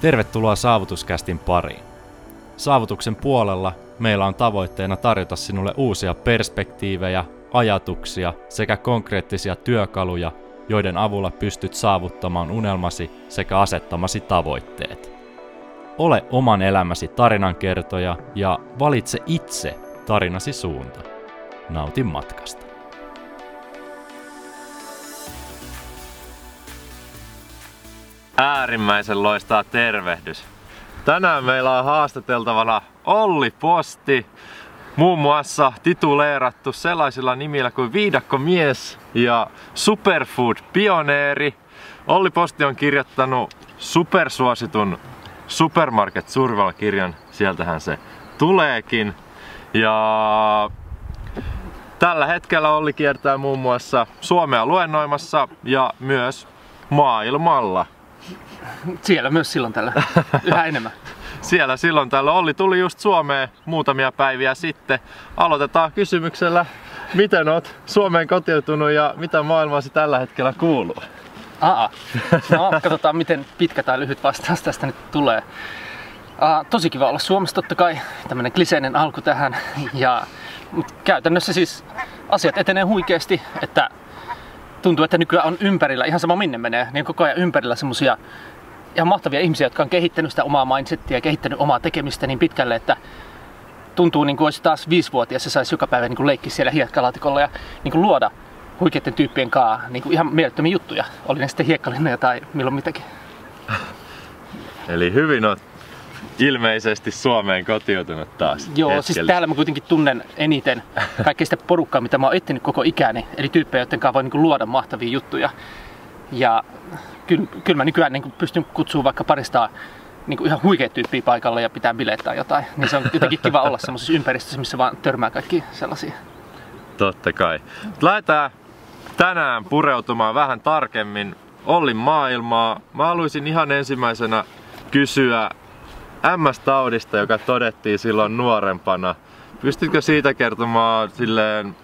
Tervetuloa Saavutuskästin pariin. Saavutuksen puolella meillä on tavoitteena tarjota sinulle uusia perspektiivejä, ajatuksia sekä konkreettisia työkaluja, joiden avulla pystyt saavuttamaan unelmasi sekä asettamasi tavoitteet. Ole oman elämäsi tarinankertoja ja valitse itse tarinasi suunta. Nautin matkasta. Äärimmäisen loistaa tervehdys. Tänään meillä on haastateltavana Olli Posti, muun muassa tituleerattu sellaisilla nimillä kuin Viidakkomies ja Superfood Pioneeri. Olli Posti on kirjoittanut supersuositun Supermarket Survival-kirjan, sieltähän se tuleekin. Ja tällä hetkellä Olli kiertää muun muassa Suomea luennoimassa ja myös maailmalla. Siellä myös silloin tällä. Yhä enemmän. Siellä silloin tällä Olli tuli just Suomeen muutamia päiviä sitten. Aloitetaan kysymyksellä, miten oot Suomeen kotiutunut ja mitä maailmaasi tällä hetkellä kuuluu? Aa, no katsotaan miten pitkä tai lyhyt vastaus tästä nyt tulee. Aa, tosi kiva olla Suomessa totta kai, tämmönen kliseinen alku tähän. Ja mut käytännössä siis asiat etenee huikeasti, että tuntuu, että nykyään on ympärillä, ihan sama minne menee, niin koko ajan ympärillä semmosia ihan mahtavia ihmisiä, jotka on kehittänyt sitä omaa mindsettiä ja kehittänyt omaa tekemistä niin pitkälle, että tuntuu niin kuin olisi taas viisivuotias ja saisi joka päivä niin kuin leikkiä siellä hiekkalaatikolla ja niin kuin luoda huikeiden tyyppien kanssa niin kuin ihan mielettömiä juttuja. Oli ne sitten hiekkalinneja tai milloin mitäkin. Eli hyvin on ilmeisesti Suomeen kotiutunut taas. Joo, hetkellä. siis täällä mä kuitenkin tunnen eniten kaikkea sitä porukkaa, mitä mä oon etsinyt koko ikäni. Eli tyyppejä, joiden kanssa voi niin kuin luoda mahtavia juttuja. Ja kyllä, kyllä mä nykyään niin pystyn kutsumaan vaikka parista niin ihan huikea tyyppiä paikalle ja pitää bileet tai jotain. Niin se on jotenkin kiva olla semmoisessa ympäristössä, missä vaan törmää kaikki sellaisia. Totta kai. Lähdetään tänään pureutumaan vähän tarkemmin Ollin maailmaa. Mä haluaisin ihan ensimmäisenä kysyä MS-taudista, joka todettiin silloin nuorempana. Pystytkö siitä kertomaan silleen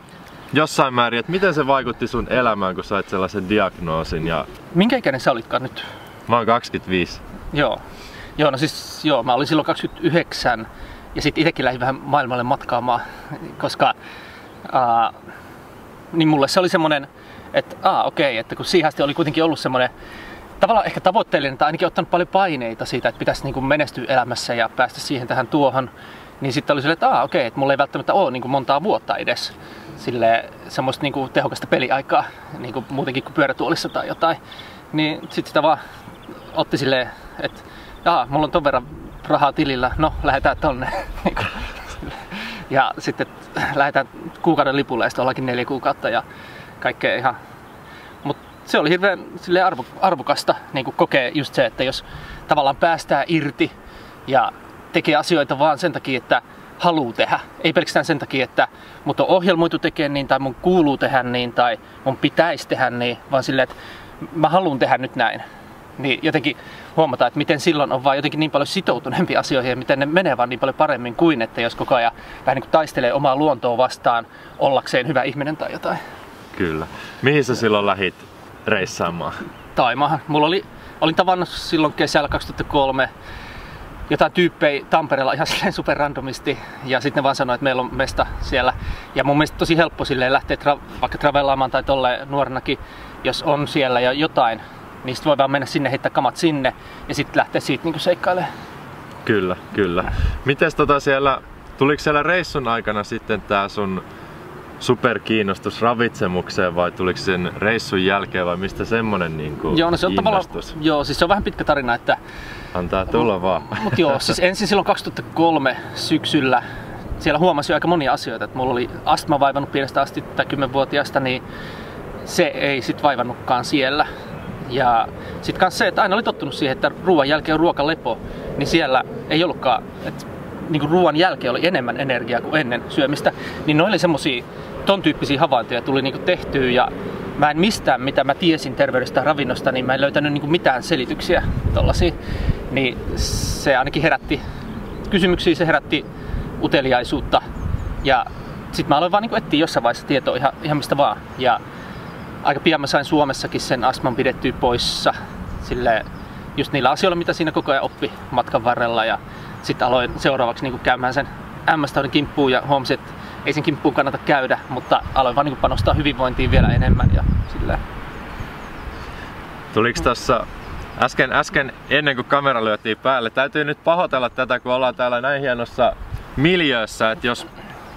jossain määrin, että miten se vaikutti sun elämään, kun sait sellaisen diagnoosin? Ja... Minkä ikäinen sä olitkaan nyt? Mä oon 25. Joo. Joo, no siis joo, mä olin silloin 29 ja sitten itsekin lähdin vähän maailmalle matkaamaan, koska ää, niin mulle se oli semmonen, että aa okei, okay, että kun siihen asti oli kuitenkin ollut semmonen tavallaan ehkä tavoitteellinen tai ainakin ottanut paljon paineita siitä, että pitäisi niin kuin menestyä elämässä ja päästä siihen tähän tuohon, niin sitten oli silleen, että aa okei, okay, että mulla ei välttämättä ole niin kuin montaa vuotta edes sille semmoista niin kuin tehokasta peliaikaa niin kuin muutenkin kuin pyörätuolissa tai jotain. Niin sitten sitä vaan otti silleen, että jaa, mulla on ton verran rahaa tilillä, no lähdetään tonne. ja sitten lähdetään kuukauden lipulle ja sitten ollaankin neljä kuukautta ja kaikkea ihan... Mutta se oli hirveän sille arvo, arvokasta niin kuin kokee just se, että jos tavallaan päästää irti ja tekee asioita vaan sen takia, että haluu tehdä. Ei pelkästään sen takia, että mut on ohjelmoitu tekemään niin tai mun kuuluu tehdä niin tai mun pitäisi tehdä niin, vaan silleen, että mä haluan tehdä nyt näin. Niin jotenkin huomata, että miten silloin on vaan jotenkin niin paljon sitoutuneempi asioihin ja miten ne menee vaan niin paljon paremmin kuin, että jos koko ajan vähän niin kuin taistelee omaa luontoa vastaan ollakseen hyvä ihminen tai jotain. Kyllä. Mihin sä silloin lähit reissaamaan? Taimahan. Mulla oli, olin tavannut silloin kesällä 2003 jotain tyyppejä Tampereella ihan silleen super randomisti ja sitten ne vaan sanoi, että meillä on mesta siellä. Ja mun mielestä tosi helppo silleen lähteä tra- vaikka travellaamaan tai tolle nuorenakin, jos on siellä ja jotain, niin sitten voi vaan mennä sinne, heittää kamat sinne ja sitten lähteä siitä niinku seikkailemaan. Kyllä, kyllä. Mites tota siellä, tuliko siellä reissun aikana sitten tää sun superkiinnostus ravitsemukseen vai tuliko sen reissun jälkeen vai mistä semmonen niinku Joo, no se on tavallaan, joo, siis se on vähän pitkä tarina, että... Antaa tulla vaan. Mut joo, siis ensin silloin 2003 syksyllä siellä huomasi aika monia asioita, että mulla oli astma vaivannut pienestä asti tai 10-vuotiaasta, niin se ei sit vaivannutkaan siellä. Ja sitten kanssa se, että aina oli tottunut siihen, että ruoan jälkeen on ruokalepo, niin siellä ei ollutkaan, että niin kuin ruoan jälkeen oli enemmän energiaa kuin ennen syömistä, niin ne oli semmosia ton tyyppisiä havaintoja tuli niin kuin tehtyä ja mä en mistään, mitä mä tiesin terveydestä ravinnosta, niin mä en löytänyt niin kuin mitään selityksiä tollasia. Niin se ainakin herätti kysymyksiä, se herätti uteliaisuutta ja sitten mä aloin vaan niin etsiä jossain vaiheessa tietoa ihan, ihan mistä vaan. Ja aika pian mä sain Suomessakin sen astman pidettyä poissa. Sille just niillä asioilla, mitä siinä koko ajan oppi matkan varrella. Ja sitten aloin seuraavaksi niin käymään sen MS-taudin kimppuun ja huomasin, että ei sen kimppuun kannata käydä, mutta aloin vaan niin panostaa hyvinvointiin vielä enemmän ja silleen. Tuliko tässä äsken, äsken ennen kuin kamera lyötiin päälle, täytyy nyt pahoitella tätä, kun ollaan täällä näin hienossa miljöössä, että jos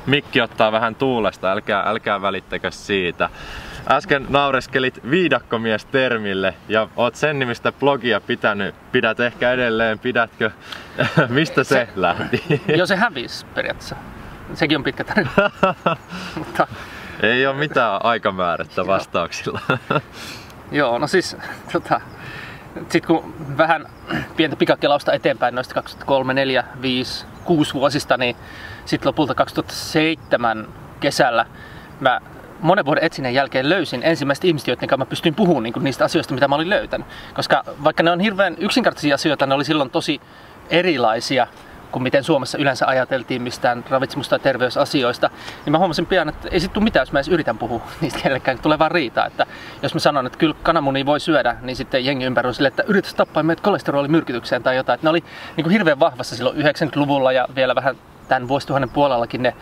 mikki ottaa vähän tuulesta, älkää, älkää välittäkö siitä. Äsken naureskelit viidakkomies-termille ja oot sen nimistä blogia pitänyt. Pidät ehkä edelleen, pidätkö? Mistä se, se lähti? Jo se hävisi periaatteessa. Sekin on pitkä tarina. Mutta... Ei ole mitään aikamäärättä vastauksilla. Joo, no siis tota, sitten kun vähän pientä pikakelausta eteenpäin noista 2003, 4, 5, 6 vuosista, niin sitten lopulta 2007 kesällä mä monen vuoden etsinnän jälkeen löysin ensimmäiset ihmiset, joiden kanssa mä pystyin puhumaan niin niistä asioista, mitä mä olin löytänyt. Koska vaikka ne on hirveän yksinkertaisia asioita, ne oli silloin tosi erilaisia kuin miten Suomessa yleensä ajateltiin mistään ravitsemus- tai terveysasioista, niin mä huomasin pian, että ei sit tule mitään, jos mä edes yritän puhua niistä kellekään, tulee vaan riitaa. Että jos mä sanon, että kyllä kananmunia voi syödä, niin sitten jengi ympärillä on silleen, että yritys tappaa meidät kolesterolimyrkytykseen tai jotain. Että ne oli niin kuin hirveän vahvassa silloin 90-luvulla ja vielä vähän tämän vuosituhannen puolellakin ne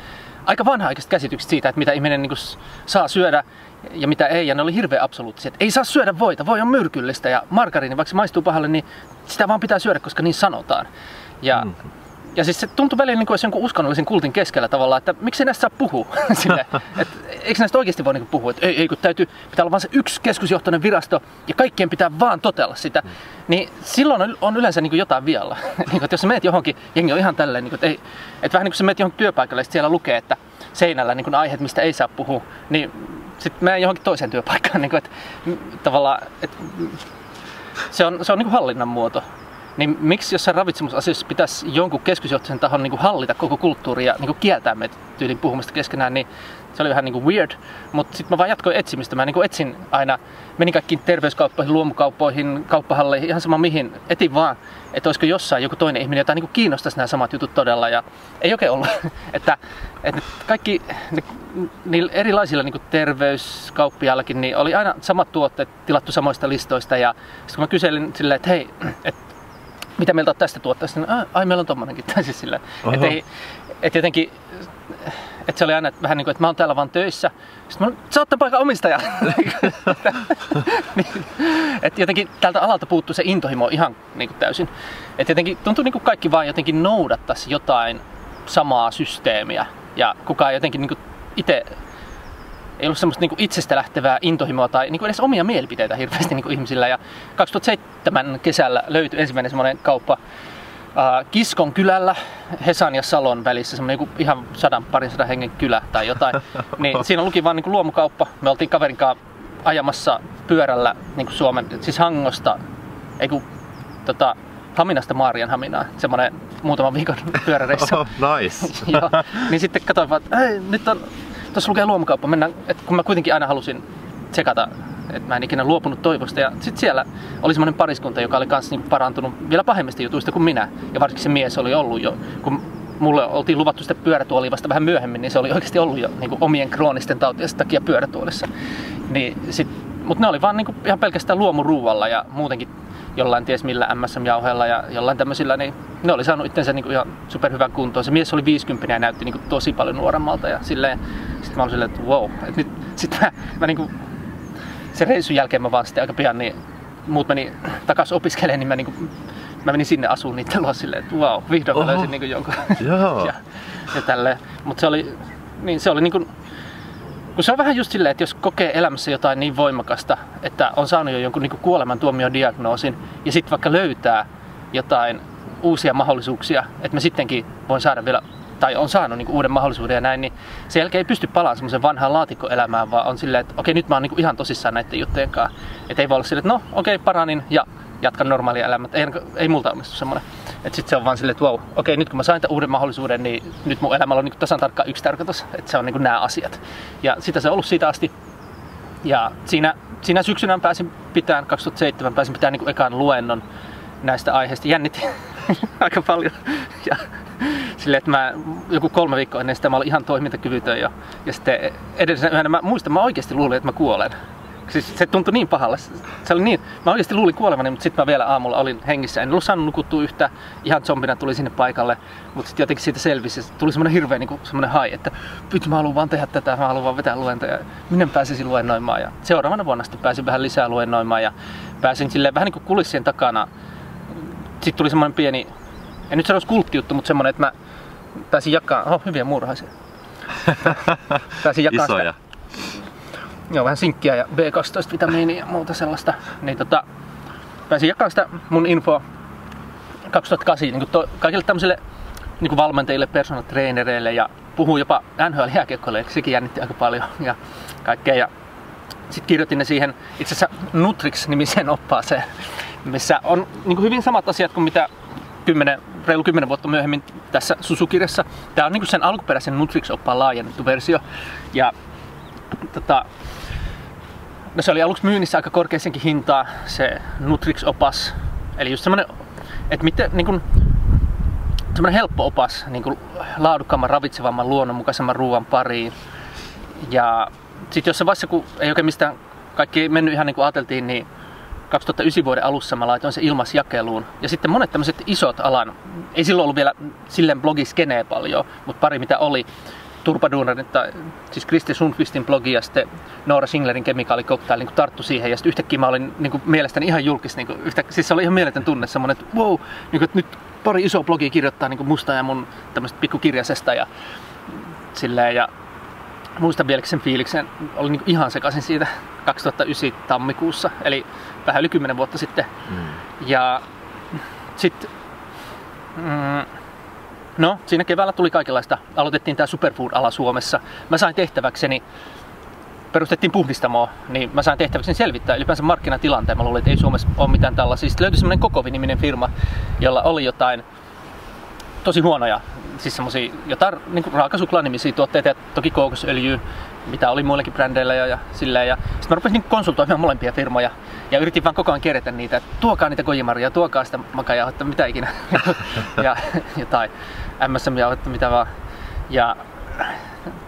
aika vanha-aikaiset käsitykset siitä, että mitä ihminen niin saa syödä ja mitä ei. Ja ne oli hirveän absoluuttisia. Että ei saa syödä voita, voi on myrkyllistä ja margariini, vaikka se maistuu pahalle, niin sitä vaan pitää syödä, koska niin sanotaan. Ja mm. Ja siis se tuntui välillä niin kuin jonkun uskonnollisen kultin keskellä tavallaan, että miksi näistä saa puhua? Sille, et, eikö näistä oikeasti voi niin puhua? Että ei, ei, kun täytyy, pitää olla vain se yksi keskusjohtoinen virasto ja kaikkien pitää vaan totella sitä. Mm. Niin silloin on, on yleensä niin kuin jotain vialla. niin kuin, että jos sä meet johonkin, jengi on ihan tälleen, niin kuin, että, ei, että vähän niin kuin sä meet johonkin työpaikalle ja siellä lukee, että seinällä niin kuin aiheet, mistä ei saa puhua, niin sitten menen johonkin toiseen työpaikkaan. Niin kuin, että, tavallaan, että, se on, se on niin kuin hallinnan muoto. Niin miksi jossain ravitsemusasioissa pitäisi jonkun keskusjohtaisen tahon niin kuin hallita koko kulttuuria ja niin kuin kieltää meitä tyylin puhumasta keskenään, niin se oli vähän niin kuin weird. Mutta sitten mä vaan jatkoin etsimistä. Mä niin kuin etsin aina, menin kaikkiin terveyskauppoihin, luomukauppoihin, kauppahalleihin, ihan sama mihin. Etin vaan, että olisiko jossain joku toinen ihminen, jota niin kuin kiinnostaisi nämä samat jutut todella. Ja ei oikein ollut. että, että kaikki ne, niillä erilaisilla niin terveyskauppiaillakin niin oli aina samat tuotteet tilattu samoista listoista. Ja sitten kun mä kyselin silleen, että hei, että mitä mieltä olet tästä tuotteesta? Niin, ai, meillä on tommonenkin. Tai siis sillä, että ei, et jotenkin, että se oli aina vähän niin kuin, että mä oon täällä vaan töissä. Sitten mä sä oot paikan omistaja. niin, että jotenkin tältä alalta puuttuu se intohimo ihan niin kuin täysin. Että jotenkin tuntuu niin kuin kaikki vaan jotenkin noudattaisi jotain samaa systeemiä. Ja kukaan jotenkin niin itse ei ollut semmoista niin kuin itsestä lähtevää intohimoa tai niin kuin edes omia mielipiteitä hirveästi niin kuin ihmisillä. Ja 2007 kesällä löytyi ensimmäinen semmoinen kauppa äh, Kiskon kylällä, Hesan ja Salon välissä, semmoinen niin ihan sadan, parin sadan hengen kylä tai jotain. Niin siinä luki vaan niin kuin luomukauppa. Me oltiin kaverin kanssa ajamassa pyörällä niin kuin Suomen, siis Hangosta, ei kun, tota, Haminasta Maarian Haminaa, semmoinen muutaman viikon pyöräreissu. Oh, nice. Joo, niin sitten katsoin vaan, että nyt on tuossa lukee luomukauppa, mennään, että kun mä kuitenkin aina halusin tsekata, että mä en ikinä luopunut toivosta. Ja sitten siellä oli semmoinen pariskunta, joka oli kanssa niinku parantunut vielä pahemmista jutuista kuin minä. Ja varsinkin se mies oli ollut jo, kun mulle oltiin luvattu sitä pyörätuolia vasta vähän myöhemmin, niin se oli oikeasti ollut jo niin kuin omien kroonisten tautien takia pyörätuolissa. Niin sit, mutta ne oli vaan niin kuin ihan pelkästään luomuruualla ja muutenkin jollain ties millä MSM-jauheella ja jollain tämmöisillä, niin ne oli saanut itsensä niin kuin ihan superhyvän kuntoon. Se mies oli 50 ja näytti niin kuin tosi paljon nuoremmalta ja silleen, sitten mä olin silleen, että wow. Et nyt, sit mä, mä niin kuin, sen reissun jälkeen mä vaan sitten aika pian, niin muut meni takas opiskelemaan, niin mä, niin kuin, mä menin sinne asuun niiden luo silleen, että wow, vihdoin mä löysin niin kuin jonkun. Joo. ja, ja tälleen. Mutta se oli, niin se oli niin kuin, kun se on vähän just silleen, että jos kokee elämässä jotain niin voimakasta, että on saanut jo jonkun niin kuolemantuomiodiagnoosin ja sitten vaikka löytää jotain uusia mahdollisuuksia, että mä sittenkin voin saada vielä tai on saanut niin uuden mahdollisuuden ja näin, niin sen jälkeen ei pysty palaamaan semmoisen vanhaan laatikkoelämään, vaan on silleen, että okei, nyt mä oon niin ihan tosissaan näiden juttujen kanssa. Että ei voi olla silleen, että no okei, paranin ja jatkan normaalia elämää. Ei, ei multa onnistu semmoinen. Että sitten se on vaan silleen, että wow, okei, nyt kun mä sain tämän uuden mahdollisuuden, niin nyt mun elämällä on niin tasan tarkkaan yksi tarkoitus, että se on niin nämä asiat. Ja sitä se on ollut siitä asti. Ja siinä, siinä syksynä pääsin pitämään, 2007 pääsin pitämään niin ekan luennon näistä aiheista. Jännitti aika paljon. Ja silleen, että mä joku kolme viikkoa ennen sitä mä olin ihan toimintakyvytön. Ja, ja sitten edellisen yhden mä muistan, mä oikeasti luulin, että mä kuolen. Siis se tuntui niin pahalle. Se oli niin, mä oikeasti luulin kuolevani, mutta sitten mä vielä aamulla olin hengissä. En ollut saanut nukuttua yhtä. Ihan zombina tuli sinne paikalle. Mutta sitten jotenkin siitä selvisi. Tuli semmoinen hirveä niin semmoinen hai, että nyt mä haluan vaan tehdä tätä, mä haluan vaan vetää luentoja. Minne pääsisin luennoimaan. Ja seuraavana vuonna sitten pääsin vähän lisää luennoimaan ja pääsin silleen vähän niin kuin kulissien takana. Sitten tuli semmoinen pieni, en nyt sano kulttijuttu, mutta semmoinen, että mä pääsin jakaa, oh, hyviä muurahaisia. pääsin jakaa Isoja. Sitä, joo, vähän sinkkiä ja B12-vitamiinia ja muuta sellaista. Niin tota, pääsin jakamaan sitä mun infoa 2008 niin to, kaikille tämmöisille niin valmentajille, personal trainereille ja puhuu jopa nhl jääkiekkoille, sekin jännitti aika paljon ja kaikkea. Ja sitten kirjoitin ne siihen itse asiassa Nutrix-nimiseen oppaaseen, missä on niin hyvin samat asiat kuin mitä 10, reilu 10 vuotta myöhemmin tässä Susukirjassa. Tämä on niin sen alkuperäisen Nutrix-oppaan laajennettu versio. Ja tota, no se oli aluksi myynnissä aika korkeasenkin hintaa, se Nutrix-opas. Eli just semmoinen, että miten, niin kuin, semmoinen helppo opas niin kuin laadukkaamman, ravitsevamman, luonnonmukaisemman ruoan pariin. Ja sitten jossain vaiheessa, kun ei oikein mistään kaikki ei mennyt ihan niin kuin ajateltiin, niin 2009 vuoden alussa mä laitoin se ilmasjakeluun. Ja sitten monet tämmöiset isot alan, ei silloin ollut vielä silleen blogiskenee paljon, mutta pari mitä oli, Turpaduunarin, tai siis Kristi Sundqvistin blogi ja sitten Noora Singlerin kemikaalikoktaili niin tarttu siihen. Ja sitten yhtäkkiä mä olin niin kuin, mielestäni ihan julkis. Niin kuin, yhtä, siis se oli ihan mieletön tunne, semmoinen, että wow, niin kuin, että nyt pari isoa blogia kirjoittaa niin kuin musta ja mun tämmöistä pikkukirjasesta ja silleen. Ja muistan vielä sen fiiliksen, olin niin ihan sekaisin siitä 2009 tammikuussa, eli vähän yli 10 vuotta sitten. Mm. Ja sitten, mm, no siinä keväällä tuli kaikenlaista, aloitettiin tämä Superfood-ala Suomessa. Mä sain tehtäväkseni, perustettiin puhdistamoa, niin mä sain tehtäväkseni selvittää ylipäänsä markkinatilanteen. Mä luulin, että ei Suomessa ole mitään tällaisia. Sitten löytyi semmoinen Kokovi-niminen firma, jolla oli jotain tosi huonoja, siis semmosia jotain niin raakasuklaanimisiä tuotteita ja toki kookosöljyä, mitä oli muillekin brändeillä ja, ja silleen. Ja sitten mä rupesin niin konsultoimaan molempia firmoja ja yritin vaan koko ajan kerätä niitä, että tuokaa niitä kojimaria, tuokaa sitä makajauhetta, mitä ikinä. ja jotain MSM-jauhetta, mitä vaan. Ja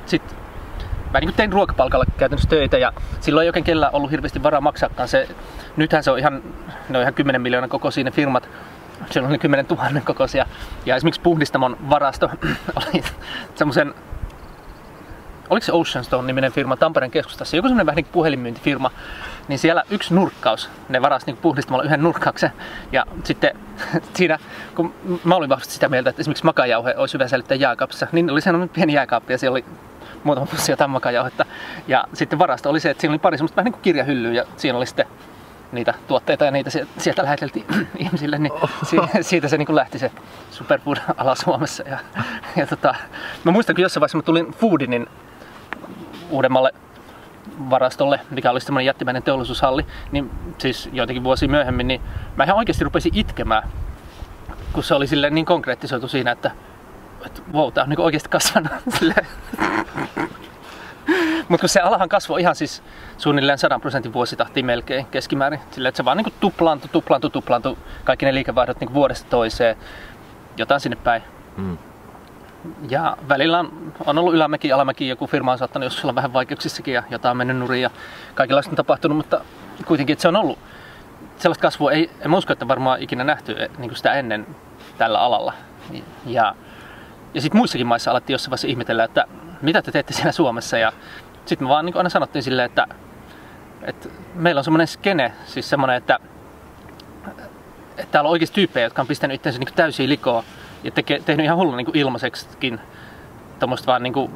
sitten mä niin tein ruokapalkalla käytännössä töitä ja silloin ei oikein kellään ollut hirveästi varaa maksaakaan se. Nythän se on ihan, ne on ihan 10 miljoonan kokoisia ne firmat, siellä oli 10 000 kokoisia. Ja esimerkiksi puhdistamon varasto oli semmoisen oliko se Ocean Stone niminen firma Tampereen keskustassa, joku semmoinen vähän niin puhelinmyyntifirma, niin siellä yksi nurkkaus, ne varasi niin puhdistamalla yhden nurkkauksen. Ja sitten siinä, kun mä olin vahvasti sitä mieltä, että esimerkiksi makajauhe olisi hyvä säilyttää jääkaapissa, niin oli sellainen pieni jääkaappi ja siellä oli muutama pussi jotain makajauhetta. Ja sitten varasto oli se, että siinä oli pari semmoista vähän niin kuin kirjahyllyä ja siinä oli sitten niitä tuotteita ja niitä sieltä läheteltiin ihmisille, niin siitä se niin lähti se superfood-ala Suomessa. Ja, ja tota, mä muistan, kun jossain vaiheessa mä tulin Foodinin uudemmalle varastolle, mikä oli semmoinen jättimäinen teollisuushalli, niin siis joitakin vuosia myöhemmin, niin mä ihan oikeasti rupesin itkemään, kun se oli silleen niin konkreettisoitu siinä, että, että wow, tää on niin oikeasti kasvanut. Mutta kun se alahan kasvoi ihan siis suunnilleen 100 prosentin vuositahtiin melkein keskimäärin. Sillä että se vaan niin tuplaantui, tuplaantui, tuplaantui kaikki ne liikevaihdot niin vuodesta toiseen. Jotain sinne päin. Mm. Ja välillä on, on ollut ylämäki, alamäki, joku firma on saattanut joskus olla vähän vaikeuksissakin ja jotain on mennyt nurin ja kaikenlaista on tapahtunut, mutta kuitenkin että se on ollut sellaista kasvua ei, en usko, että varmaan ikinä nähty eh, niin kuin sitä ennen tällä alalla. Ja, ja sitten muissakin maissa alettiin jossain vaiheessa ihmetellä, että mitä te teette siellä Suomessa ja sitten me vaan niin aina sanottiin silleen, että, että meillä on semmoinen skene, siis semmoinen, että, että täällä on oikeasti tyyppejä, jotka on pistänyt itsensä niin täysin likoa ja teke, tehnyt ihan hullun niin ilmaiseksikin tuommoista vaan niin kuin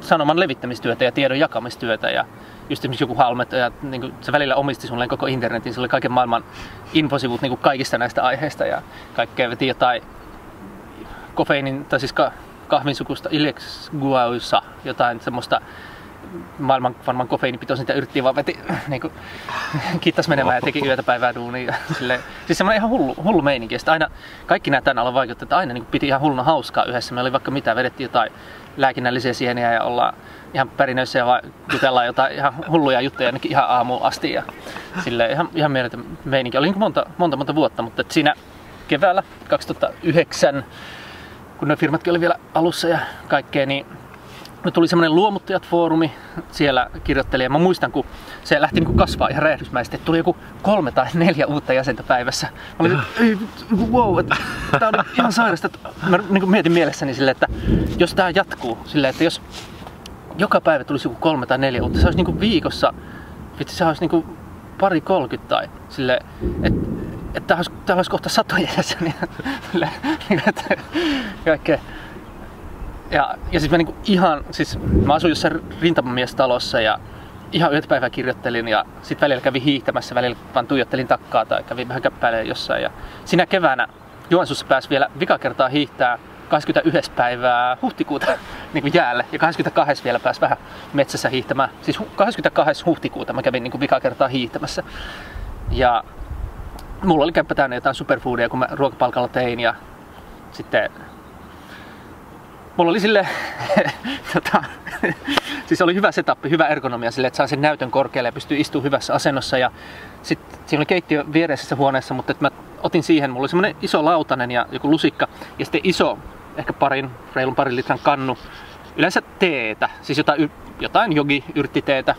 sanoman levittämistyötä ja tiedon jakamistyötä ja just esimerkiksi joku Halmet, ja niin kuin, se välillä omisti sulle koko internetin, se oli kaiken maailman infosivut niin kuin kaikista näistä aiheista ja kaikkea. Veti jotain kofeiinin, tai siis kahvinsukusta Ilex Guausa, jotain semmoista maailman varmaan kofeiinipitoisin niitä yritti vaan veti, niin kuin, kittas menemään ja teki yötä päivää duunia. Silleen, siis semmoinen ihan hullu, hullu meininki. Ja aina, kaikki nämä tänne olla että aina niin piti ihan hulluna hauskaa yhdessä. Me oli vaikka mitä, vedettiin jotain lääkinnällisiä sieniä ja ollaan ihan pärinöissä ja vaan jutellaan jotain ihan hulluja juttuja ainakin ihan aamuun asti. Ja silleen, ihan, ihan mieletön meininki. Oli niin monta, monta, monta vuotta, mutta siinä keväällä 2009, kun ne firmatkin oli vielä alussa ja kaikkea, niin no tuli semmoinen luomuttajat-foorumi, siellä kirjoittelija. Mä muistan, kun se lähti niin kasvaa ihan räjähdysmäisesti, että tuli joku kolme tai neljä uutta jäsentä päivässä. Mä olin, ei, wow, että tää on ihan sairasta. Että mä niin mietin mielessäni silleen, että jos tämä jatkuu, silleen, että jos joka päivä tulisi joku kolme tai neljä uutta, se olisi niin viikossa, vitsi, se olisi niin pari kolkyt tai silleen, että että täällä olisi, täällä olisi kohta satoja jäseniä. kaikkea ja, ja siis mä niinku ihan, siis mä asuin jossain rintamamiestalossa ja ihan yhdet päivää kirjoittelin ja sitten välillä kävin hiihtämässä, välillä vaan tuijottelin takkaa tai kävin vähän käppäilemään jossain. Ja sinä keväänä Joensuussa pääsi vielä vika kertaa hiihtää 21. päivää huhtikuuta niin kuin jäälle ja 22. vielä pääsi vähän metsässä hiihtämään. Siis 22. huhtikuuta mä kävin niin kuin vika kertaa hiihtämässä. Ja mulla oli kämppä täynnä jotain superfoodia, kun mä ruokapalkalla tein ja sitten mulla oli sille, tota, siis oli hyvä setup, hyvä ergonomia sille, että saa sen näytön korkealle ja pystyy istumaan hyvässä asennossa. Ja sitten siinä oli keittiö vieressä huoneessa, mutta mä otin siihen, mulla oli semmoinen iso lautanen ja joku lusikka ja sitten iso, ehkä parin, reilun parin litran kannu. Yleensä teetä, siis jotain, jotain jogi-yrttiteetä,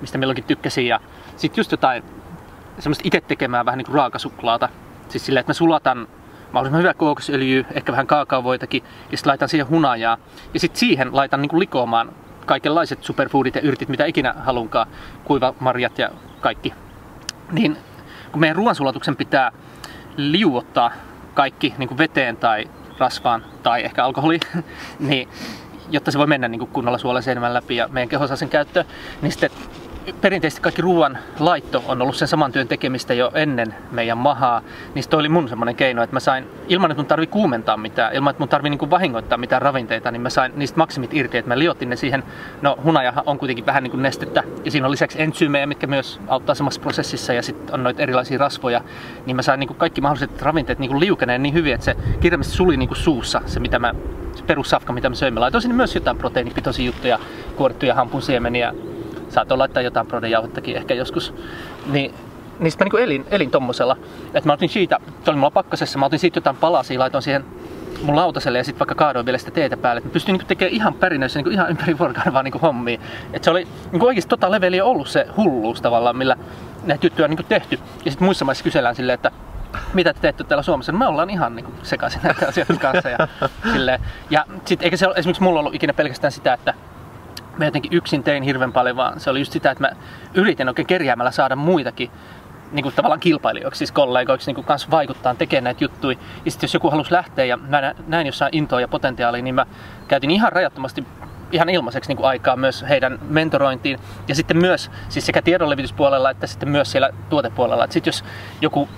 mistä milloinkin tykkäsin. Ja sitten just jotain semmoista itse tekemään vähän niin kuin raakasuklaata. Siis silleen, että mä sulatan mahdollisimman hyvä kookosöljy, ehkä vähän kaakaovoitakin, ja sitten laitan siihen hunajaa. Ja sitten siihen laitan niin likoamaan kaikenlaiset superfoodit ja yrtit, mitä ikinä halunkaan, kuivamarjat ja kaikki. Niin kun meidän ruoansulatuksen pitää liuottaa kaikki niin veteen tai rasvaan tai ehkä alkoholi, niin jotta se voi mennä niin kunnolla suolen läpi ja meidän keho saa sen käyttöön, niin sitten perinteisesti kaikki ruoan laitto on ollut sen saman työn tekemistä jo ennen meidän mahaa, niin toi oli mun semmoinen keino, että mä sain, ilman että mun tarvi kuumentaa mitään, ilman että mun tarvi niinku vahingoittaa mitään ravinteita, niin mä sain niistä maksimit irti, että mä liotin ne siihen, no hunajahan on kuitenkin vähän niin kuin nestettä, ja siinä on lisäksi entsyymejä, mitkä myös auttaa samassa prosessissa, ja sitten on noita erilaisia rasvoja, niin mä sain niinku kaikki mahdolliset ravinteet niinku liukeneen niin hyvin, että se kirjallisesti suli niinku suussa, se mitä mä, se perussafka, mitä mä söin. Mä laitoin sinne myös jotain proteiinipitoisia juttuja, kuorittuja hampunsiemeniä, saattoi laittaa jotain prodejauhottakin ehkä joskus. Niin, niin sitten mä niin elin, elin tommosella. Että mä otin siitä, oli mulla pakkasessa, mä otin siitä jotain palasia, laitoin siihen mun lautaselle ja sitten vaikka kaadoin vielä sitä teetä päälle. Että mä pystyin niin tekemään ihan pärinöissä niin ihan ympäri vuorokauden vaan niin hommia. Että se oli niin oikeasti tota leveliä ollut se hulluus tavallaan, millä näitä juttuja on niin tehty. Ja sitten muissa maissa kysellään silleen, että mitä te teette täällä Suomessa? Me ollaan ihan niin sekaisin näitä asioita kanssa. Ja, silleen. ja sit, eikä se ole, esimerkiksi mulla ollut ikinä pelkästään sitä, että mä jotenkin yksin tein hirveän paljon, vaan se oli just sitä, että mä yritin oikein kerjäämällä saada muitakin niin kuin tavallaan kilpailijoiksi, siis kollegoiksi niin kuin kanssa vaikuttaa, tekemään näitä juttuja. Ja sitten jos joku halusi lähteä ja mä näin jossain intoa ja potentiaalia, niin mä käytin ihan rajattomasti ihan ilmaiseksi niin kuin aikaa myös heidän mentorointiin. Ja sitten myös siis sekä tiedonlevityspuolella että sitten myös siellä tuotepuolella. Sitten jos joku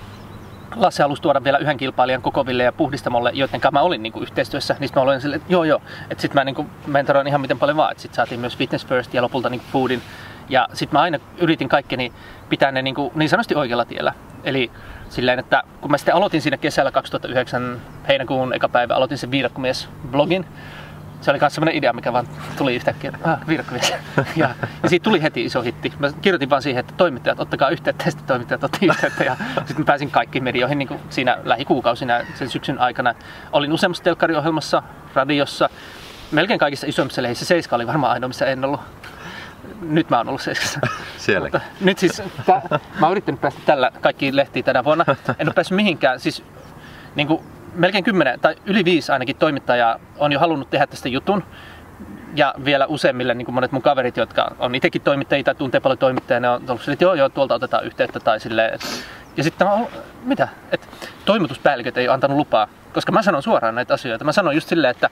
Lasse halusi tuoda vielä yhden kilpailijan Kokoville ja Puhdistamolle, joiden kanssa mä olin niin kuin yhteistyössä, niin mä olin silleen, että joo joo, että sitten mä niin kuin mentoroin ihan miten paljon vaan, että sitten saatiin myös Fitness First ja lopulta niin kuin Foodin. Ja sitten mä aina yritin kaikkeni pitää ne niin, kuin, niin sanotusti oikealla tiellä. Eli silleen, että kun mä sitten aloitin siinä kesällä 2009 heinäkuun eka päivä, aloitin sen viidakkomies-blogin, se oli myös sellainen idea, mikä vaan tuli yhtäkkiä, ah, virkkumies. ja, ja siitä tuli heti iso hitti. Mä kirjoitin vaan siihen, että toimittajat, ottakaa yhteyttä, ja sitten toimittajat otti yhteyttä. Ja sitten mä pääsin kaikkiin medioihin niin kuin siinä lähikuukausina sen syksyn aikana. Olin useammassa telkkariohjelmassa, radiossa, melkein kaikissa isommissa lehissä. Seiska oli varmaan ainoa, missä en ollut. Nyt mä oon ollut Seiskassa. Siellä. nyt siis, mä oon yrittänyt päästä tällä kaikkiin lehtiin tänä vuonna. En ole päässyt mihinkään. Siis, niin kuin, melkein kymmenen tai yli viisi ainakin toimittajaa on jo halunnut tehdä tästä jutun. Ja vielä useimmille niin kuin monet mun kaverit, jotka on itsekin toimittajia tai tuntee paljon toimittajia, ne on ollut sille, että joo, joo, tuolta otetaan yhteyttä tai silleen. Ja sitten mä mitä? Et toimituspäälliköt ei antanut lupaa, koska mä sanon suoraan näitä asioita. Mä sanon just silleen, että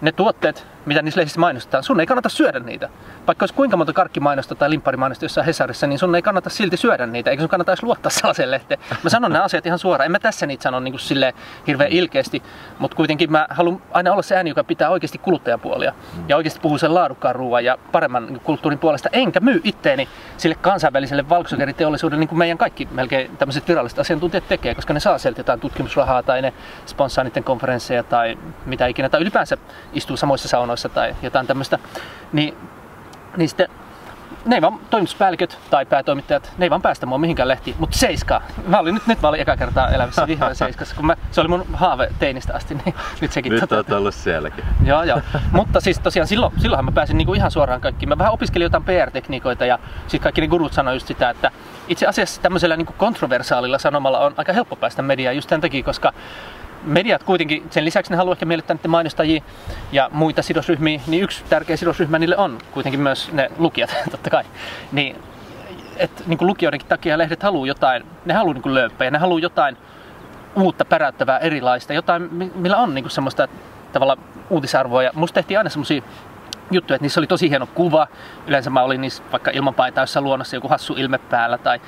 ne tuotteet, mitä niissä lehdissä mainostetaan, sun ei kannata syödä niitä. Vaikka olisi kuinka monta karkkimainosta tai limpparimainosta jossain Hesarissa, niin sun ei kannata silti syödä niitä, eikä sun kannata edes luottaa sellaiseen lehteen. Mä sanon nämä asiat ihan suoraan. En mä tässä niitä sano niin silleen hirveän ilkeästi, mutta kuitenkin mä haluan aina olla se ääni, joka pitää oikeasti kuluttajapuolia. Ja oikeasti puhuu sen laadukkaan ruoan ja paremman niin kulttuurin puolesta. Enkä myy itteeni sille kansainväliselle valkosokeriteollisuudelle, niin kuin meidän kaikki melkein tämmöiset viralliset asiantuntijat tekee, koska ne saa sieltä jotain tutkimusrahaa tai ne sponssaa niiden konferensseja tai mitä ikinä. Tai ylipäänsä istuu samoissa saunoissa tai jotain tämmöistä, niin, niin sitten ne ei vaan toimituspäälliköt tai päätoimittajat, ne ei vaan päästä mua mihinkään lehtiin, mutta seiska. Mä olin nyt, nyt mä olin eka kertaa elämässä vihdoin seiskassa, kun mä, se oli mun haave teinistä asti, niin nyt sekin Nyt toteutuu. oot ollut sielläkin. Joo, joo. Mutta siis tosiaan silloin, silloinhan mä pääsin niinku ihan suoraan kaikkiin. Mä vähän opiskelin jotain PR-tekniikoita ja sitten kaikki ne gurut sanoi just sitä, että itse asiassa tämmöisellä niinku kontroversaalilla sanomalla on aika helppo päästä mediaan just tämän takia, koska mediat kuitenkin, sen lisäksi ne haluaa ehkä miellyttää niiden mainostajia ja muita sidosryhmiä, niin yksi tärkeä sidosryhmä niille on kuitenkin myös ne lukijat, totta kai. Niin, et, niin kuin lukijoidenkin takia lehdet haluaa jotain, ne haluaa niin lööppejä, ne haluaa jotain uutta, päräyttävää, erilaista, jotain, mi- millä on niin kuin semmoista tavalla uutisarvoa. Ja musta tehtiin aina semmoisia juttuja, että niissä oli tosi hieno kuva. Yleensä mä olin niissä vaikka ilman paitaa jossain luonnossa joku hassu ilme päällä tai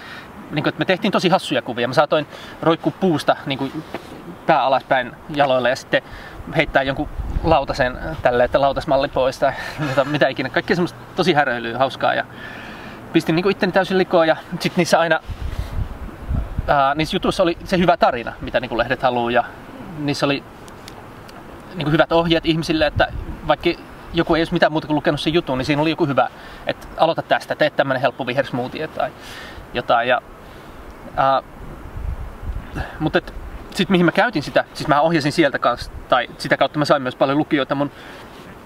niin kuin, että me tehtiin tosi hassuja kuvia. Mä saatoin roikkua puusta niin kuin pää alaspäin jaloille ja sitten heittää jonkun lautasen tälle, että lautasmalli pois tai mitä, ikinä. Kaikkea semmoista tosi häröilyä, hauskaa ja pistin niin kuin itteni täysin likoon ja sitten niissä aina ää, niissä jutuissa oli se hyvä tarina, mitä niin kuin lehdet haluaa ja niissä oli niin kuin hyvät ohjeet ihmisille, että vaikka joku ei olisi mitään muuta kuin lukenut sen jutun, niin siinä oli joku hyvä, että aloita tästä, tee tämmöinen helppo vihersmoothie tai jotain. Ja, ää, mutta et, sitten mihin mä käytin sitä, siis mä ohjasin sieltä kanssa, tai sitä kautta mä sain myös paljon lukijoita mun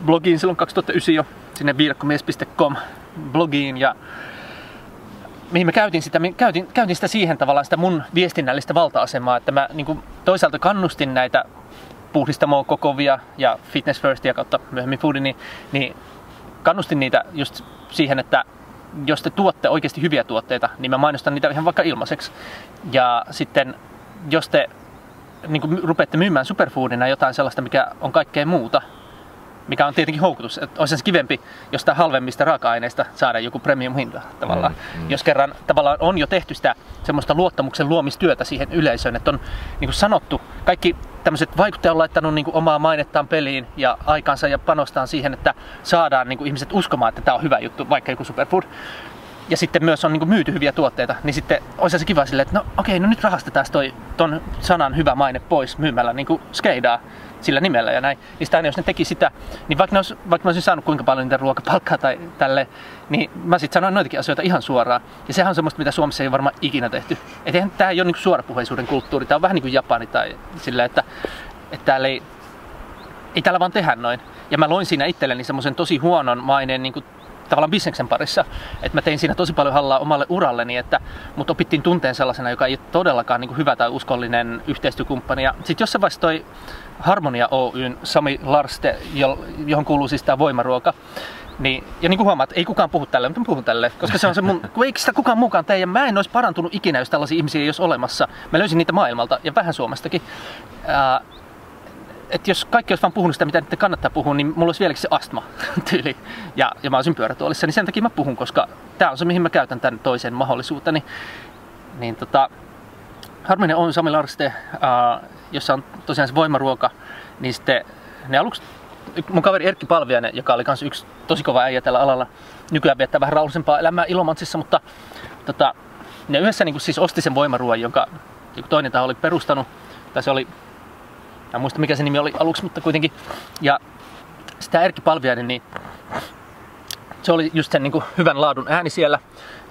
blogiin silloin 2009 jo, sinne viidakkomies.com blogiin ja mihin mä käytin sitä, käytin, käytin sitä siihen tavallaan sitä mun viestinnällistä valta-asemaa, että mä niin kuin, toisaalta kannustin näitä puhdistamoa kokovia ja Fitness Firstia kautta myöhemmin Foodin, niin, niin kannustin niitä just siihen, että jos te tuotte oikeasti hyviä tuotteita, niin mä mainostan niitä ihan vaikka ilmaiseksi. Ja sitten jos te niin kuin rupeatte myymään superfoodina jotain sellaista, mikä on kaikkea muuta, mikä on tietenkin houkutus. Että olisi se kivempi jostain halvemmista raaka-aineista saada joku premium-hinta tavallaan. Mm, mm. Jos kerran tavallaan on jo tehty sitä semmoista luottamuksen luomistyötä siihen yleisöön, että on niin kuin sanottu, kaikki tämmöiset vaikuttajat on laittanut niin kuin omaa mainettaan peliin ja aikansa ja panostaan siihen, että saadaan niin kuin ihmiset uskomaan, että tämä on hyvä juttu, vaikka joku superfood. Ja sitten myös on niin myyty hyviä tuotteita, niin sitten olisi se kiva silleen, että no okei, no nyt rahastetaan toi ton sanan hyvä maine pois myymällä niin skeidaa sillä nimellä ja näin. Niin sitä jos ne teki sitä, niin vaikka, ne olisi, vaikka mä olisin saanut kuinka paljon niitä ruokapalkkaa tai tälle, niin mä sitten sanoin noitakin asioita ihan suoraan. Ja sehän on semmoista, mitä Suomessa ei ole varmaan ikinä tehty. Et eihän tämä ei ole niin suorapuheisuuden kulttuuri, tämä on vähän niin kuin Japani tai sillä, että, että täällä ei, ei täällä vaan tehdä noin. Ja mä loin siinä itselleni semmoisen tosi huonon maineen niin kuin tavallaan bisneksen parissa. Että mä tein siinä tosi paljon hallaa omalle uralleni, että mut opittiin tunteen sellaisena, joka ei ole todellakaan niin kuin hyvä tai uskollinen yhteistyökumppani. Ja sitten jossain vaiheessa toi Harmonia Oyn Sami Larste, johon kuuluu siis tämä voimaruoka, niin, ja niin kuin huomaat, ei kukaan puhu tälle, mutta mä puhun tälle, koska se on se mun, kun eikö sitä kukaan mukaan tee, ja mä en olisi parantunut ikinä, jos tällaisia ihmisiä ei olisi olemassa. Mä löysin niitä maailmalta ja vähän Suomestakin. Ää, että jos kaikki olisi vaan puhunut sitä, mitä nyt kannattaa puhua, niin mulla olisi vieläkin se astma tyyli. Ja, ja mä olisin pyörätuolissa, niin sen takia mä puhun, koska tämä on se, mihin mä käytän tämän toisen mahdollisuuteni. Niin tota, Harminen on Sami Larste, uh, jossa on tosiaan se voimaruoka, niin sitten ne aluksi, mun kaveri Erkki Palviainen, joka oli myös yksi tosi kova äijä tällä alalla, nykyään viettää vähän rauhallisempaa elämää Ilomantsissa, mutta tota, ne yhdessä niin siis osti sen voimaruoan, jonka joku toinen taho oli perustanut, tai se oli en muista mikä se nimi oli aluksi, mutta kuitenkin. Ja sitä Erkki Palviainen, niin se oli just sen niin kuin hyvän laadun ääni siellä.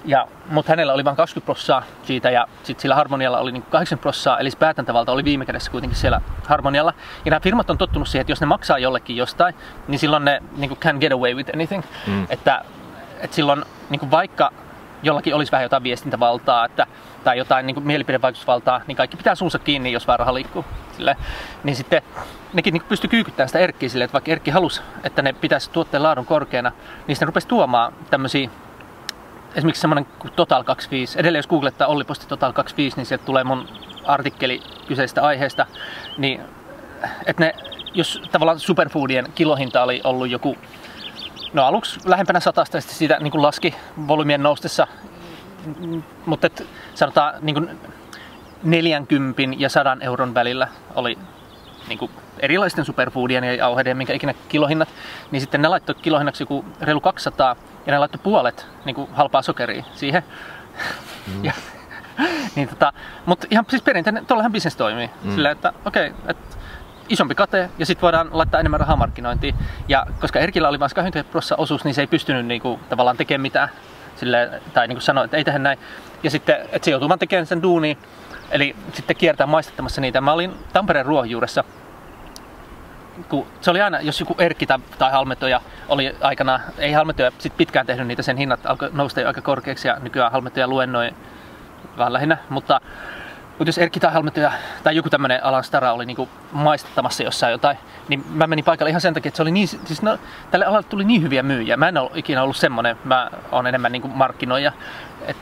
Ja, mutta hänellä oli vain 20 prossaa siitä ja sitten sillä Harmonialla oli niin 80 prossaa, eli päätäntävalta oli viime kädessä kuitenkin siellä Harmonialla. Ja nämä firmat on tottunut siihen, että jos ne maksaa jollekin jostain, niin silloin ne niin kuin can get away with anything. Mm. Että, että silloin niin kuin vaikka jollakin olisi vähän jotain viestintävaltaa että, tai jotain niin mielipidevaikutusvaltaa, niin kaikki pitää suunsa kiinni, jos vaan raha liikkuu. Sille. Niin sitten nekin niin pystyi kyykyttämään sitä Erkkiä silleen, että vaikka Erkki halusi, että ne pitäisi tuotteen laadun korkeana, niin sitten rupesi tuomaan tämmöisiä esimerkiksi semmoinen Total 25. Edelleen jos googlettaa Olli Posti Total 25, niin sieltä tulee mun artikkeli kyseisestä aiheesta. Niin, että ne, jos tavallaan superfoodien kilohinta oli ollut joku No aluksi lähempänä satasta ja sitten siitä niin kuin laski volyymien noustessa, mutta et, sanotaan niin kuin 40 ja 100 euron välillä oli niin kuin erilaisten superfoodien ja jauheiden, minkä ikinä kilohinnat, niin sitten ne laittoi kilohinnaksi joku reilu 200 ja ne laittoi puolet niin kuin halpaa sokeria siihen. Mm. ja, niin tota, mutta ihan siis perinteinen, tuollahan bisnes toimii. Mm. Sillä, että okei, okay, että isompi kate ja sitten voidaan laittaa enemmän rahaa markkinointiin. Ja koska Erkillä oli vain 20 prosenttia osuus, niin se ei pystynyt niinku, tavallaan tekemään mitään sille, tai niin kuin sanoi, että ei tehdä näin. Ja sitten, että se joutuu vaan tekemään sen duuniin, eli sitten kiertää maistattamassa niitä. Mä olin Tampereen ruohonjuuressa kun se oli aina, jos joku Erkki tai, tai Halmetoja oli aikana, ei Halmetoja sit pitkään tehnyt niitä, sen hinnat alkoi nousta jo aika korkeaksi ja nykyään Halmetoja luennoi vähän lähinnä, mutta, mutta jos Erkki tai Halmetoja tai joku tämmöinen alan stara oli niinku maistattamassa jossain jotain, niin mä menin paikalle ihan sen takia, että se oli niin, siis no, tälle alalle tuli niin hyviä myyjiä. Mä en ole ikinä ollut semmonen, mä oon enemmän niinku markkinoija, et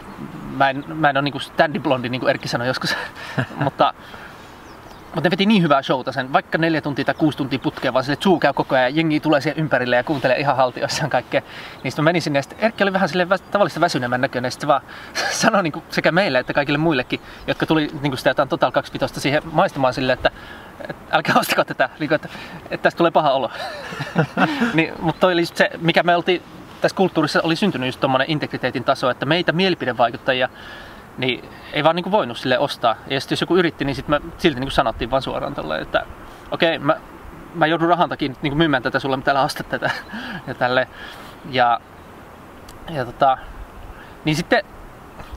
mä en, mä en ole niinku standy-blondi, niin kuin Erkki sanoi joskus, mutta mutta ne veti niin hyvää showta sen, vaikka neljä tuntia tai kuusi tuntia putkeen, vaan se suu käy koko ajan ja jengi tulee siihen ympärille ja kuuntelee ihan haltioissaan kaikkea. Niin sitten menin sinne ja sitten Erkki oli vähän sille tavallista väsyneemmän näköinen. Ja sitten vaan sanoi niin sekä meille että kaikille muillekin, jotka tuli niin sitä jotain Total 25 siihen maistamaan silleen, että, että älkää ostako tätä, niin kuin, että, että tästä tulee paha olo. niin, mutta toi oli se, mikä me oltiin tässä kulttuurissa oli syntynyt just tuommoinen integriteetin taso, että meitä mielipidevaikuttajia niin ei vaan niin kuin voinut sille ostaa. Ja sitten jos joku yritti, niin sitten me silti niin kuin sanottiin vaan suoraan tolle, että okei, okay, mä, mä joudun rahan takia niin kuin myymään tätä sulle, mutta älä osta tätä. ja tälle. Ja, ja tota, niin sitten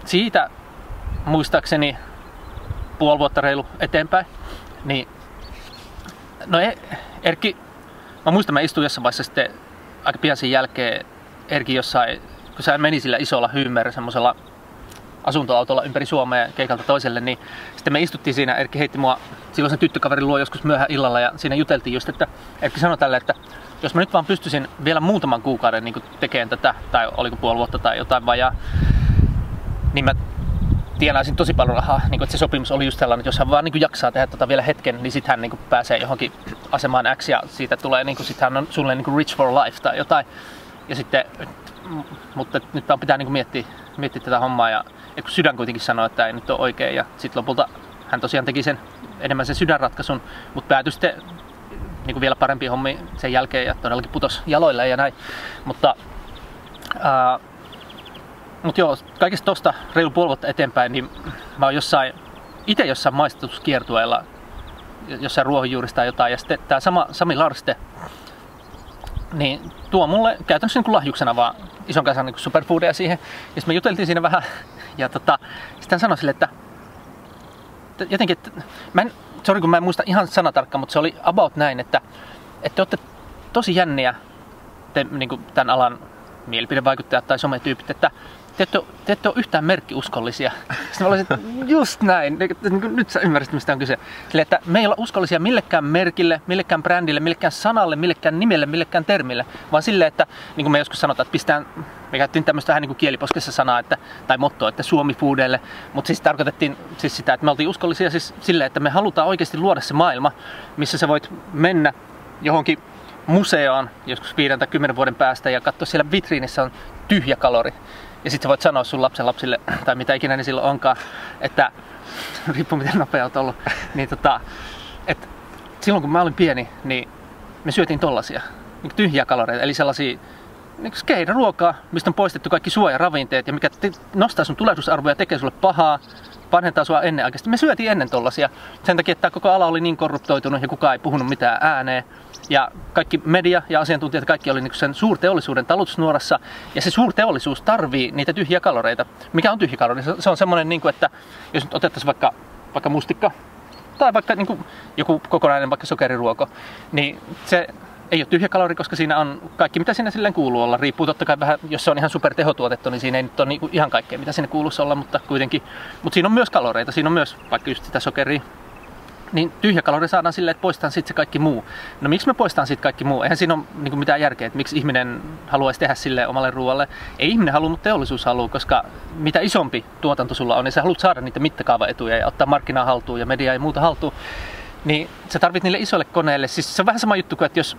siitä muistaakseni puoli vuotta reilu eteenpäin, niin no e, Erkki, mä muistan, mä istuin jossain vaiheessa sitten aika pian sen jälkeen Erkki jossain, kun sä meni sillä isolla hyymer, semmoisella asuntoautolla ympäri Suomea keikalta toiselle, niin sitten me istuttiin siinä, Erkki heitti mua silloin sen tyttökaverin luo joskus myöhään illalla ja siinä juteltiin just, että Erkki sanoi tälle, että jos mä nyt vaan pystyisin vielä muutaman kuukauden niin tekemään tätä, tai oliko puoli vuotta tai jotain vajaa, niin mä tienaisin tosi paljon rahaa. Niin kuin, että se sopimus oli just sellainen, että jos hän vaan niin jaksaa tehdä tota vielä hetken, niin sitten hän niin pääsee johonkin asemaan X ja siitä tulee, niin kuin, sit hän on sulle niin rich for life tai jotain. Ja sitten, mutta nyt pitää niin miettiä, miettiä tätä hommaa ja ja kun sydän kuitenkin sanoi, että ei nyt ole oikein. Ja sitten lopulta hän tosiaan teki sen enemmän sen sydänratkaisun, mutta päätyi sitten niin kuin vielä parempi hommi sen jälkeen ja todellakin putos jaloille ja näin. Mutta, ää, mutta joo, kaikesta tosta reilu puoli vuotta eteenpäin, niin mä oon jossain, itse jossain maistetuskiertueella, jossain ruohonjuurista tai jotain, ja sitten tämä sama Sami Larste, niin tuo mulle käytännössä niin kuin lahjuksena vaan ison kanssa niin superfoodia siihen. Ja sitten me juteltiin siinä vähän ja tota, sitten sanoi sille, että, jotenkin, että, mä en, sorry kun mä en muista ihan sanatarkka, mutta se oli about näin, että, että te olette tosi jänniä, te, niin tämän alan mielipidevaikuttajat tai sometyypit, että te ette, ole, te ette ole yhtään merkkiuskollisia. Sitten mä olisin, että just näin, nyt sä ymmärrät, mistä on kyse. Sille, että me ei olla uskollisia millekään merkille, millekään brändille, millekään sanalle, millekään nimelle, millekään termille, vaan sille, että niin kuin me joskus sanotaan, että pistään, me käytettiin tämmöistä vähän niin kuin kieliposkessa sanaa, että, tai mottoa, että Suomi Foodelle, mutta siis tarkoitettiin siis sitä, että me oltiin uskollisia siis sille, että me halutaan oikeasti luoda se maailma, missä sä voit mennä johonkin museoon joskus 5 tai 10 vuoden päästä ja katsoa siellä vitriinissä on tyhjä kalori. Ja sitten voit sanoa sun lapsen lapsille, tai mitä ikinä ne silloin onkaan, että riippuu miten nopea olet ollut, niin tota, että silloin kun mä olin pieni, niin me syötiin tollasia, niin tyhjiä kaloreita, eli sellaisia niin ruokaa, mistä on poistettu kaikki suojaravinteet ja mikä nostaa sun tulehdusarvoja ja tekee sulle pahaa, vanhentaa sua ennenaikaisesti. Me syötiin ennen tollasia sen takia, että koko ala oli niin korruptoitunut ja kukaan ei puhunut mitään ääneen. Ja kaikki media ja asiantuntijat, kaikki oli niin sen suurteollisuuden talutusnuorassa. Ja se suurteollisuus tarvii niitä tyhjiä kaloreita. Mikä on tyhjä kalori? Se on semmoinen, niin että jos nyt otettaisiin vaikka, vaikka mustikka tai vaikka niin kuin joku kokonainen vaikka sokeriruoko, niin se ei ole tyhjä kalori, koska siinä on kaikki, mitä sinne silleen kuuluu olla. Riippuu totta kai vähän, jos se on ihan super tehotuotettu, niin siinä ei nyt ole niinku ihan kaikkea, mitä sinne kuuluisi olla, mutta kuitenkin. Mutta siinä on myös kaloreita, siinä on myös vaikka just sitä sokeria, niin tyhjä kalori saadaan silleen, että poistetaan sitten se kaikki muu. No miksi me poistetaan sitten kaikki muu? Eihän siinä ole niin mitään järkeä, että miksi ihminen haluaisi tehdä sille omalle ruoalle. Ei ihminen halua, mutta teollisuus haluaa, koska mitä isompi tuotanto sulla on, niin sä haluat saada niitä mittakaavaetuja ja ottaa markkinaa haltuun ja media ja muuta haltuun. Niin sä tarvit niille isoille koneille. Siis se on vähän sama juttu kuin, että jos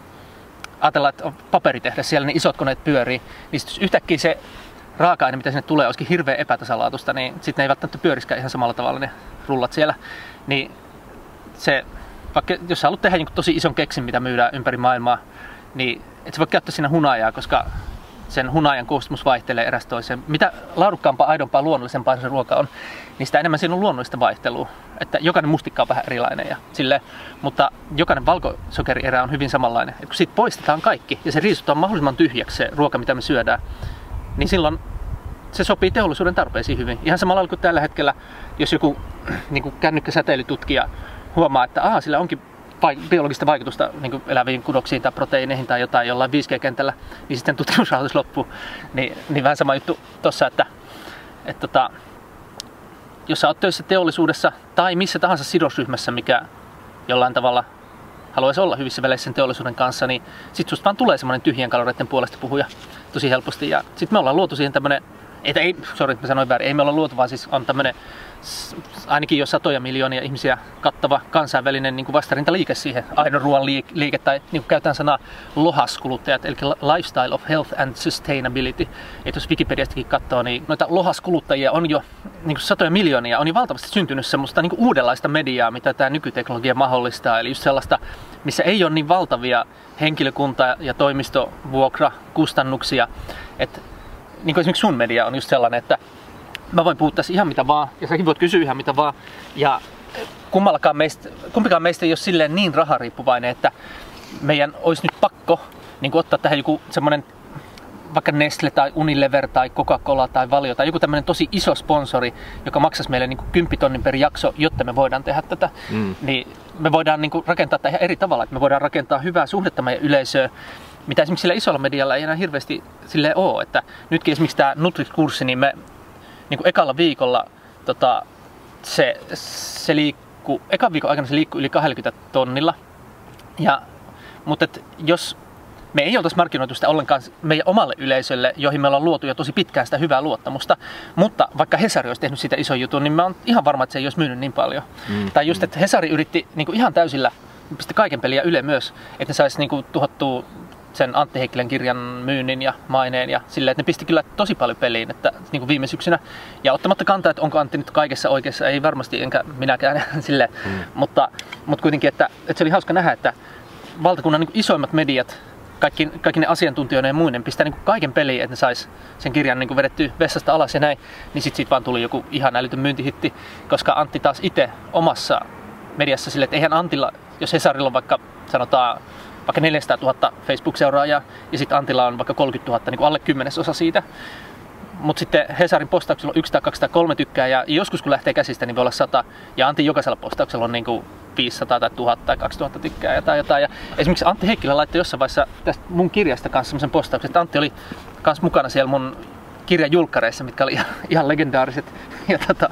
ajatellaan, että on paperitehdas siellä, niin isot koneet pyörii, niin jos yhtäkkiä se raaka-aine, mitä sinne tulee, olisikin hirveän epätasalaatusta, niin sitten ne ei välttämättä pyöriskään ihan samalla tavalla ne rullat siellä. Niin se, vaikka jos sä haluat tehdä niin tosi ison keksin, mitä myydään ympäri maailmaa, niin et sä voi käyttää siinä hunajaa, koska sen hunajan koostumus vaihtelee eräs toiseen. Mitä laadukkaampaa, aidompaa, luonnollisempaa se ruoka on, niin sitä enemmän siinä on luonnollista vaihtelua. Että jokainen mustikka on vähän erilainen, ja sille, mutta jokainen valkosokerierä on hyvin samanlainen. Et kun siitä poistetaan kaikki ja se riisutaan mahdollisimman tyhjäksi se ruoka, mitä me syödään, niin silloin se sopii teollisuuden tarpeisiin hyvin. Ihan samalla kuin tällä hetkellä, jos joku niin kuin kännykkäsäteilytutkija huomaa, että aha, sillä onkin biologista vaikutusta niin eläviin kudoksiin tai proteiineihin tai jotain jollain 5G-kentällä, niin sitten tutkimusrahoitus loppuu. Niin, niin vähän sama juttu tuossa, että, että tota, jos sä oot töissä teollisuudessa tai missä tahansa sidosryhmässä, mikä jollain tavalla haluaisi olla hyvissä väleissä sen teollisuuden kanssa, niin sit susta vaan tulee semmoinen tyhjän kaloreiden puolesta puhuja tosi helposti. Ja sit me ollaan luotu siihen tämmönen, ei, ei sorry, mä sanoin väärin, ei me olla luotu, vaan siis on tämmönen ainakin jo satoja miljoonia ihmisiä kattava kansainvälinen niin kuin vastarintaliike siihen, aidon ruoan liike, tai niin kuin käytetään sanaa lohaskuluttajat, eli Lifestyle of Health and Sustainability. Et jos Wikipediastakin katsoo, niin noita lohaskuluttajia on jo niin kuin satoja miljoonia, on jo valtavasti syntynyt semmoista niin kuin uudenlaista mediaa, mitä tämä nykyteknologia mahdollistaa, eli just sellaista, missä ei ole niin valtavia henkilökunta- ja toimistovuokrakustannuksia, että niin kuin esimerkiksi sun media on just sellainen, että mä voin puhua tässä ihan mitä vaan, ja säkin voit kysyä ihan mitä vaan. Ja kummallakaan meistä, kumpikaan meistä ei ole silleen niin rahariippuvainen, että meidän olisi nyt pakko niin ottaa tähän joku semmoinen vaikka Nestle tai Unilever tai Coca-Cola tai Valio tai joku tämmöinen tosi iso sponsori, joka maksaisi meille niin 10 tonnin per jakso, jotta me voidaan tehdä tätä, mm. niin me voidaan niin rakentaa tätä ihan eri tavalla. Että me voidaan rakentaa hyvää suhdetta meidän yleisöön, mitä esimerkiksi sillä isolla medialla ei enää hirveästi sille ole. Että nytkin esimerkiksi tämä Nutrix-kurssi, niin me niin kuin ekalla viikolla tota, se, se liikkuu, ekan viikon aikana se liikkuu yli 20 tonnilla. Ja, mutta et jos me ei oltaisi markkinoitu sitä ollenkaan meidän omalle yleisölle, joihin me ollaan luotu jo tosi pitkään sitä hyvää luottamusta. Mutta vaikka Hesari olisi tehnyt sitä ison jutun, niin mä oon ihan varma, että se ei olisi myynyt niin paljon. Mm. Tai just, että Hesari yritti niin kuin ihan täysillä pisti kaiken peliä yle myös, että ne saisi niin kuin, tuhottua sen Antti Heikkilän kirjan myynnin ja maineen ja silleen, että ne pisti kyllä tosi paljon peliin että, niin kuin viime syksynä. Ja ottamatta kantaa, että onko Antti nyt kaikessa oikeassa, ei varmasti enkä minäkään sille, mm. mutta, mutta kuitenkin, että, että se oli hauska nähdä, että valtakunnan niin isoimmat mediat, kaikki, kaikki ne asiantuntijoiden ja muinen pistää niin kaiken peliin, että ne sais sen kirjan niin vedettyä vessasta alas ja näin, niin sitten siitä vaan tuli joku ihan älytön myyntihitti, koska Antti taas itse omassa mediassa sille, että eihän Antilla, jos Hesarilla on vaikka sanotaan vaikka 400 000 Facebook-seuraajaa ja sitten Antilla on vaikka 30 000, niin kuin alle kymmenesosa siitä. Mutta sitten Hesarin postauksella on 1 tai 2 tai 3 tykkää ja joskus kun lähtee käsistä, niin voi olla 100. Ja Antti jokaisella postauksella on niin kuin 500 tai 1000 tai 2000 tykkää tai jotain. Ja esimerkiksi Antti Heikkilä laittoi jossain vaiheessa tästä mun kirjasta kanssa semmoisen postauksen, että Antti oli kanssa mukana siellä mun kirjan julkkareissa, mitkä oli ihan, legendaariset. Ja tota,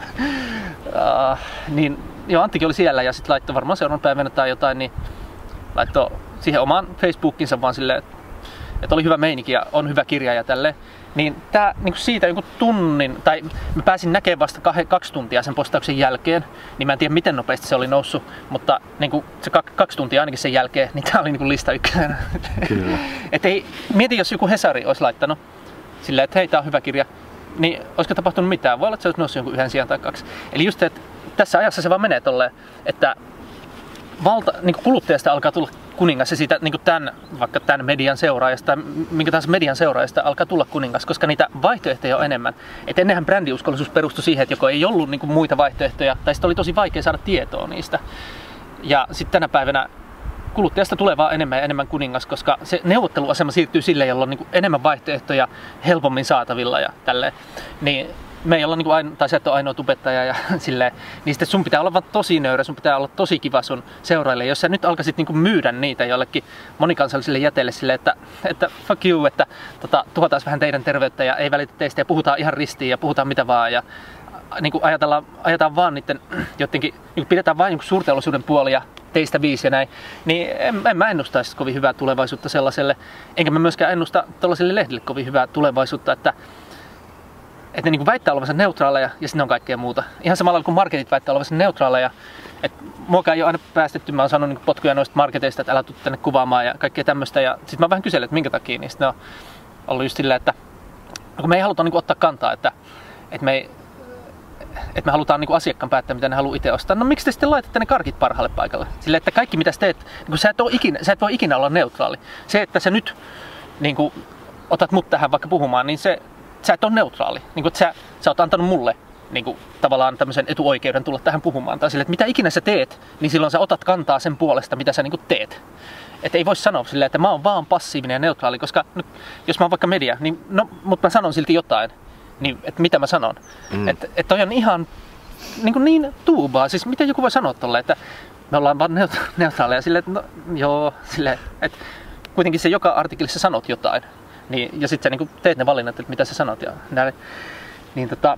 uh, niin, joo, Anttikin oli siellä ja sitten laittoi varmaan seuraavan päivänä tai jotain, niin laittoi siihen omaan Facebookinsa vaan silleen, että oli hyvä meininki ja on hyvä kirja ja tälle. Niin tää niin siitä joku tunnin, tai mä pääsin näkemään vasta kah- kaksi tuntia sen postauksen jälkeen, niin mä en tiedä miten nopeasti se oli noussut, mutta niin kuin se kak- kaksi tuntia ainakin sen jälkeen, niin tää oli niin kuin lista ykkönen. Kyllä. Et ei, mieti, jos joku Hesari olisi laittanut silleen, että hei, tää on hyvä kirja, niin olisiko tapahtunut mitään? Voi olla, että se olisi noussut jonkun yhden sijaan tai kaksi. Eli just, että tässä ajassa se vaan menee tolleen, että valta, niin kuluttajasta alkaa tulla kuningas ja siitä niin tämän, vaikka tämän median seuraajasta tai minkä tahansa median seuraajasta alkaa tulla kuningas, koska niitä vaihtoehtoja on enemmän. Et ennenhän brändiuskollisuus perustui siihen, että joko ei ollut niin muita vaihtoehtoja tai sitten oli tosi vaikea saada tietoa niistä. Ja sitten tänä päivänä kuluttajasta tulee vaan enemmän ja enemmän kuningas, koska se neuvotteluasema siirtyy sille, jolla on niin enemmän vaihtoehtoja helpommin saatavilla ja tälleen. Niin me ei olla niin kuin aino, tai sä et ole ainoa tubettaja ja silleen, niin sitten sun pitää olla vaan tosi nöyrä, sun pitää olla tosi kiva sun seuraille. Jos sä nyt alkaisit niin kuin myydä niitä jollekin monikansallisille jäteille silleen, että, että fuck you, että tota, tuhotaan vähän teidän terveyttä ja ei välitä teistä ja puhutaan ihan ristiin ja puhutaan mitä vaan ja niin kuin ajatellaan, ajatellaan vaan niiden jotenkin, niin pidetään vain niin suurteollisuuden puolia teistä viisi ja näin, niin en, en mä ennustaisi kovin hyvää tulevaisuutta sellaiselle, enkä mä myöskään ennusta tällaiselle lehdille kovin hyvää tulevaisuutta, että että ne niin väittää olevansa neutraaleja ja sitten on kaikkea muuta. Ihan samalla kuin marketit väittää olevansa neutraaleja. Että muokaan ei ole aina päästetty, mä oon saanut niin potkuja noista marketeista, että älä tule tänne kuvaamaan ja kaikkea tämmöistä. Ja sitten mä vähän kyselen, että minkä takia, niin ne on ollut just silleen, että kun me ei haluta niin ottaa kantaa, että, että me ei, että me halutaan niin asiakkaan päättää, mitä ne haluaa itse ostaa. No miksi te sitten laitatte ne karkit parhaalle paikalle? Sille, että kaikki mitä sä teet, niin sä, et ikinä, sä et voi ikinä olla neutraali. Se, että sä nyt niin kuin, otat mut tähän vaikka puhumaan, niin se sä et ole neutraali. Niin kuin, sä, sä oot antanut mulle niin kuin, tavallaan tämmöisen etuoikeuden tulla tähän puhumaan. Tai sille, että mitä ikinä sä teet, niin silloin sä otat kantaa sen puolesta, mitä sä niin kuin, teet. Että ei voi sanoa silleen, että mä oon vaan passiivinen ja neutraali, koska nyt, jos mä oon vaikka media, niin no, mutta mä sanon silti jotain. niin että mitä mä sanon. Mm. Että et toi on ihan niin, kuin niin tuubaa. Siis miten joku voi sanoa tolle, että me ollaan vaan neut- neutraaleja silleen, että no joo, silleen, että kuitenkin se joka artikkelissa sanot jotain. Niin, ja sitten niin kuin teet ne valinnat, että mitä sä sanot ja näin. Niin tota,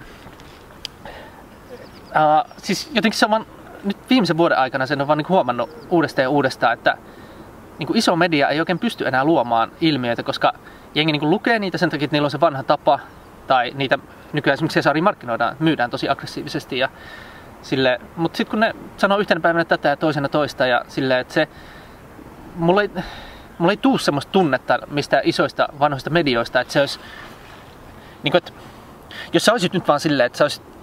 ää, siis jotenkin se on vaan, nyt viimeisen vuoden aikana sen on vaan niin huomannut uudestaan ja uudestaan, että niin kuin iso media ei oikein pysty enää luomaan ilmiöitä, koska jengi niin kuin lukee niitä sen takia, että niillä on se vanha tapa, tai niitä nykyään esimerkiksi Cesari markkinoidaan, myydään tosi aggressiivisesti ja sille, mutta sitten kun ne sanoo yhtenä päivänä tätä ja toisena toista ja silleen, että se, mulla ei, mulla ei tuu semmoista tunnetta mistä isoista vanhoista medioista, että se olisi, niin kuin, että jos sä olisit nyt vaan silleen, että sä olisit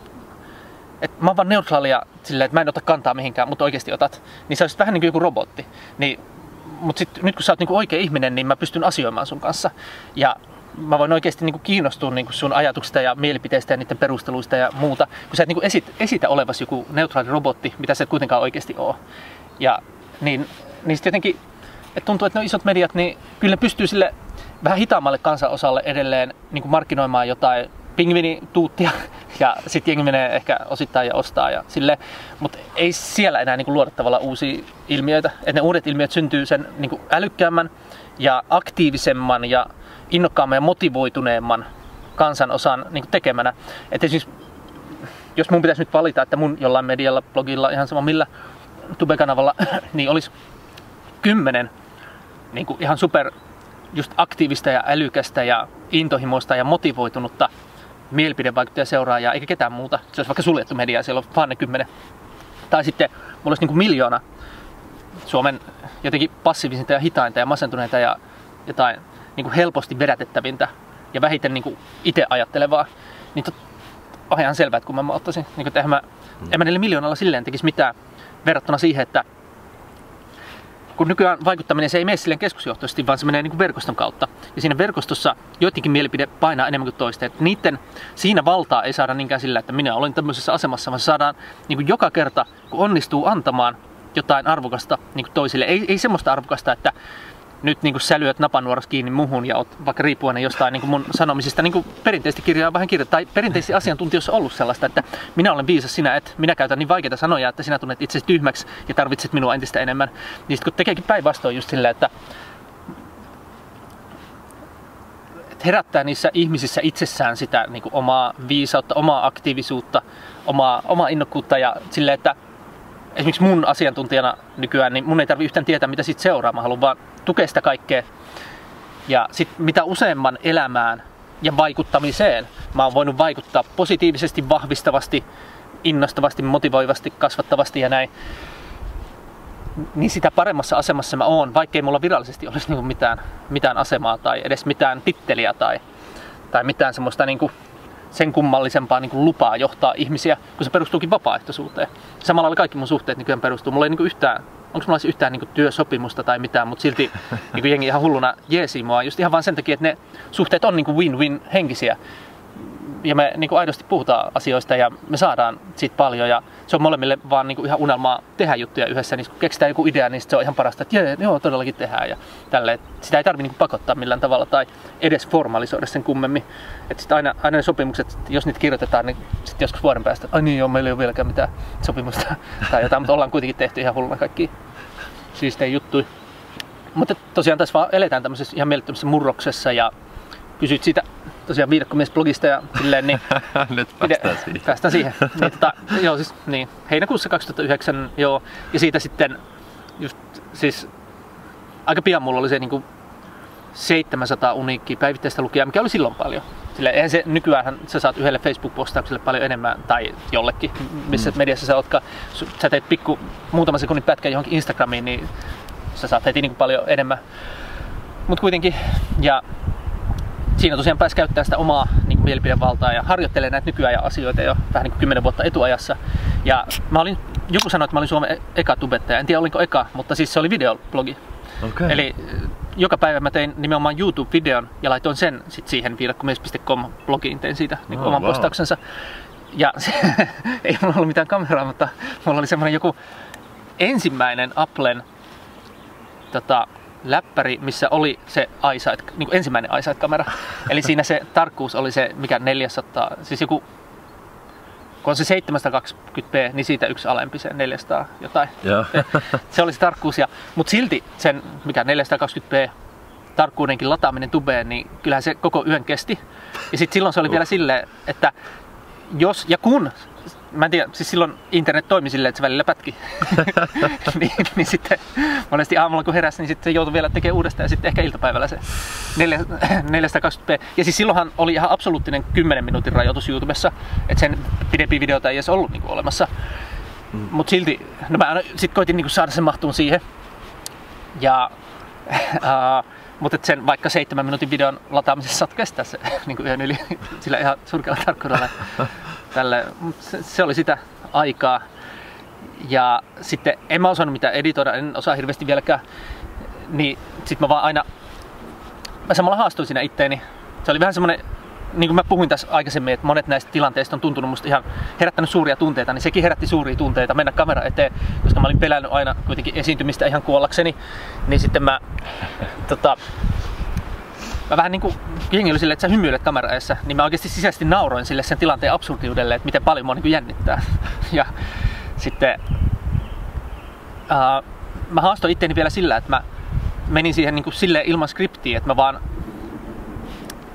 että mä oon vaan neutraalia silleen, että mä en ota kantaa mihinkään, mutta oikeasti otat, niin sä olisit vähän niin kuin joku robotti. Niin, mutta sit, nyt kun sä oot niin kuin oikea ihminen, niin mä pystyn asioimaan sun kanssa. Ja mä voin oikeasti niin kuin kiinnostua niin kuin sun ajatuksista ja mielipiteistä ja niiden perusteluista ja muuta, kun sä et niin kuin esit, esitä olevas joku neutraali robotti, mitä sä et kuitenkaan oikeasti oo. Ja niin, niin sitten jotenkin, että tuntuu, että ne isot mediat, niin kyllä ne pystyy sille vähän hitaammalle kansanosalle edelleen niin kuin markkinoimaan jotain pingviinituuttia ja sitten jengi menee ehkä osittain ja ostaa ja sille, mutta ei siellä enää niinku luoda tavallaan uusia ilmiöitä. Et ne uudet ilmiöt syntyy sen niinku älykkäämmän ja aktiivisemman ja innokkaamman ja motivoituneemman kansanosan niinku tekemänä. Et esimerkiksi, jos mun pitäisi nyt valita, että mun jollain medialla, blogilla, ihan sama millä Tube-kanavalla, niin olisi kymmenen niin kuin ihan super just aktiivista ja älykästä ja intohimoista ja motivoitunutta mielipidevaikuttaja seuraajaa, eikä ketään muuta. Se olisi vaikka suljettu media, siellä on vaan ne kymmenen. Tai sitten mulla olisi niin kuin miljoona Suomen jotenkin passiivisinta ja hitainta ja masentuneita ja jotain niin kuin helposti vedätettävintä ja vähiten niin kuin itse ajattelevaa. Niin tot, on ihan selvää, että kun mä ottaisin, niin kuin, että mä, en mä niille miljoonalla silleen tekisi mitään verrattuna siihen, että kun nykyään vaikuttaminen se ei mene silleen keskusjohtoisesti, vaan se menee niin kuin verkoston kautta. Ja siinä verkostossa joidenkin mielipide painaa enemmän kuin toisten. Että niiden siinä valtaa ei saada niinkään sillä, että minä olen tämmöisessä asemassa, vaan saadaan niin kuin joka kerta, kun onnistuu antamaan jotain arvokasta niin kuin toisille. Ei, ei semmoista arvokasta, että nyt niin kuin sä lyöt napanuoras kiinni muhun ja oot vaikka riippuvainen jostain niin kuin mun sanomisista. Niin kuin perinteisesti kirjaa vähän kirjoittaa, tai perinteisesti asiantuntijoissa ollut sellaista, että minä olen viisas sinä, että minä käytän niin vaikeita sanoja, että sinä tunnet itsesi tyhmäksi ja tarvitset minua entistä enemmän. Niin sitten kun tekeekin päinvastoin just silleen, että herättää niissä ihmisissä itsessään sitä niin kuin omaa viisautta, omaa aktiivisuutta, omaa, omaa innokkuutta ja silleen, että esimerkiksi mun asiantuntijana nykyään, niin mun ei tarvitse yhtään tietää, mitä siitä seuraa. Mä haluan vaan tukea sitä kaikkea. Ja sit mitä useamman elämään ja vaikuttamiseen mä oon voinut vaikuttaa positiivisesti, vahvistavasti, innostavasti, motivoivasti, kasvattavasti ja näin, niin sitä paremmassa asemassa mä oon, vaikkei mulla virallisesti olisi niinku mitään, mitään asemaa tai edes mitään titteliä tai, tai mitään semmoista niinku sen kummallisempaa niin kuin lupaa johtaa ihmisiä, kun se perustuukin vapaaehtoisuuteen. Samalla lailla kaikki mun suhteet nykyään perustuu. Mulla ei niin kuin yhtään, onko mulla yhtään niin kuin työsopimusta tai mitään, mutta silti niin kuin jengi ihan hulluna jeesii mua. Just ihan vaan sen takia, että ne suhteet on niin kuin win-win henkisiä. Ja me niin kuin aidosti puhutaan asioista ja me saadaan siitä paljon ja se on molemmille vaan niin kuin ihan unelmaa tehdä juttuja yhdessä. Niin kun keksitään joku idea, niin se on ihan parasta, että jee, joo, todellakin tehdään. Ja tälle, sitä ei tarvitse niin pakottaa millään tavalla tai edes formalisoida sen kummemmin. Että sit aina, aina ne sopimukset, jos niitä kirjoitetaan, niin sitten joskus vuoden päästä, ai niin joo, meillä ei ole vieläkään mitään sopimusta tai jotain, mutta ollaan kuitenkin tehty ihan hulluna kaikki siistejä juttuja. Mutta tosiaan tässä vaan eletään tämmöisessä ihan mielettömässä murroksessa ja kysyt siitä tosiaan viidakkomies-blogista ja silleen, niin Nyt päästään siihen. Päästään siihen. Niin, tota, joo, siis, niin, heinäkuussa 2009, joo, ja siitä sitten just, siis aika pian mulla oli se niin kuin 700 uniikkiä päivittäistä lukijaa, mikä oli silloin paljon. Sille, eihän se, nykyään sä saat yhdelle Facebook-postaukselle paljon enemmän, tai jollekin, missä mm. mediassa sä ootkaan. Sä teet pikku muutama sekunnin pätkän johonkin Instagramiin, niin sä saat heti niin paljon enemmän. Mutta kuitenkin, ja siinä tosiaan pääsi käyttämään sitä omaa niin kuin mielipidevaltaa ja harjoittelee näitä nykyajan asioita jo vähän niin kuin 10 vuotta etuajassa. Ja mä olin, joku sanoi, että mä olin Suomen e- eka tubettaja. En tiedä olinko eka, mutta siis se oli videoblogi. Okay. Eli joka päivä mä tein nimenomaan YouTube-videon ja laitoin sen sit siihen viidakkomies.com blogiin, tein siitä niin Oh, oman wow. postauksensa. Ja se, ei mulla ollut mitään kameraa, mutta mulla oli semmoinen joku ensimmäinen Applen tota, läppäri, missä oli se iSight, niin kuin ensimmäinen iSight-kamera. Eli siinä se tarkkuus oli se, mikä 400, siis joku kun on se 720p, niin siitä yksi alempi se 400 jotain. Joo. Se oli se tarkkuus. Ja, mutta silti sen, mikä 420p tarkkuudenkin lataaminen tubeen, niin kyllähän se koko yön kesti. Ja sitten silloin se oli vielä silleen, että jos ja kun mä en tiedä, siis silloin internet toimi silleen, että se välillä pätki. niin, niin, sitten monesti aamulla kun heräsi, niin sitten se joutui vielä tekemään uudestaan ja sitten ehkä iltapäivällä se 420p. Ja siis silloinhan oli ihan absoluuttinen 10 minuutin rajoitus YouTubessa, että sen pidempi videota ei edes ollut niin kuin olemassa. Mm. Mutta silti, no mä sitten koitin niin kuin saada sen mahtuun siihen. Ja, uh, mutta sen vaikka seitsemän minuutin videon lataamisessa saat kestää se niin kuin yön yli sillä ihan surkealla tarkkuudella. Tälle, se, se, oli sitä aikaa. Ja sitten en mä osannut mitään editoida, en osaa hirveästi vieläkään. Niin sit mä vaan aina, mä samalla haastuin siinä itteeni. Se oli vähän semmonen, niin kuin mä puhuin tässä aikaisemmin, että monet näistä tilanteista on tuntunut musta ihan herättänyt suuria tunteita, niin sekin herätti suuria tunteita mennä kamera eteen, koska mä olin pelännyt aina kuitenkin esiintymistä ihan kuollakseni. Niin sitten mä tota, mä vähän niinku jengi oli silleen, että sä hymyilet kameraessa, niin mä oikeasti sisäisesti nauroin sille sen tilanteen absurdiudelle, että miten paljon mua niinku jännittää. ja sitten uh, mä haastoin itteni vielä sillä, että mä menin siihen niinku silleen ilman skriptiä, että mä vaan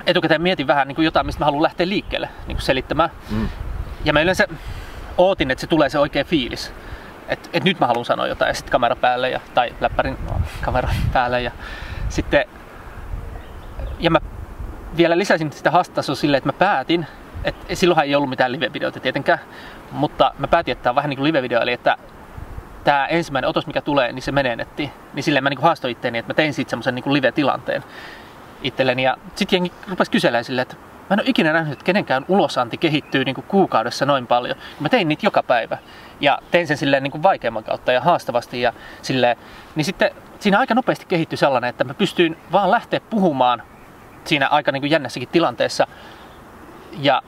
etukäteen mietin vähän niinku jotain, mistä mä haluan lähteä liikkeelle niinku selittämään. Mm. Ja mä yleensä ootin, että se tulee se oikea fiilis. Että et nyt mä haluan sanoa jotain ja sitten kamera päälle ja, tai läppärin kamera päälle ja sitten ja mä vielä lisäsin sitä haastatasoa silleen, että mä päätin, että silloinhan ei ollut mitään live-videoita tietenkään, mutta mä päätin, että tämä on vähän niin kuin live-video, eli että tämä ensimmäinen otos, mikä tulee, niin se menee nettiin. Niin silleen mä niin haastoin itteeni, että mä tein siitä semmoisen niin live-tilanteen itselleni. Ja sitten jengi rupesi kyselemään silleen, että mä en ole ikinä nähnyt, että kenenkään ulosanti kehittyy niin kuin kuukaudessa noin paljon. Mä tein niitä joka päivä. Ja tein sen silleen niin kuin vaikeamman kautta ja haastavasti. Ja silleen, niin sitten siinä aika nopeasti kehittyi sellainen, että mä pystyin vaan lähteä puhumaan siinä aika niin kuin jännässäkin tilanteessa. Ja,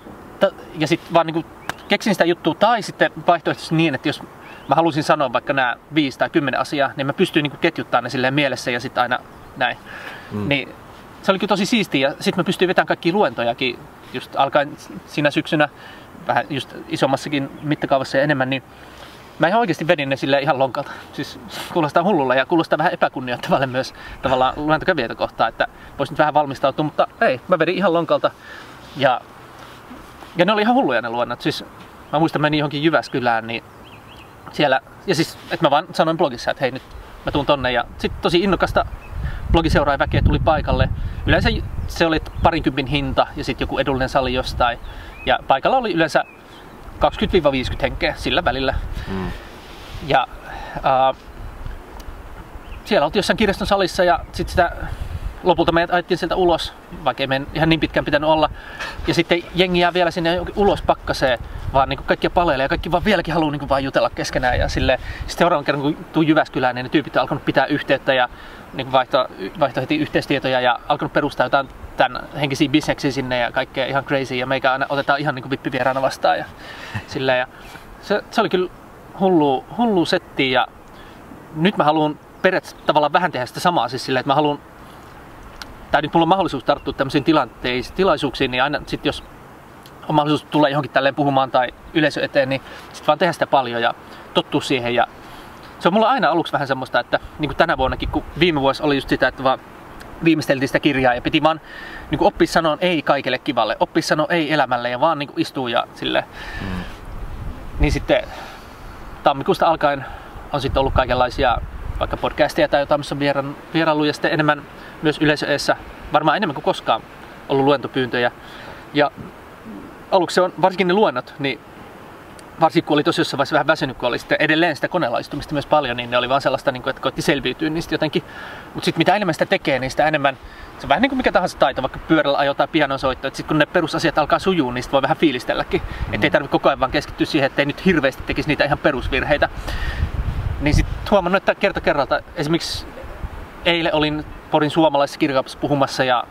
ja sitten vaan niin kuin keksin sitä juttua. Tai sitten vaihtoehtoisesti niin, että jos mä halusin sanoa vaikka nämä viisi tai kymmenen asiaa, niin mä pystyin niin ketjuttamaan ne silleen mielessä ja sitten aina näin. Mm. Niin se oli kyllä tosi siistiä. Ja sitten mä pystyin vetämään kaikki luentojakin just alkaen siinä syksynä, vähän just isommassakin mittakaavassa ja enemmän, niin mä ihan oikeasti vedin ne sille ihan lonkalta. Siis kuulostaa hullulla ja kuulostaa vähän epäkunnioittavalle myös tavallaan luentokävijöitä kohtaan, että voisin vähän valmistautua, mutta ei, mä vedin ihan lonkalta. Ja, ja ne oli ihan hulluja ne luennot. Siis mä muistan menin johonkin Jyväskylään, niin siellä, ja siis, että mä vaan sanoin blogissa, että hei nyt mä tuun tonne ja sitten tosi innokasta blogiseuraajaväkeä tuli paikalle. Yleensä se oli parinkympin hinta ja sitten joku edullinen sali jostain. Ja paikalla oli yleensä 20-50 henkeä sillä välillä. Mm. Ja äh, siellä oltiin jossain kirjaston salissa ja sitten sitä lopulta meidät ajettiin sieltä ulos, vaikka ei meidän ihan niin pitkään pitänyt olla. Ja sitten jengi jää vielä sinne ulos pakkaseen, vaan niin kaikkia paleille ja kaikki vaan vieläkin haluaa niin vaan jutella keskenään. Ja sille, sitten seuraavan kerran kun tuu Jyväskylään, niin ne tyypit on alkanut pitää yhteyttä ja niin vaihto, vaihto heti yhteistietoja ja alkanut perustaa jotain tämän henkisiä bisneksiä sinne ja kaikkea ihan crazy. Ja meikä aina otetaan ihan niin vippivieraana vastaan. Ja, sille, ja se, se, oli kyllä hullu, hullu setti ja nyt mä haluan periaatteessa tavallaan vähän tehdä sitä samaa siis silleen, että mä haluan tai nyt mulla on mahdollisuus tarttua tämmöisiin tilanteisiin, tilaisuuksiin, niin aina sitten jos on mahdollisuus tulla johonkin tälleen puhumaan tai yleisö eteen, niin sitten vaan tehdä sitä paljon ja tottua siihen. Ja se on mulla aina aluksi vähän semmoista, että niin kuin tänä vuonnakin, kun viime vuosi oli just sitä, että vaan viimeisteltiin sitä kirjaa ja piti vaan niin oppia sanoa ei kaikelle kivalle, oppia sanoa ei elämälle ja vaan niin istuu ja sille. Mm. Niin sitten tammikuusta alkaen on sitten ollut kaikenlaisia vaikka podcasteja tai jotain, missä on vierailuja ja sitten enemmän myös yleisöessä, varmaan enemmän kuin koskaan ollut luentopyyntöjä. Ja aluksi se on, varsinkin ne luennot, niin varsinkin kun oli tosi jossain vaiheessa vähän väsynyt, kun oli sitten edelleen sitä koneelaistumista myös paljon, niin ne oli vaan sellaista, niin kuin, että koitti selviytyä niistä jotenkin. Mutta sitten mitä enemmän sitä tekee, niin sitä enemmän, se on vähän niin kuin mikä tahansa taito, vaikka pyörällä ajoi tai pianon soitto, että sitten kun ne perusasiat alkaa sujuu, niin voi vähän fiilistelläkin. Mm. Että ei tarvitse koko ajan vaan keskittyä siihen, että ei nyt hirveästi tekisi niitä ihan perusvirheitä. Niin sitten huomannut, että kerta kerralta, esimerkiksi eilen olin Porin suomalaisessa kirjakaupassa puhumassa ja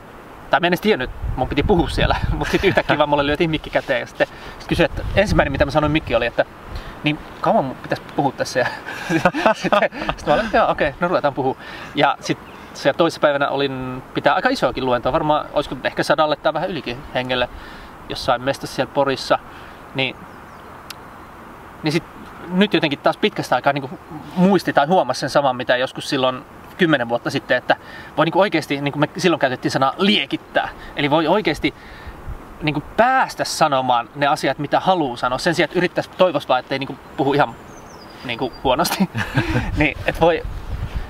tai mä en edes tiennyt, mun piti puhua siellä, mutta sitten yhtäkkiä vaan mulle lyötiin mikki käteen ja sitten, sitten kysyin, että ensimmäinen mitä mä sanoin mikki oli, että niin kauan mun pitäisi puhua tässä ja sitten, sitten mä olin, että okei, okay, no ruvetaan puhua. Ja sitten se toisessa päivänä olin pitää aika isoakin luentoa, varmaan olisiko ehkä sadalle tai vähän ylikin hengelle jossain mestassa siellä Porissa. Niin, niin sit, nyt jotenkin taas pitkästä aikaa niin muisti tai huomasi sen saman, mitä joskus silloin kymmenen vuotta sitten, että voi niin oikeasti, niin kuin me silloin käytettiin sanaa liekittää, eli voi oikeasti niin kuin päästä sanomaan ne asiat, mitä haluaa sanoa, sen sijaan, että yrittäisi toivoa ettei niin kuin puhu ihan niin kuin huonosti. niin, että voi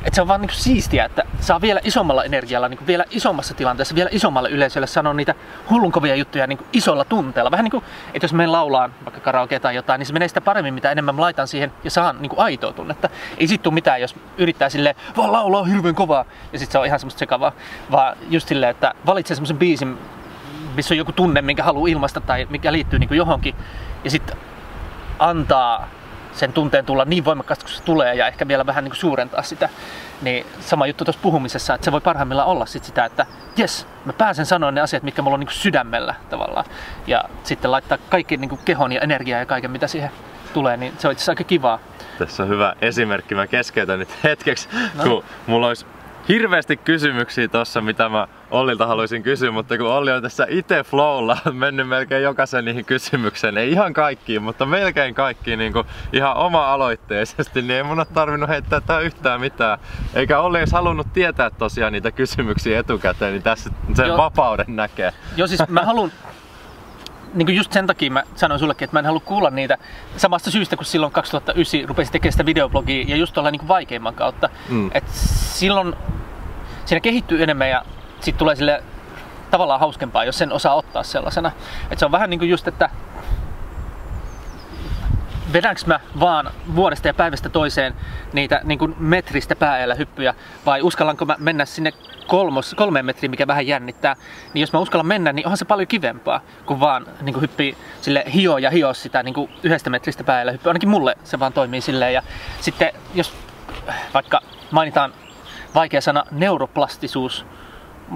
että se on vaan niin siistiä, että saa vielä isommalla energialla, niin vielä isommassa tilanteessa, vielä isommalle yleisölle sanoa niitä hullunkovia juttuja niin isolla tunteella. Vähän niin kuin, että jos me laulaa vaikka karaoke tai jotain, niin se menee sitä paremmin, mitä enemmän mä laitan siihen ja saan niin kuin aitoa tunnetta. Ei sit tule mitään, jos yrittää silleen, vaan laulaa hirveän kovaa ja sitten se on ihan semmoista sekavaa. Vaan just silleen, että valitsee semmoisen biisin, missä on joku tunne, minkä haluaa ilmaista tai mikä liittyy niin kuin johonkin. Ja sitten antaa sen tunteen tulla niin voimakkaasti kuin se tulee ja ehkä vielä vähän niin kuin suurentaa sitä. Niin sama juttu tuossa puhumisessa, että se voi parhaimmillaan olla sit sitä, että jes, mä pääsen sanoa ne asiat, mitkä mulla on niin kuin sydämellä tavallaan. Ja sitten laittaa kaikki niin kuin kehon ja energiaa ja kaiken, mitä siihen tulee, niin se on itse asiassa aika kivaa. Tässä on hyvä esimerkki. Mä keskeytän nyt hetkeksi, no. kun mulla olisi hirveästi kysymyksiä tossa, mitä mä Ollilta haluaisin kysyä, mutta kun Olli on tässä itse flowlla mennyt melkein jokaisen niihin kysymykseen, ei ihan kaikkiin, mutta melkein kaikkiin niin kuin ihan oma-aloitteisesti, niin ei mun ole tarvinnut heittää tähän yhtään mitään. Eikä Olli edes halunnut tietää tosiaan niitä kysymyksiä etukäteen, niin tässä sen Joo. vapauden näkee. Joo, siis mä haluan niin kuin just sen takia mä sanoin sullekin, että mä en halua kuulla niitä samasta syystä, kun silloin 2009 rupesin tekemään sitä videoblogia ja just tuolla niin vaikeimman kautta. Mm. Et silloin siinä kehittyy enemmän ja sitten tulee sille tavallaan hauskempaa, jos sen osaa ottaa sellaisena. Et se on vähän niin kuin just, että vedänkö mä vaan vuodesta ja päivästä toiseen niitä niin kuin metristä päällä hyppyjä vai uskallanko mä mennä sinne kolmos, kolmeen metriin, mikä vähän jännittää, niin jos mä uskallan mennä, niin onhan se paljon kivempaa, kuin vaan niin kuin hyppii sille hio ja hio sitä niin kuin yhdestä metristä päällä hyppyä. Ainakin mulle se vaan toimii silleen. Ja sitten jos vaikka mainitaan vaikea sana neuroplastisuus,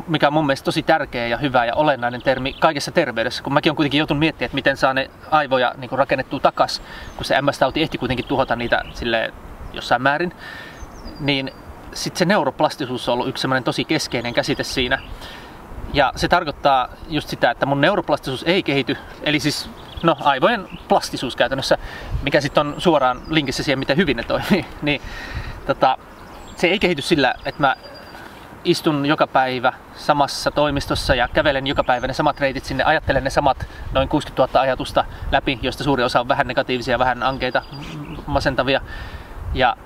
mikä on mun mielestä tosi tärkeä ja hyvä ja olennainen termi kaikessa terveydessä, kun mäkin on kuitenkin joutunut miettimään, että miten saa ne aivoja niin rakennettua takas, kun se MS-tauti ehti kuitenkin tuhota niitä sille jossain määrin, niin sitten se neuroplastisuus on ollut yksi tosi keskeinen käsite siinä. Ja se tarkoittaa just sitä, että mun neuroplastisuus ei kehity, eli siis no aivojen plastisuus käytännössä, mikä sitten on suoraan linkissä siihen, miten hyvin ne toimii, niin tota, se ei kehity sillä, että mä istun joka päivä samassa toimistossa ja kävelen joka päivä ne samat reitit sinne, ajattelen ne samat noin 60 000 ajatusta läpi, joista suuri osa on vähän negatiivisia, vähän ankeita, masentavia. Ja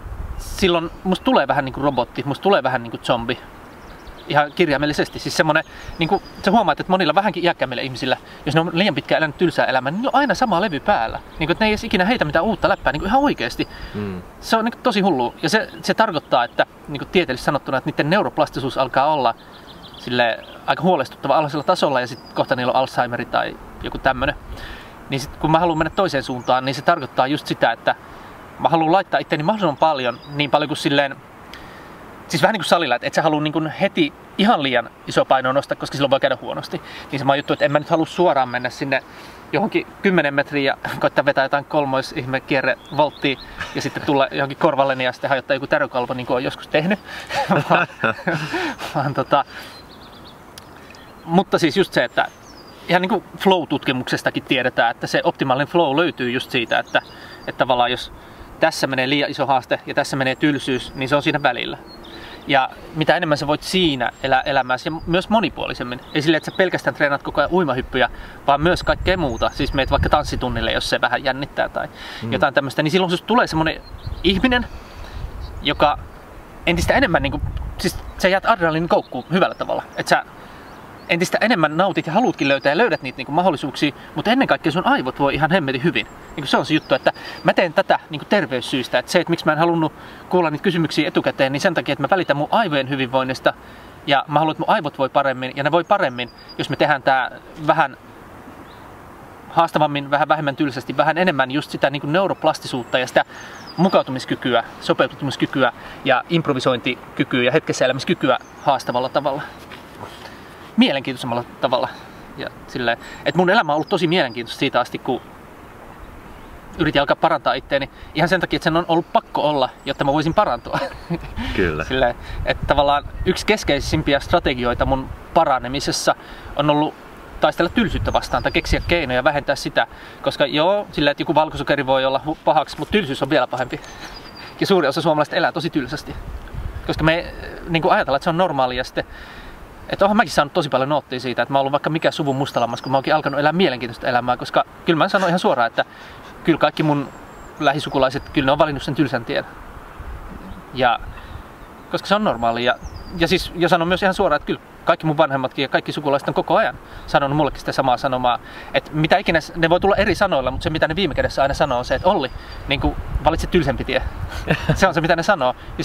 silloin musta tulee vähän niin kuin robotti, musta tulee vähän niin kuin zombi. Ihan kirjaimellisesti. Siis semmonen, niin kuin, sä huomaat, että monilla vähänkin iäkkäämmillä ihmisillä, jos ne on liian pitkään elänyt tylsää elämää, niin niillä on aina sama levy päällä. Niin kuin, että ne ei edes ikinä heitä mitään uutta läppää, niin kuin ihan oikeasti. Mm. Se on niin kuin, tosi hullu. Ja se, se tarkoittaa, että niin kuin tieteellisesti sanottuna, että niiden neuroplastisuus alkaa olla sille aika huolestuttava alhaisella tasolla ja sitten kohta niillä on Alzheimer tai joku tämmönen. Niin sit, kun mä haluan mennä toiseen suuntaan, niin se tarkoittaa just sitä, että mä haluan laittaa itteni mahdollisimman paljon, niin paljon kuin silleen, siis vähän niin kuin salilla, että et sä halua niin heti ihan liian iso paino nostaa, koska silloin voi käydä huonosti. Niin se mä juttu, että en mä nyt halua suoraan mennä sinne johonkin 10 metriä ja koittaa vetää jotain kolmois ihme kierre volttia ja sitten tulla johonkin korvalleni ja sitten hajottaa joku tärökalvo niin kuin on joskus tehnyt. vaan, vaan tota, mutta siis just se, että ihan niin kuin flow-tutkimuksestakin tiedetään, että se optimaalinen flow löytyy just siitä, että, että tavallaan jos tässä menee liian iso haaste ja tässä menee tylsyys, niin se on siinä välillä. Ja mitä enemmän sä voit siinä elää elämässä ja myös monipuolisemmin. Ei silleen, että sä pelkästään treenaat koko ajan uimahyppyjä, vaan myös kaikkea muuta. Siis meet vaikka tanssitunnille, jos se vähän jännittää tai mm. jotain tämmöistä. Niin silloin susta tulee semmonen ihminen, joka entistä enemmän, niin kuin, siis sä jäät adrenalinin koukkuun hyvällä tavalla. Että sä entistä enemmän nautit ja haluatkin löytää ja löydät niitä niin kuin mahdollisuuksia, mutta ennen kaikkea sun aivot voi ihan hemmetin hyvin. Niin kuin se on se juttu, että mä teen tätä niin kuin terveyssyistä. Että se, että miksi mä en halunnut kuulla niitä kysymyksiä etukäteen, niin sen takia, että mä välitän mun aivojen hyvinvoinnista ja mä haluan, että mun aivot voi paremmin ja ne voi paremmin, jos me tehdään tää vähän haastavammin, vähän vähemmän tylsästi, vähän enemmän just sitä niin kuin neuroplastisuutta ja sitä mukautumiskykyä, sopeutumiskykyä ja improvisointikykyä ja hetkessä elämiskykyä haastavalla tavalla mielenkiintoisemmalla tavalla. Ja silleen, että mun elämä on ollut tosi mielenkiintoista siitä asti, kun yritin alkaa parantaa itteeni ihan sen takia, että sen on ollut pakko olla, jotta mä voisin parantua. Kyllä. Silleen, että tavallaan yksi keskeisimpiä strategioita mun paranemisessa on ollut taistella tylsyyttä vastaan tai keksiä keinoja vähentää sitä. Koska joo, sillä että joku valkosokeri voi olla pahaksi, mutta tylsyys on vielä pahempi. Ja suuri osa suomalaisista elää tosi tylsästi. Koska me niin kuin ajatellaan, että se on normaalia sitten että onhan mäkin saanut tosi paljon noottia siitä, että mä oon ollut vaikka mikä suvun mustalammas, kun mä oonkin alkanut elää mielenkiintoista elämää, koska kyllä mä sanon ihan suoraan, että kyllä kaikki mun lähisukulaiset, kyllä ne on valinnut sen tylsän tien. Ja koska se on normaali. Ja, ja siis, ja sanon myös ihan suoraan, että kyllä kaikki mun vanhemmatkin ja kaikki sukulaiset on koko ajan sanonut mullekin sitä samaa sanomaa. Että mitä ikinä, ne voi tulla eri sanoilla, mutta se mitä ne viime kädessä aina sanoo on se, että Olli, niin kuin, valitse tylsempi tie. se on se mitä ne sanoo. Ja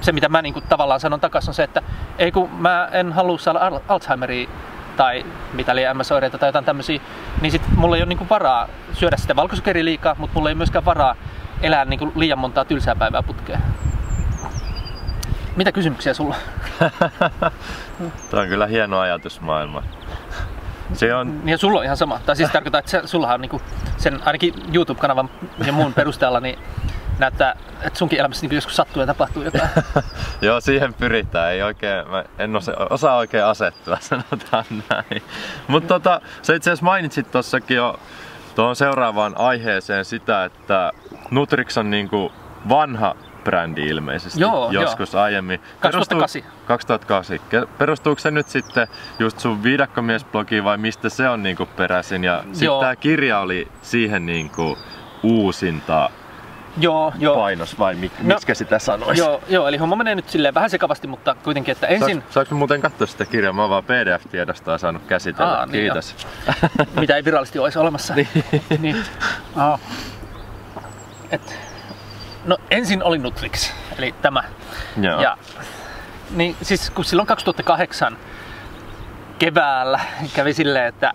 se mitä mä niin kuin, tavallaan sanon takaisin on se, että ei kun mä en halua saada Alzheimeria tai mitä liian MS-oireita tai jotain tämmöisiä, niin sit mulla ei ole niinku varaa syödä sitä valkosokeria liikaa, mutta mulla ei myöskään varaa elää niinku liian montaa tylsää päivää putkeen. Mitä kysymyksiä sulla? Tämä on kyllä hieno ajatusmaailma. Se on... Niin sulla on ihan sama. Tai siis tarkoittaa, että se, sulla on niinku sen ainakin YouTube-kanavan ja muun perusteella niin näyttää, että sunkin elämässä niin joskus sattuu ja tapahtuu jotain. Joo, siihen pyritään. Ei oikein, mä en osa, osaa oikein asettua, sanotaan näin. Mutta tota, sä itse asiassa mainitsit tossakin jo tuohon seuraavaan aiheeseen sitä, että Nutrix on niinku vanha brändi ilmeisesti Joo, joskus joo. aiemmin. 2008. 2008. Perustuuko se nyt sitten just sun viidakkomiesblogiin vai mistä se on niinku peräisin? Ja sitten tämä kirja oli siihen niinku uusinta Joo, joo. painos vai mik, no, miksi sitä sanoisi? Joo, joo, eli homma menee nyt silleen vähän sekavasti, mutta kuitenkin, että ensin... Saanko, saanko muuten katsoa sitä kirjaa? Mä oon vaan PDF-tiedostoa saanut käsitellä. Aa, niin Kiitos. Mitä ei virallisesti olisi olemassa. niin. niin. Aa. Et, no ensin oli Nutrix, eli tämä. Joo. Ja, niin siis kun silloin 2008 keväällä kävi silleen, että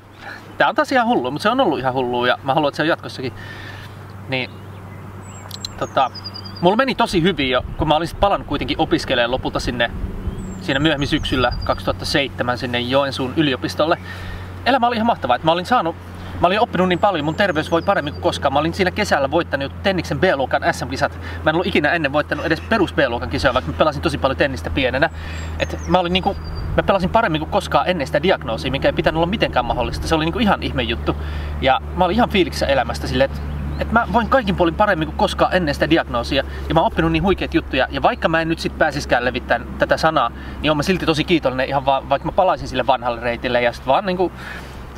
tämä on taas ihan hullu, mutta se on ollut ihan hullu ja mä haluan, että se on jatkossakin. Niin tota, mulla meni tosi hyvin jo, kun mä olin sit palannut kuitenkin opiskelemaan lopulta sinne siinä myöhemmin syksyllä 2007 sinne Joensuun yliopistolle. Elämä oli ihan mahtavaa, että mä olin saanut Mä olin oppinut niin paljon, mun terveys voi paremmin kuin koskaan. Mä olin siinä kesällä voittanut Tenniksen B-luokan SM-kisat. Mä en ollut ikinä ennen voittanut edes perus B-luokan kisoja, vaikka mä pelasin tosi paljon tennistä pienenä. Et mä olin niinku, mä pelasin paremmin kuin koskaan ennen sitä diagnoosia, mikä ei pitänyt olla mitenkään mahdollista. Se oli niinku ihan ihme juttu. Ja mä olin ihan fiiliksissä elämästä silleen, että että mä voin kaikin puolin paremmin kuin koskaan ennen sitä diagnoosia. Ja mä oon oppinut niin huikeat juttuja. Ja vaikka mä en nyt sit pääsiskään levittämään tätä sanaa, niin oon mä silti tosi kiitollinen ihan vaan, vaikka mä palaisin sille vanhalle reitille ja sit vaan niinku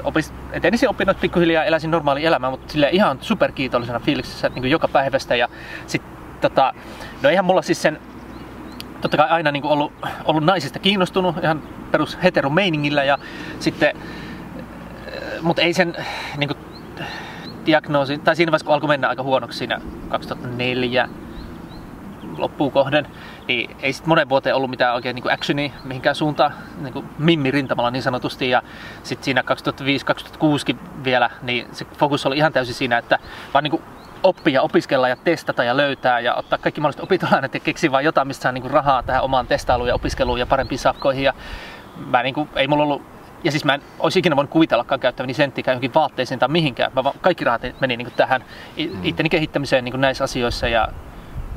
opis, et ensin opinnot pikkuhiljaa eläisin normaali elämää, mutta sille ihan superkiitollisena fiiliksessä niin joka päivästä. Ja sit, tota, no eihän mulla siis sen totta kai aina niin ollut, ollut naisista kiinnostunut ihan perus heteromeiningillä ja sitten, mutta ei sen niin kuin, diagnoosi, tai siinä vaiheessa kun alkoi mennä aika huonoksi siinä 2004 loppuun kohden, niin ei sitten monen vuoteen ollut mitään oikein niin actionia mihinkään suuntaan, niin kuin mimmi rintamalla niin sanotusti. Ja sitten siinä 2005-2006 vielä, niin se fokus oli ihan täysin siinä, että vaan niin kuin oppia, opiskella ja testata ja löytää ja ottaa kaikki mahdolliset opintolainat ja keksiä vain jotain, mistä saa niin kuin rahaa tähän omaan testailuun ja opiskeluun ja parempiin safkoihin. Ja mä niin kuin, ei mulla ollut ja siis mä en olisi ikinä voinut kuvitellakaan käyttäväni senttikään johonkin vaatteisiin tai mihinkään. Mä vaan, kaikki rahat meni niin kuin tähän itteni kehittämiseen niin kuin näissä asioissa ja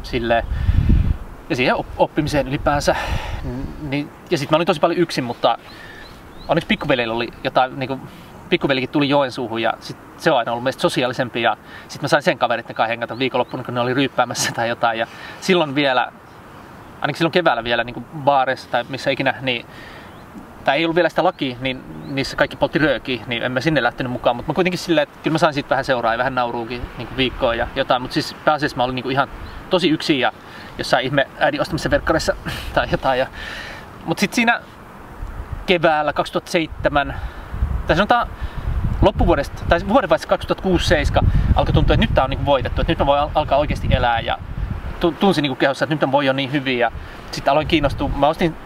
sille ja siihen oppimiseen ylipäänsä. Niin, ja sitten mä olin tosi paljon yksin, mutta onneksi pikkuvelillä oli jotain, niin kuin, pikkuvelikin tuli Joensuuhun ja sit se on aina ollut meistä sosiaalisempi ja sitten mä sain sen kaverit kai hengata viikonloppuna, kun ne oli ryyppäämässä tai jotain ja silloin vielä, ainakin silloin keväällä vielä niin baareissa tai missä ikinä, niin tai ei ollut vielä sitä lakia, niin niissä kaikki poltti röökiä, niin en mä sinne lähtenyt mukaan. Mutta mä kuitenkin silleen, että kyllä mä sain siitä vähän seuraa ja vähän nauruukin niin viikkoa ja jotain. Mutta siis pääasiassa mä olin niin ihan tosi yksin ja jossain ihme äidin ostamisen verkkarissa tai jotain. Ja... Mutta sitten siinä keväällä 2007, tai sanotaan loppuvuodesta, tai vuodenvaiheessa 2006-2007 alkoi tuntua, että nyt tämä on niin voitettu, että nyt mä voin alkaa oikeasti elää ja tunsin niin kehossa, että nyt mä voi jo niin hyvin ja sitten aloin kiinnostua. Mä ostin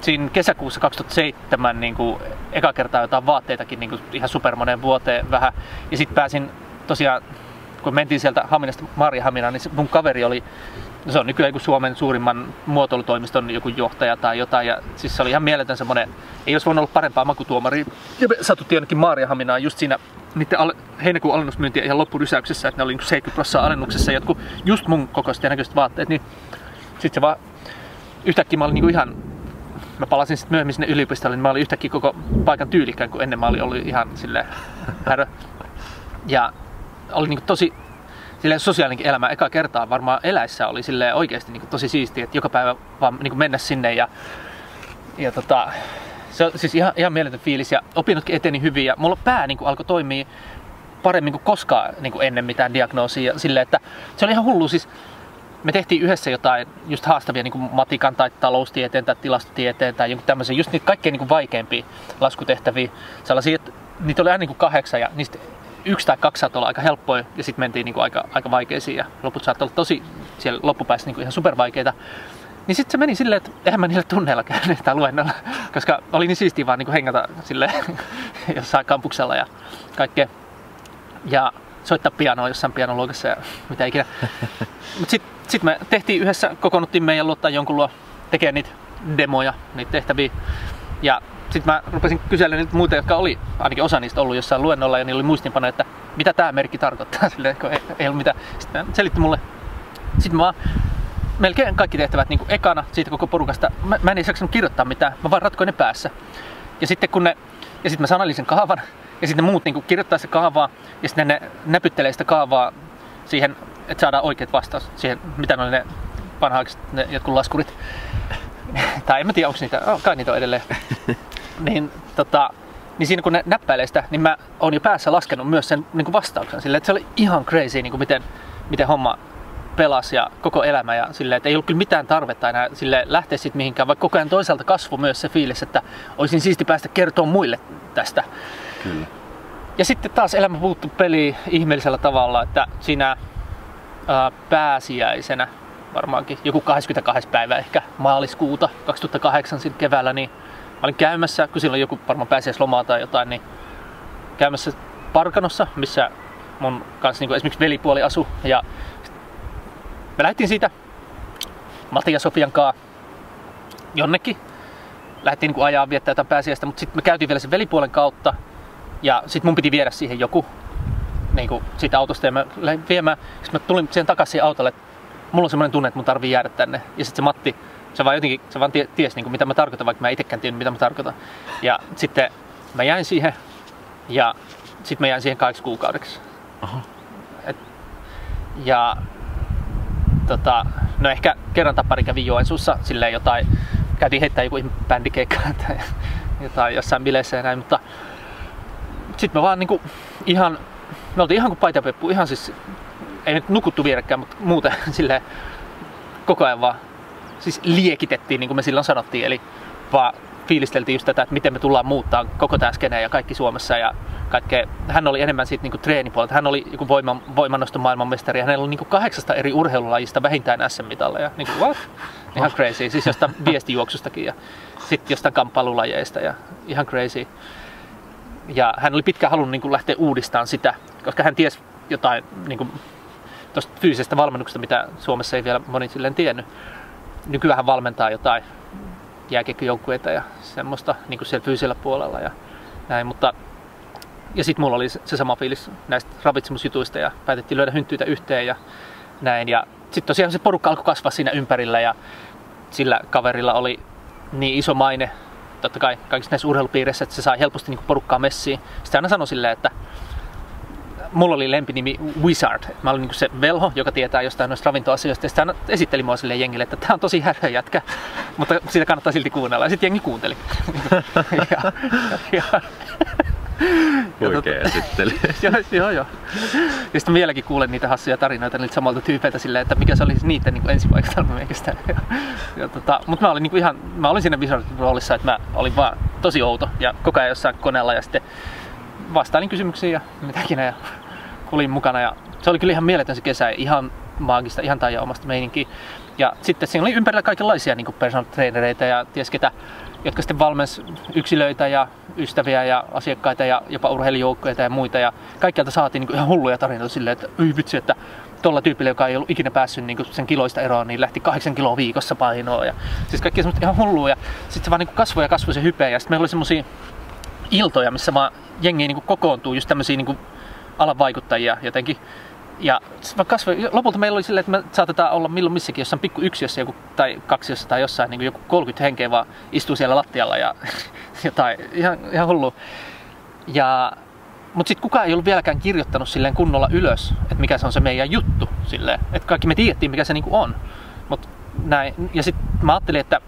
siinä kesäkuussa 2007 niin kuin, eka kertaa jotain vaatteitakin niin kuin, ihan supermoneen vuoteen vähän. Ja sitten pääsin tosiaan, kun mentiin sieltä Haminasta Marjahaminaan, niin mun kaveri oli se on nykyään joku Suomen suurimman muotoilutoimiston joku johtaja tai jotain. Ja siis se oli ihan mieletön semmoinen, ei olisi voinut olla parempaa makutuomaria. Ja me satuttiin ainakin Maariahaminaan just siinä niiden al- heinäkuun alennusmyyntiä ihan loppurysäyksessä, että ne oli niin 70 prosenttia alennuksessa jotkut just mun kokoiset ja näköiset vaatteet, niin sitten se vaan yhtäkkiä mä olin niin ihan mä palasin sitten myöhemmin sinne yliopistolle, niin mä olin yhtäkkiä koko paikan tyylikkään, kun ennen mä olin ollut ihan sille härö. Ja oli niin tosi sille sosiaalinen elämä eka kertaa varmaan eläissä oli sille oikeasti niin tosi siistiä, että joka päivä vaan niin mennä sinne ja, ja tota, se on siis ihan, ihan mieletön fiilis ja opinnotkin eteni hyvin ja mulla pää niin alkoi toimia paremmin kuin koskaan niin kuin ennen mitään diagnoosia. Silleen, että se oli ihan hullu. Siis me tehtiin yhdessä jotain just haastavia niin kuin matikan tai taloustieteen tai tilastotieteen tai joku tämmöisen, just niitä kaikkein niin kuin vaikeimpia laskutehtäviä. Sellaisia, että niitä oli aina niin kuin kahdeksan ja niistä yksi tai kaksi saattoi olla aika helppoja ja sitten mentiin niin kuin aika, aika vaikeisiin ja loput saattoi olla tosi siellä loppupäässä niin kuin ihan supervaikeita. Niin sitten se meni silleen, että eihän mä niillä tunneilla käynyt tai luennolla, koska oli niin siistiä vaan niin kuin hengata sille jossain kampuksella ja kaikkea. Ja soittaa pianoa jossain pianoluokassa ja mitä ikinä. Mutta sitten sit me tehtiin yhdessä, kokoonnuttiin meidän luottaa jonkun luo tekemään niitä demoja, niitä tehtäviä. Ja sitten mä rupesin kyselemään niitä muita, jotka oli ainakin osa niistä ollut jossain luennolla ja niillä oli muistinpano, että mitä tämä merkki tarkoittaa, silleen, kun ei, ei ollut mitään. Sitten selitti mulle. Sitten mä melkein kaikki tehtävät niin kuin ekana siitä koko porukasta. Mä, mä en edes jaksanut kirjoittaa mitään, mä vaan ratkoin ne päässä. Ja sitten kun ne, ja sitten mä sanalin sen kaavan, ja sitten muut niin kuin kirjoittaa se kaavaa, ja sitten ne näpyttelee sitä kaavaa siihen, että saadaan oikeat vastaus siihen, mitä ne oli ne vanhaaksi ne jotkut laskurit. tai en mä tiedä, onko niitä, oh, kai niitä on edelleen. niin, tota, niin siinä kun ne näppäilee sitä, niin mä oon jo päässä laskenut myös sen niin kuin vastauksen sille, että se oli ihan crazy, niin kuin miten, miten homma pelasi ja koko elämä ja sille, että ei ollut kyllä mitään tarvetta enää sille lähteä sitten mihinkään, vaikka koko ajan toisaalta kasvu myös se fiilis, että olisin siisti päästä kertoa muille tästä. Kyllä. Ja sitten taas elämä puuttu peli ihmeellisellä tavalla, että siinä ää, pääsiäisenä varmaankin joku 22. päivä ehkä maaliskuuta 2008 sitten keväällä, niin olin käymässä, kun silloin joku varmaan pääsiäislomaa tai jotain, niin käymässä Parkanossa, missä mun kanssa niin esimerkiksi velipuoli asu. Ja me lähdettiin siitä Matti ja Sofian kanssa jonnekin. Lähdettiin niin ajaa viettää jotain pääsiäistä, mutta sitten me käytiin vielä sen velipuolen kautta. Ja sitten mun piti viedä siihen joku niin kuin siitä autosta ja mä lähdin viemään. Sitten mä tulin siihen takaisin autolle, että mulla on semmoinen tunne, että mun tarvii jäädä tänne. Ja sitten se Matti, se vaan jotenkin, se vaan tiesi niin kuin, mitä mä tarkoitan, vaikka mä itsekään tiedä, mitä mä tarkoitan. Ja sitten mä jäin siihen ja sitten mä jäin siihen kaksi kuukaudeksi. Aha. Et, ja tota, no ehkä kerran tai pari kävin Joensuussa silleen jotain, käytiin heittää joku bändikeikka tai jotain jossain bileissä ja näin, mutta sitten me vaan niinku ihan, me oltiin ihan kuin paitapeppu, ihan siis, ei nyt nukuttu vierekkäin, mutta muuten silleen koko ajan vaan, siis liekitettiin niin kuin me silloin sanottiin, eli vaan fiilisteltiin just tätä, että miten me tullaan muuttaa koko tämä skene ja kaikki Suomessa ja kaikkea. Hän oli enemmän siitä niin kuin treenipuolelta. Hän oli joku voiman, voimannoston maailmanmestari ja hänellä oli niin kuin kahdeksasta eri urheilulajista vähintään SM-mitalleja. Niin kuin, what? Ihan crazy. Siis jostain viestijuoksustakin ja sitten jostain kamppailulajeista ja ihan crazy. Ja hän oli pitkään halunnut niin kuin lähteä uudistamaan sitä, koska hän tiesi jotain niin kuin, tuosta fyysisestä valmennuksesta, mitä Suomessa ei vielä moni silleen tiennyt. Nykyään hän valmentaa jotain jääkiekkojoukkueita ja semmoista niin kuin siellä fyysisellä puolella ja näin, mutta ja sitten mulla oli se sama fiilis näistä ravitsemusjutuista ja päätettiin löydä hynttyitä yhteen ja näin. Ja sitten tosiaan se porukka alkoi kasvaa siinä ympärillä ja sillä kaverilla oli niin iso maine, totta kai kaikissa näissä urheilupiireissä, että se sai helposti niin porukkaa messiin. Sitten aina sanoi silleen, että mulla oli lempinimi Wizard. Mä olin niin se velho, joka tietää jostain noista ravintoasioista. Ja sitten esitteli mua sille jengille, että tämä on tosi härö jätkä, mutta sitä kannattaa silti kuunnella. Ja sitten jengi kuunteli. ja, ja, Huikea esittely. joo, joo, joo. Ja sitten vieläkin kuulen niitä hassuja tarinoita niiltä samalta tyypeiltä silleen, että mikä se oli niiden niin ensivaikutelma meikistä. Ja, ja tota, mutta mä olin niin ihan, mä olin siinä Wizard roolissa, että mä olin vaan tosi outo ja koko ajan jossain koneella ja sitten vastailin kysymyksiin ja mitäkin ja kulin mukana. Ja se oli kyllä ihan mieletön se kesä, ihan maagista, ihan omasta meininkiä. Ja sitten siinä oli ympärillä kaikenlaisia niin personal trainereita ja ties ketä, jotka sitten valmensi yksilöitä ja ystäviä ja asiakkaita ja jopa urheilijoukkoja ja muita. Ja kaikkialta saatiin niin ihan hulluja tarinoita silleen, että ei vitsi, että tuolla tyypillä, joka ei ollut ikinä päässyt niin sen kiloista eroon, niin lähti kahdeksan kiloa viikossa painoa. Ja, siis kaikki semmoista ihan hullua. Ja sitten se vaan niin kasvoi ja kasvoi se hype. Ja sitten meillä oli semmoisia iltoja, missä vaan jengi niin kokoontuu, just tämmöisiä niin alan vaikuttajia jotenkin. Ja kasvoi, lopulta meillä oli silleen, että me saatetaan olla milloin missäkin jossain pikku yksiössä joku, tai kaksi tai jossain niin joku 30 henkeä vaan istuu siellä lattialla ja jotain, ihan, ihan hullu. Ja mutta sitten kukaan ei ollut vieläkään kirjoittanut silleen kunnolla ylös, että mikä se on se meidän juttu. Silleen. Että kaikki me tiedettiin, mikä se niinku on. Mut näin. Ja sitten mä ajattelin, että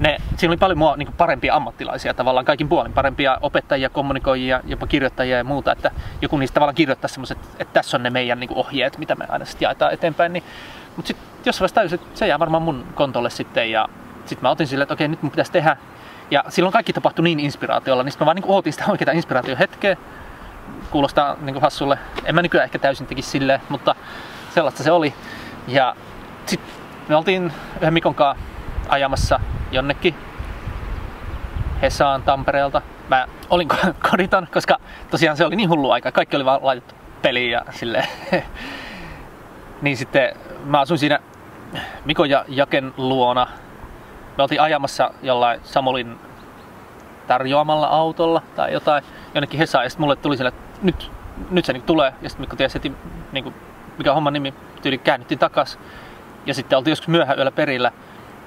ne, siinä oli paljon mua niin parempia ammattilaisia tavallaan kaikin puolin, parempia opettajia, kommunikoijia, jopa kirjoittajia ja muuta, että joku niistä tavallaan kirjoittaa semmoiset, että tässä on ne meidän niin ohjeet, mitä me aina sitten jaetaan eteenpäin. Niin, mutta sitten jossain vaiheessa tajusin, että se jää varmaan mun kontolle sitten ja sitten mä otin silleen, että okei nyt mun pitäisi tehdä. Ja silloin kaikki tapahtui niin inspiraatiolla, niin sitten mä vaan niin ootin sitä oikeaa inspiraatiohetkeä kuulostaa niin hassulle. En mä nykyään ehkä täysin tekisi silleen, mutta sellaista se oli. Ja sitten me oltiin yhden Mikon kanssa ajamassa jonnekin Hesaan Tampereelta. Mä olin koditon, koska tosiaan se oli niin hullu aika. Kaikki oli vaan laitettu peliin ja silleen. niin sitten mä asuin siinä Mikon ja Jaken luona. Me oltiin ajamassa jollain Samulin tarjoamalla autolla tai jotain jonnekin Hesaan. Ja sitten mulle tuli sille, nyt, nyt se niin tulee. Ja sitten Mikko tiesi heti, niin kuin, mikä homman nimi, tyyli käännyttiin takas. Ja sitten oltiin joskus myöhään yöllä perillä.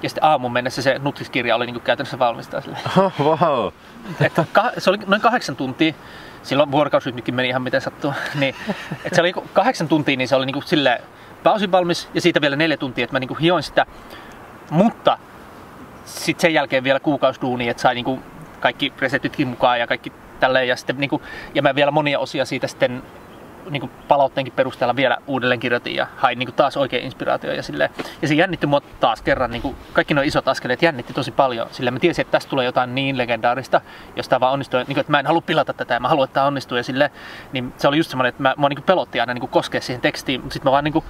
Ja sitten aamun mennessä se Nutriskirja oli niin kuin käytännössä valmista. Oh, wow. Että se oli noin kahdeksan tuntia. Silloin vuorokausytnikin meni ihan miten sattuu. niin, että se oli kahdeksan tuntia, niin se oli niin kuin silleen pääosin valmis. Ja siitä vielä neljä tuntia, että mä niin kuin hioin sitä. Mutta sitten sen jälkeen vielä kuukausiduuni, että sai niin kuin kaikki resetitkin mukaan ja kaikki tälleen. Ja, sitten, niin kuin, ja mä vielä monia osia siitä sitten niin palautteenkin perusteella vielä uudelleen kirjoitin ja hain niin taas oikein inspiraatio ja silleen. Ja se jännitti mua taas kerran, niin kuin kaikki nuo isot askeleet jännitti tosi paljon, sillä mä tiesin, että tästä tulee jotain niin legendaarista, jos tämä vaan onnistuu, niin kuin, että mä en halua pilata tätä ja mä haluan, että tämä onnistuu ja sille, niin se oli just semmoinen, että mä, mua niin pelotti aina niin koskea siihen tekstiin, mutta sitten mä vaan niin kuin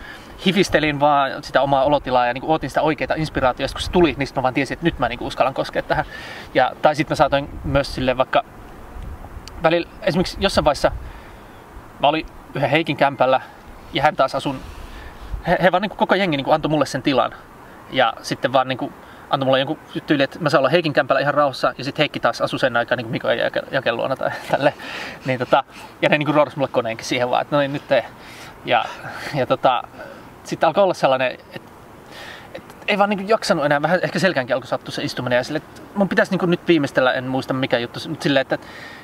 hifistelin vaan sitä omaa olotilaa ja niin kuin ootin sitä oikeaa inspiraatiota, kun se tuli, niin sitten mä vaan tiesin, että nyt mä niin kuin uskallan koskea tähän. Ja, tai sitten mä saatoin myös sille vaikka välillä, esimerkiksi jossain vaiheessa mä olin yhden Heikin kämpällä ja hän taas asun, he, he vaan niin kuin koko jengi niin kuin antoi mulle sen tilan. Ja sitten vaan niin kuin antoi mulle jonkun tyyli, että mä saan olla Heikin kämpällä ihan rauhassa ja sitten Heikki taas asui sen aikaa niin Mikon ja Jaken luona tai tälle. Niin tota, ja ne niin kuin mulle koneenkin siihen vaan, että no niin nyt tee. Ja, ja tota, sitten alkoi olla sellainen, että ei vaan niin jaksanut enää, vähän ehkä selkäänkin alkoi sattua se istuminen ja sille, että mun pitäisi niin nyt viimeistellä, en muista mikä juttu, mutta silleen, että,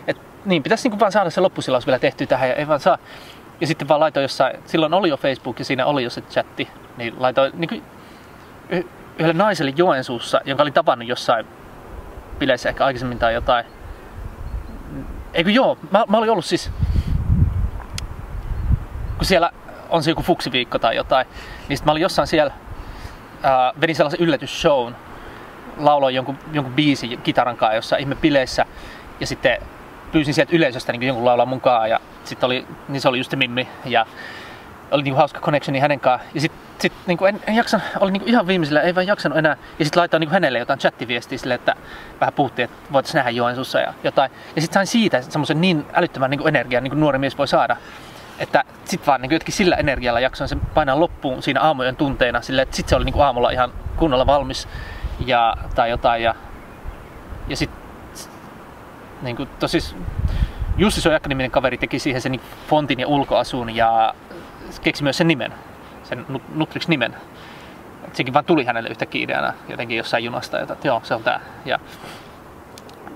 että, niin, pitäisi niin vaan saada se loppusilaus vielä tehty tähän ja ei vaan saa. Ja sitten vaan laitoin jossain, silloin oli jo Facebook ja siinä oli jo se chatti, niin laitoin niin yhdelle naiselle Joensuussa, jonka oli tavannut jossain bileissä ehkä aikaisemmin tai jotain. Eikö joo, mä, mä olin ollut siis, kun siellä on se joku fuksiviikko tai jotain, niin sitten mä olin jossain siellä äh, vedin sellaisen yllätysshown, lauloin jonkun, jonkun biisin kitaran kanssa jossain ihme bileissä ja sitten pyysin sieltä yleisöstä niin jonkun laulaa mukaan ja sitten oli, niin se oli just Mimmi ja oli niin hauska connectioni hänen kanssaan. Ja sitten sit, niin en, en jaksan, oli niin ihan viimeisellä, ei vaan jaksanut enää. Ja sitten laitoin niin hänelle jotain chattiviestiä sille, että vähän puhuttiin, että voitaisiin nähdä Joensuussa ja jotain. Ja sitten sain siitä semmoisen niin älyttömän niin energian, niin kuin nuori mies voi saada että sit vaan niin jotenkin sillä energialla jaksoin sen painaa loppuun siinä aamujen tunteina, sille, että sit se oli niin aamulla ihan kunnolla valmis ja, tai jotain. Ja, ja sit niin kuin, tosis, Jussi Sojakka-niminen kaveri teki siihen sen fontin ja ulkoasun ja keksi myös sen nimen, sen Nutrix-nimen. Et sekin vaan tuli hänelle yhtäkkiä ideana jotenkin jossain junasta, että joo, se on tää. Ja,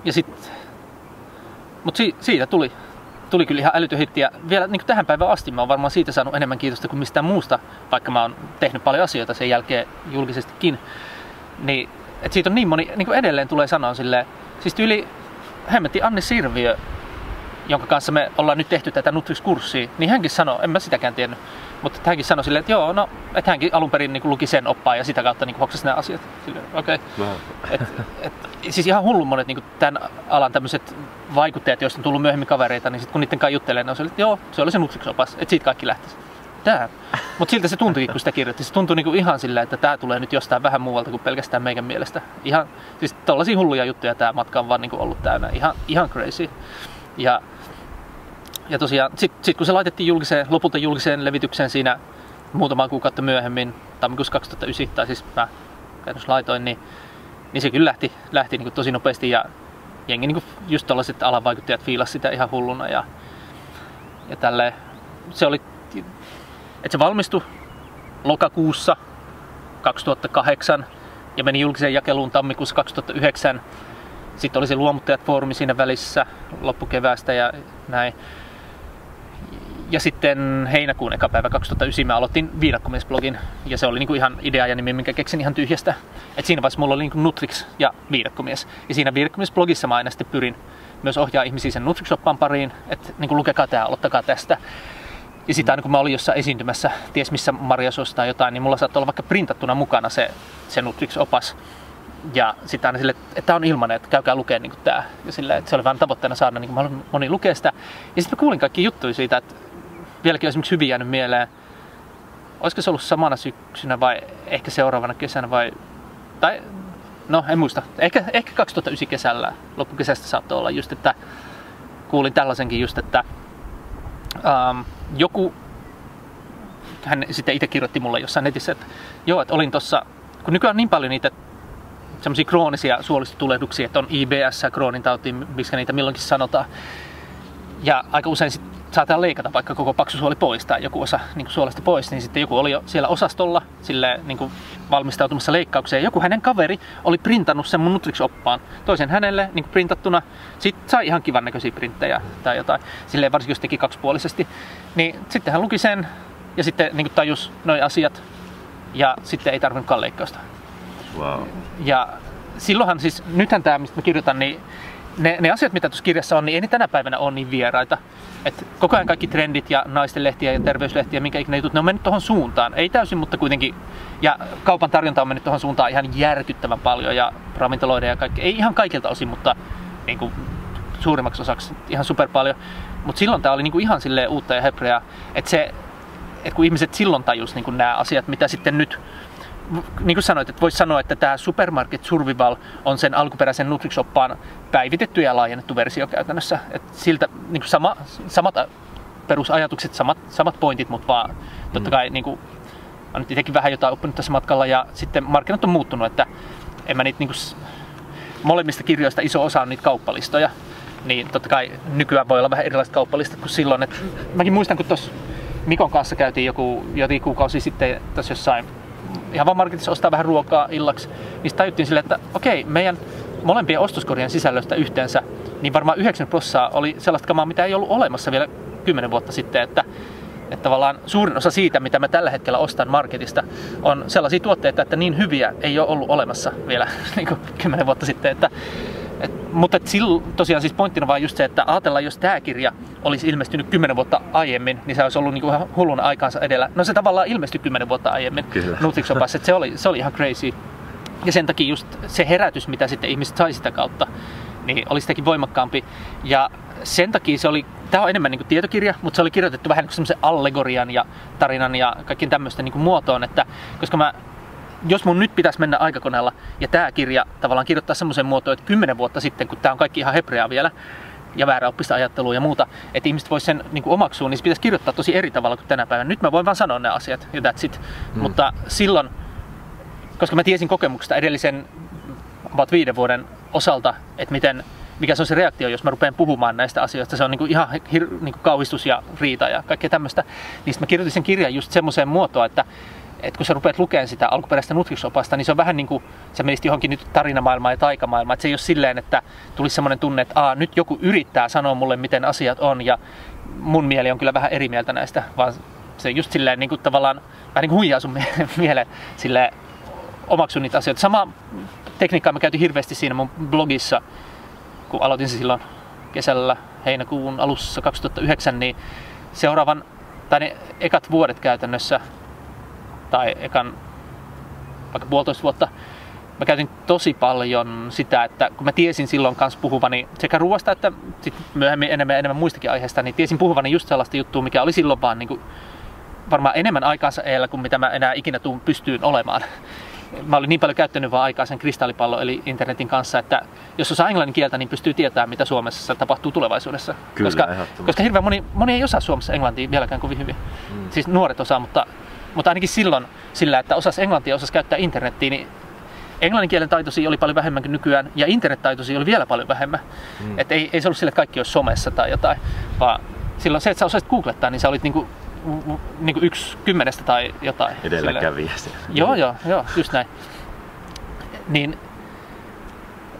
ja sit, mut si, siitä tuli tuli kyllä ihan älytön hitti. Ja vielä niin tähän päivään asti mä oon varmaan siitä saanut enemmän kiitosta kuin mistään muusta, vaikka mä oon tehnyt paljon asioita sen jälkeen julkisestikin. Niin, että siitä on niin moni, niin edelleen tulee sanoa silleen, siis yli hemmetti Anni Sirviö, jonka kanssa me ollaan nyt tehty tätä Nutrix-kurssia, niin hänkin sanoi, en mä sitäkään tiennyt, mutta hänkin sanoi silleen, että joo, no, että hänkin alun perin niin luki sen oppaa ja sitä kautta niin hoksasi nämä asiat. okei. Okay. siis ihan hullu monet niin tämän alan tämmöiset vaikuttajat, joista on tullut myöhemmin kavereita, niin sitten kun niiden kanssa juttelee, niin on silleen, että joo, se oli se Nutrix-opas, että siitä kaikki lähtisi. Tää. Mutta siltä se tuntuikin, kun sitä kirjoitti. Se tuntui niinku ihan sillä, että tämä tulee nyt jostain vähän muualta kuin pelkästään meidän mielestä. Ihan, siis tollaisia hulluja juttuja tämä matka on vaan niinku ollut täynnä. Ihan, ihan crazy. Ja ja tosiaan, sitten sit kun se laitettiin julkiseen, lopulta julkiseen levitykseen siinä muutama kuukautta myöhemmin, tammikuussa 2009, tai siis mä käytännössä laitoin, niin, niin se kyllä lähti, lähti niin kuin tosi nopeasti ja jengi niin kuin just tällaiset alanvaikuttajat fiilasi sitä ihan hulluna ja, ja tälle se oli, että se valmistui lokakuussa 2008 ja meni julkiseen jakeluun tammikuussa 2009. Sitten oli se Luomuttajat-foorumi siinä välissä loppukeväästä ja näin. Ja sitten heinäkuun eka päivä 2009 mä aloitin viidakkomiesblogin ja se oli niinku ihan idea ja nimi, minkä keksin ihan tyhjästä. Et siinä vaiheessa mulla oli niinku Nutrix ja viidakkomies. Ja siinä viidakkomiesblogissa mä aina sitten pyrin myös ohjaa ihmisiä sen Nutrix-oppaan pariin, että niinku lukekaa tää, aloittakaa tästä. Ja sitä aina kun mä olin jossain esiintymässä, ties missä Marjasossa tai jotain, niin mulla saattoi olla vaikka printattuna mukana se, se Nutrix-opas. Ja sitten aina sille, että tämä on ilmanen, että käykää lukea niin tämä. Ja sille, että se oli vain tavoitteena saada niin moni lukea sitä. Ja sitten mä kuulin kaikki juttuja siitä, että vieläkin on esimerkiksi hyvin jäänyt mieleen. Olisiko se ollut samana syksynä vai ehkä seuraavana kesänä vai... Tai no en muista. Ehkä, ehkä 2009 kesällä, loppukesästä saattoi olla just, että kuulin tällaisenkin just, että um, hän sitten itse kirjoitti mulle jossain netissä, että joo, että olin tuossa, kun nykyään on niin paljon niitä semmoisia kroonisia suolistotulehduksia, että on IBS, kroonin tauti, miksi niitä milloinkin sanotaan. Ja aika usein sit saatetaan leikata vaikka koko paksu suoli pois tai joku osa niin suolesta pois, niin sitten joku oli jo siellä osastolla sille, niin valmistautumassa leikkaukseen. Joku hänen kaveri oli printannut sen mun Nutrix-oppaan toisen hänelle niin printattuna. Sitten sai ihan kivan näköisiä printtejä tai jotain, silleen varsinkin jos teki kaksipuolisesti. Niin sitten hän luki sen ja sitten niin kuin tajus noin asiat ja sitten ei tarvinnutkaan leikkausta. Wow. Ja silloinhan siis, nythän tämä, mistä mä kirjoitan, niin ne, ne asiat, mitä tuossa kirjassa on, niin ei ne tänä päivänä ole niin vieraita. Et koko ajan kaikki trendit ja naistenlehtiä ja terveyslehtiä, minkä ikinä jutut, ne on mennyt tuohon suuntaan. Ei täysin, mutta kuitenkin. Ja kaupan tarjonta on mennyt tuohon suuntaan ihan järkyttävän paljon ja ravintoloiden ja kaikki. Ei ihan kaikilta osin, mutta niin kuin suurimmaksi osaksi ihan super paljon. Mutta silloin tämä oli niin kuin ihan silleen uutta ja hebreaa, että se, että kun ihmiset silloin tajus niin nämä asiat, mitä sitten nyt niin kuin sanoit, että voisi sanoa, että tämä Supermarket Survival on sen alkuperäisen Nutrix-oppaan päivitetty ja laajennettu versio käytännössä. että siltä niin kuin sama, samat perusajatukset, samat, samat pointit, mutta vaan mm. totta kai niin kuin, mä nyt itsekin vähän jotain oppinut tässä matkalla ja sitten markkinat on muuttunut, että en mä niitä niin kuin, molemmista kirjoista iso osa on niitä kauppalistoja, niin totta kai nykyään voi olla vähän erilaiset kauppalistat kuin silloin. että mäkin muistan, kun tuossa Mikon kanssa käytiin joku jokin kuukausi sitten tässä jossain ihan vaan marketissa ostaa vähän ruokaa illaksi, niin tajuttiin sille, että okei, meidän molempien ostoskorjan sisällöstä yhteensä, niin varmaan 9 prosenttia oli sellaista kamaa, mitä ei ollut olemassa vielä 10 vuotta sitten, että, että tavallaan suurin osa siitä, mitä mä tällä hetkellä ostan marketista, on sellaisia tuotteita, että niin hyviä ei ole ollut olemassa vielä niin 10 vuotta sitten, että et, mutta et silloin tosiaan siis pointtina vaan just se, että ajatellaan, jos tämä kirja olisi ilmestynyt 10 vuotta aiemmin, niin se olisi ollut niinku ihan hullun aikaansa edellä. No se tavallaan ilmestyi 10 vuotta aiemmin että se oli, se oli ihan crazy. Ja sen takia just se herätys, mitä sitten ihmiset sai sitä kautta, niin oli sitäkin voimakkaampi. Ja sen takia se oli, tämä on enemmän niin kuin tietokirja, mutta se oli kirjoitettu vähän niin semmoisen allegorian ja tarinan ja kaikkien tämmöisten niin muotoon, että koska mä jos mun nyt pitäisi mennä aikakoneella ja tämä kirja tavallaan kirjoittaa semmoisen muotoon, että kymmenen vuotta sitten, kun tämä on kaikki ihan hebreaa vielä, ja vääräoppista ajattelua ja muuta, että ihmiset voisi sen niin omaksua, niin se pitäisi kirjoittaa tosi eri tavalla kuin tänä päivänä. Nyt mä voin vaan sanoa ne asiat ja that's it. Mm. Mutta silloin, koska mä tiesin kokemuksesta edellisen about viiden vuoden osalta, että miten, mikä se on se reaktio, jos mä rupean puhumaan näistä asioista. Se on niin kuin ihan hir, niin kuin kauhistus ja riita ja kaikkea tämmöistä. Niin mä kirjoitin sen kirjan just semmoiseen muotoon, että että kun sä rupeat lukemaan sitä alkuperäistä Nutrix-opasta, niin se on vähän niin kuin sä menisit johonkin nyt tarinamaailmaan ja taikamaailmaan. Että se ei ole silleen, että tulisi semmoinen tunne, että Aa, nyt joku yrittää sanoa mulle, miten asiat on ja mun mieli on kyllä vähän eri mieltä näistä, vaan se just silleen niin kuin tavallaan vähän niin kuin huijaa sun mieleen silleen omaksun niitä asioita. Sama tekniikkaa mä käytin hirveästi siinä mun blogissa, kun aloitin se silloin kesällä heinäkuun alussa 2009, niin seuraavan, tai ne ekat vuodet käytännössä tai ekan vaikka puolitoista vuotta, mä käytin tosi paljon sitä, että kun mä tiesin silloin kanssa puhuvani sekä ruoasta että sit myöhemmin enemmän, enemmän muistakin aiheista, niin tiesin puhuvani just sellaista juttua, mikä oli silloin vaan niin kuin, varmaan enemmän aikaansa eellä kuin mitä mä enää ikinä tuun pystyyn olemaan. Mä olin niin paljon käyttänyt vaan aikaa sen kristallipallo eli internetin kanssa, että jos osaa englannin kieltä, niin pystyy tietämään, mitä Suomessa tapahtuu tulevaisuudessa. Kyllä, koska, koska hirveän moni, moni ei osaa Suomessa englantia vieläkään kovin hyvin. Mm. Siis nuoret osaa, mutta mutta ainakin silloin sillä, että osas englantia osas käyttää internettiä, niin englannin kielen taitosi oli paljon vähemmän kuin nykyään, ja internettaitosi oli vielä paljon vähemmän. Mm. Et ei, ei se ollut sille, että kaikki olisi somessa tai jotain, vaan silloin se, että sä osasit googlettaa, niin sä olit niinku, niinku yksi kymmenestä tai jotain. Edelläkävijä. Joo, joo, joo, just näin. Niin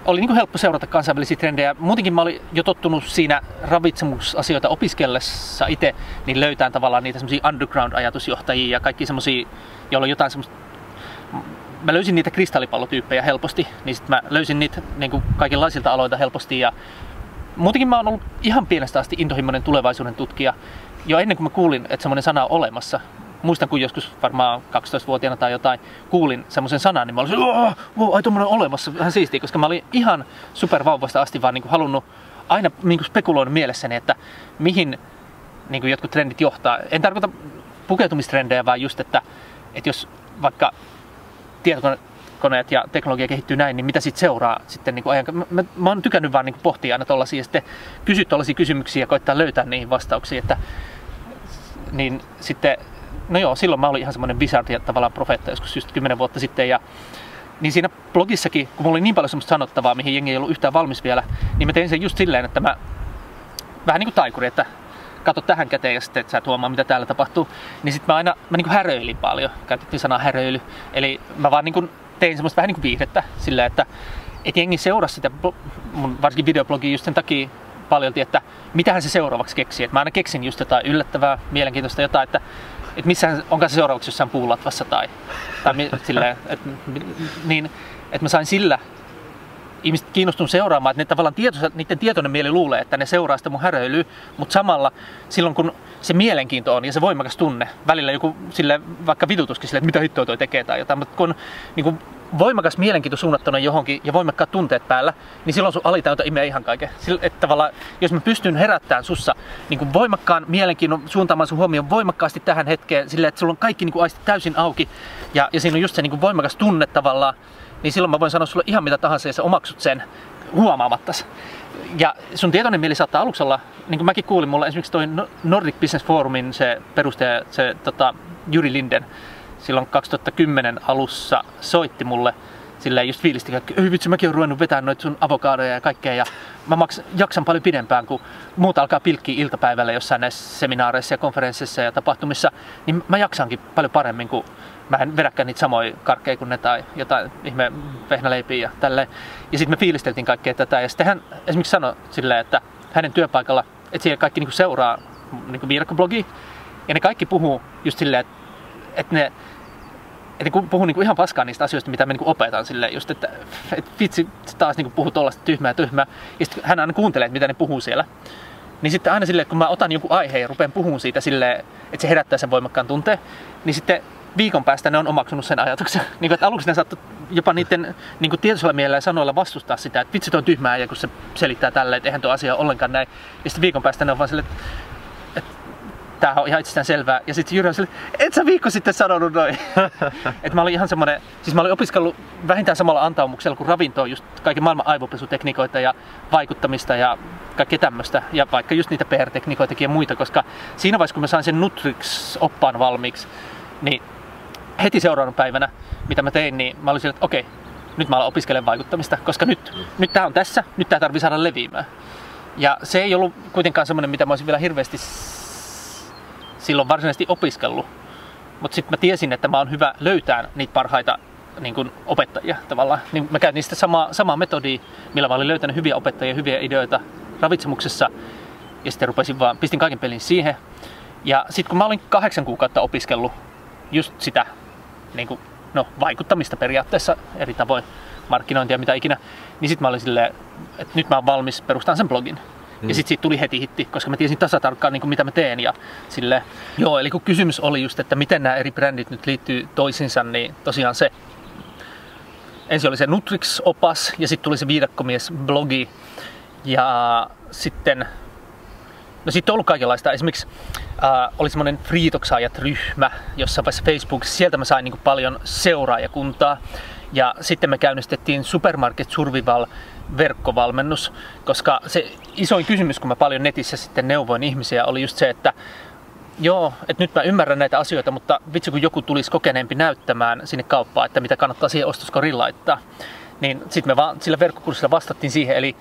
oli niin kuin helppo seurata kansainvälisiä trendejä. Muutenkin mä olin jo tottunut siinä ravitsemusasioita opiskellessa itse, niin löytää tavallaan niitä semmoisia underground-ajatusjohtajia ja kaikki semmoisia, joilla on jotain semmoista mä löysin niitä kristallipallotyyppejä helposti, niin sitten mä löysin niitä niin kuin kaikenlaisilta aloilta helposti ja muutenkin mä oon ollut ihan pienestä asti intohimoinen tulevaisuuden tutkija jo ennen kuin mä kuulin, että semmoinen sana on olemassa muistan, kun joskus varmaan 12-vuotiaana tai jotain kuulin semmoisen sanan, niin mä olisin, wow, ai tuommoinen olemassa, vähän siistiä, koska mä olin ihan supervauvasta asti vaan niin kuin halunnut aina niin kuin spekuloida mielessäni, että mihin niin kuin jotkut trendit johtaa. En tarkoita pukeutumistrendejä, vaan just, että, että jos vaikka tietokoneet ja teknologia kehittyy näin, niin mitä sitten seuraa sitten niin kuin ajan. Mä, mä, mä oon tykännyt vaan niin pohtia aina tuollaisia ja sitten kysyä tuollaisia kysymyksiä ja koittaa löytää niihin vastauksia, että niin sitten no joo, silloin mä olin ihan semmoinen wizard ja tavallaan profeetta joskus just 10 vuotta sitten. Ja, niin siinä blogissakin, kun mulla oli niin paljon semmoista sanottavaa, mihin jengi ei ollut yhtään valmis vielä, niin mä tein sen just silleen, että mä vähän niin kuin taikuri, että kato tähän käteen ja sitten et sä huomaa, mitä täällä tapahtuu. Niin sitten mä aina mä niin kuin häröilin paljon, käytettiin sanaa häröily. Eli mä vaan niin kuin tein semmoista vähän niin kuin viihdettä sillä, että et jengi seurasi sitä mun varsinkin videoblogia just sen takia paljon, että mitähän se seuraavaksi keksii. Et mä aina keksin just jotain yllättävää, mielenkiintoista jotain, että että missä, onko se seuraavaksi jossain puulatvassa tai, tai silleen, et, niin, että mä sain sillä ihmiset kiinnostunut seuraamaan, että ne tavallaan tietoisen, niiden tietoinen mieli luulee, että ne seuraa sitä mun häröilyä, mutta samalla silloin kun se mielenkiinto on ja se voimakas tunne, välillä joku sille vaikka vitutuskin sille, että mitä hittoa toi tekee tai jotain, mutta kun niin kuin voimakas mielenkiinto suunnattuna johonkin ja voimakkaat tunteet päällä, niin silloin sun alitajunta imee ihan kaiken. Sillä, että tavallaan, jos mä pystyn herättämään sussa niin kuin voimakkaan mielenkiinnon suuntaamaan sun huomioon voimakkaasti tähän hetkeen, sillä että sulla on kaikki niin kuin aistit täysin auki ja, ja siinä on just se niin kuin voimakas tunne tavallaan, niin silloin mä voin sanoa sulle ihan mitä tahansa ja sä omaksut sen huomaamatta. Ja sun tietoinen mieli saattaa aluksi olla, niin kuin mäkin kuulin, mulla esimerkiksi toi Nordic Business Forumin se perustaja, se tota, Juri Linden, silloin 2010 alussa soitti mulle silleen just fiilisti, että ei vitsi, mäkin olen ruvennut vetämään noita sun avokaadoja ja kaikkea ja mä maks, jaksan paljon pidempään, kun muut alkaa pilkkiä iltapäivällä jossain näissä seminaareissa ja konferensseissa ja tapahtumissa, niin mä jaksankin paljon paremmin, kun mä en vedäkään niitä samoja karkkeja kuin ne tai jotain ihme vehnäleipiä ja tälleen. Ja sitten me fiilisteltiin kaikkea tätä ja sitten hän esimerkiksi sanoi silleen, että hänen työpaikalla, että siellä kaikki niinku seuraa niinku viidakko-blogia ja ne kaikki puhuu just silleen, että, että ne että kun puhun niin ihan paskaa niistä asioista, mitä mä niin opetan sille just, että, että vitsi, taas niin puhuu tuollaista tyhmää tyhmää. Ja sitten hän aina kuuntelee, että mitä ne puhuu siellä. Niin sitten aina silleen, kun mä otan joku aihe ja rupean puhumaan siitä silleen, että se herättää sen voimakkaan tunteen, niin sitten viikon päästä ne on omaksunut sen ajatuksen. Niin kuin, että aluksi ne saattoi jopa niiden niin kuin tietoisella mielellä ja sanoilla vastustaa sitä, että vitsi, on tyhmää, ja kun se selittää tälleen, että eihän tuo asia ollenkaan näin. Ja sitten viikon päästä ne on vaan silleen, että tämähän on ihan itsestään selvää. Ja sitten Jyrä sille, et sä viikko sitten sanonut noin. että mä olin ihan semmonen, siis mä olin opiskellut vähintään samalla antaumuksella kuin ravintoa just kaiken maailman aivopesutekniikoita ja vaikuttamista ja kaikkea tämmöistä. Ja vaikka just niitä PR-tekniikoitakin ja muita, koska siinä vaiheessa kun mä sain sen Nutrix-oppaan valmiiksi, niin heti seuraavana päivänä, mitä mä tein, niin mä olin sille, että okei, nyt mä alan opiskelemaan vaikuttamista, koska nyt, nyt tää on tässä, nyt tää tarvii saada leviämään. Ja se ei ollut kuitenkaan semmoinen, mitä mä olisin vielä hirveästi silloin varsinaisesti opiskellut. Mutta sitten mä tiesin, että mä oon hyvä löytää niitä parhaita niin kuin opettajia tavallaan. Niin mä käytin sitä samaa, samaa metodia, millä mä olin löytänyt hyviä opettajia, hyviä ideoita ravitsemuksessa. Ja sitten rupesin vaan, pistin kaiken pelin siihen. Ja sitten kun mä olin kahdeksan kuukautta opiskellut just sitä niin kuin, no, vaikuttamista periaatteessa eri tavoin, markkinointia mitä ikinä, niin sitten mä olin silleen, että nyt mä oon valmis perustamaan sen blogin. Mm. Ja sitten siitä tuli heti hitti, koska mä tiesin tasatarkkaan niin kuin mitä mä teen. Ja sille, joo, eli kun kysymys oli just, että miten nämä eri brändit nyt liittyy toisiinsa, niin tosiaan se ensin oli se Nutrix-opas ja sitten tuli se Viidakkomies-blogi. Ja sitten, no sitten on ollut kaikenlaista. Esimerkiksi äh, oli semmoinen Friitoksaajat-ryhmä jossain vaiheessa Facebookissa. Sieltä mä sain niin kuin paljon seuraajakuntaa. Ja sitten me käynnistettiin Supermarket Survival verkkovalmennus, koska se isoin kysymys, kun mä paljon netissä sitten neuvoin ihmisiä, oli just se, että joo, että nyt mä ymmärrän näitä asioita, mutta vitsi kun joku tulisi kokeneempi näyttämään sinne kauppaan, että mitä kannattaa siihen ostoskoriin laittaa. Niin sitten me vaan sillä verkkokurssilla vastattiin siihen, eli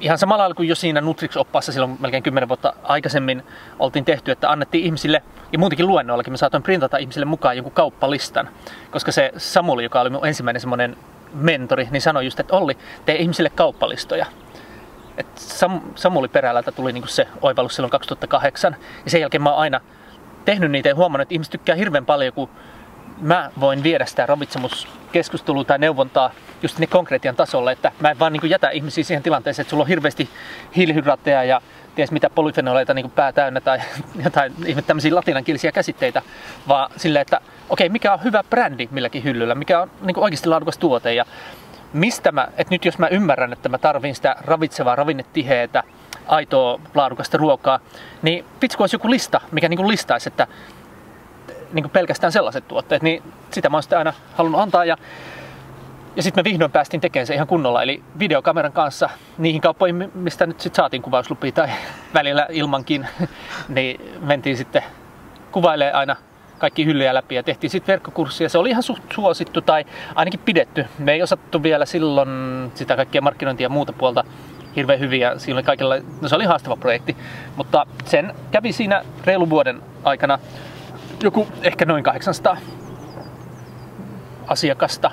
ihan samalla lailla kuin jo siinä Nutrix-oppaassa silloin melkein 10 vuotta aikaisemmin oltiin tehty, että annettiin ihmisille, ja muutenkin luennoillakin, mä saatoin printata ihmisille mukaan jonkun kauppalistan, koska se Samuli, joka oli mun ensimmäinen semmoinen mentori, niin sanoi just, että Olli, tee ihmisille kauppalistoja. Et Sam, Samuli Perälältä tuli niinku se oivallus silloin 2008, ja sen jälkeen mä oon aina tehnyt niitä ja huomannut, että ihmiset tykkää hirveän paljon, kun mä voin viedä sitä ravitsemuskeskustelua tai neuvontaa just ne konkreettian tasolle, että mä en vaan niin jätä ihmisiä siihen tilanteeseen, että sulla on hirveästi hiilihydraatteja ja ties mitä polyfenoleita niin pää täynnä tai jotain tämmöisiä latinankielisiä käsitteitä, vaan sille, että okei, okay, mikä on hyvä brändi milläkin hyllyllä, mikä on niin oikeasti laadukas tuote ja mistä mä, että nyt jos mä ymmärrän, että mä tarvin sitä ravitsevaa, ravinnetiheetä, aitoa, laadukasta ruokaa, niin vitsi olisi joku lista, mikä niin listaisi, että niin pelkästään sellaiset tuotteet, niin sitä mä oon sitten aina halunnut antaa. Ja, ja sitten me vihdoin päästiin tekemään se ihan kunnolla, eli videokameran kanssa niihin kauppoihin, mistä nyt sitten saatiin kuvauslupia tai välillä ilmankin, niin mentiin sitten kuvailee aina kaikki hyllyjä läpi ja tehtiin sitten verkkokurssia. Se oli ihan suht suosittu tai ainakin pidetty. Me ei osattu vielä silloin sitä kaikkia markkinointia ja muuta puolta hirveän hyviä. Siinä oli kaikilla, no se oli haastava projekti, mutta sen kävi siinä reilu vuoden aikana joku ehkä noin 800 asiakasta.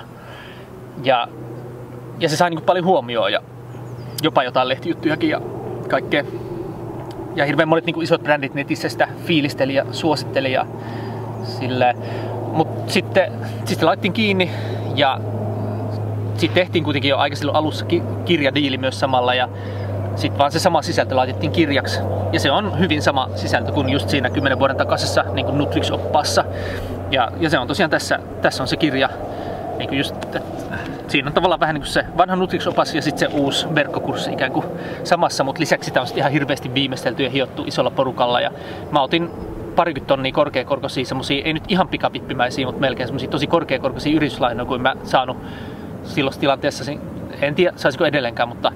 Ja, ja se sai niin paljon huomioon ja jopa jotain lehtijuttujakin ja kaikkea. Ja hirveän monet niin isot brändit netissä sitä fiilisteli ja suositteli ja. Mutta sitten, sitten laittiin kiinni ja sitten tehtiin kuitenkin jo aika silloin alussa ki- kirjadiili myös samalla ja sitten vaan se sama sisältö laitettiin kirjaksi. Ja se on hyvin sama sisältö kuin just siinä 10 vuoden takaisessa niin Nutrix-oppaassa. Ja, ja se on tosiaan tässä, tässä on se kirja. Niin kuin just, siinä on tavallaan vähän niin kuin se vanha Nutrix-opas ja sitten se uusi verkkokurssi ikään kuin samassa, mutta lisäksi sitä on ihan hirveästi viimeistelty ja hiottu isolla porukalla. Ja mä otin parikymmentä tonnia korkeakorkoisia, semmosia, ei nyt ihan pikavippimäisiä, mutta melkein semmosia tosi korkeakorkoisia yrityslainoja, kuin mä saanut silloin tilanteessa. En tiedä, saisiko edelleenkään, mutta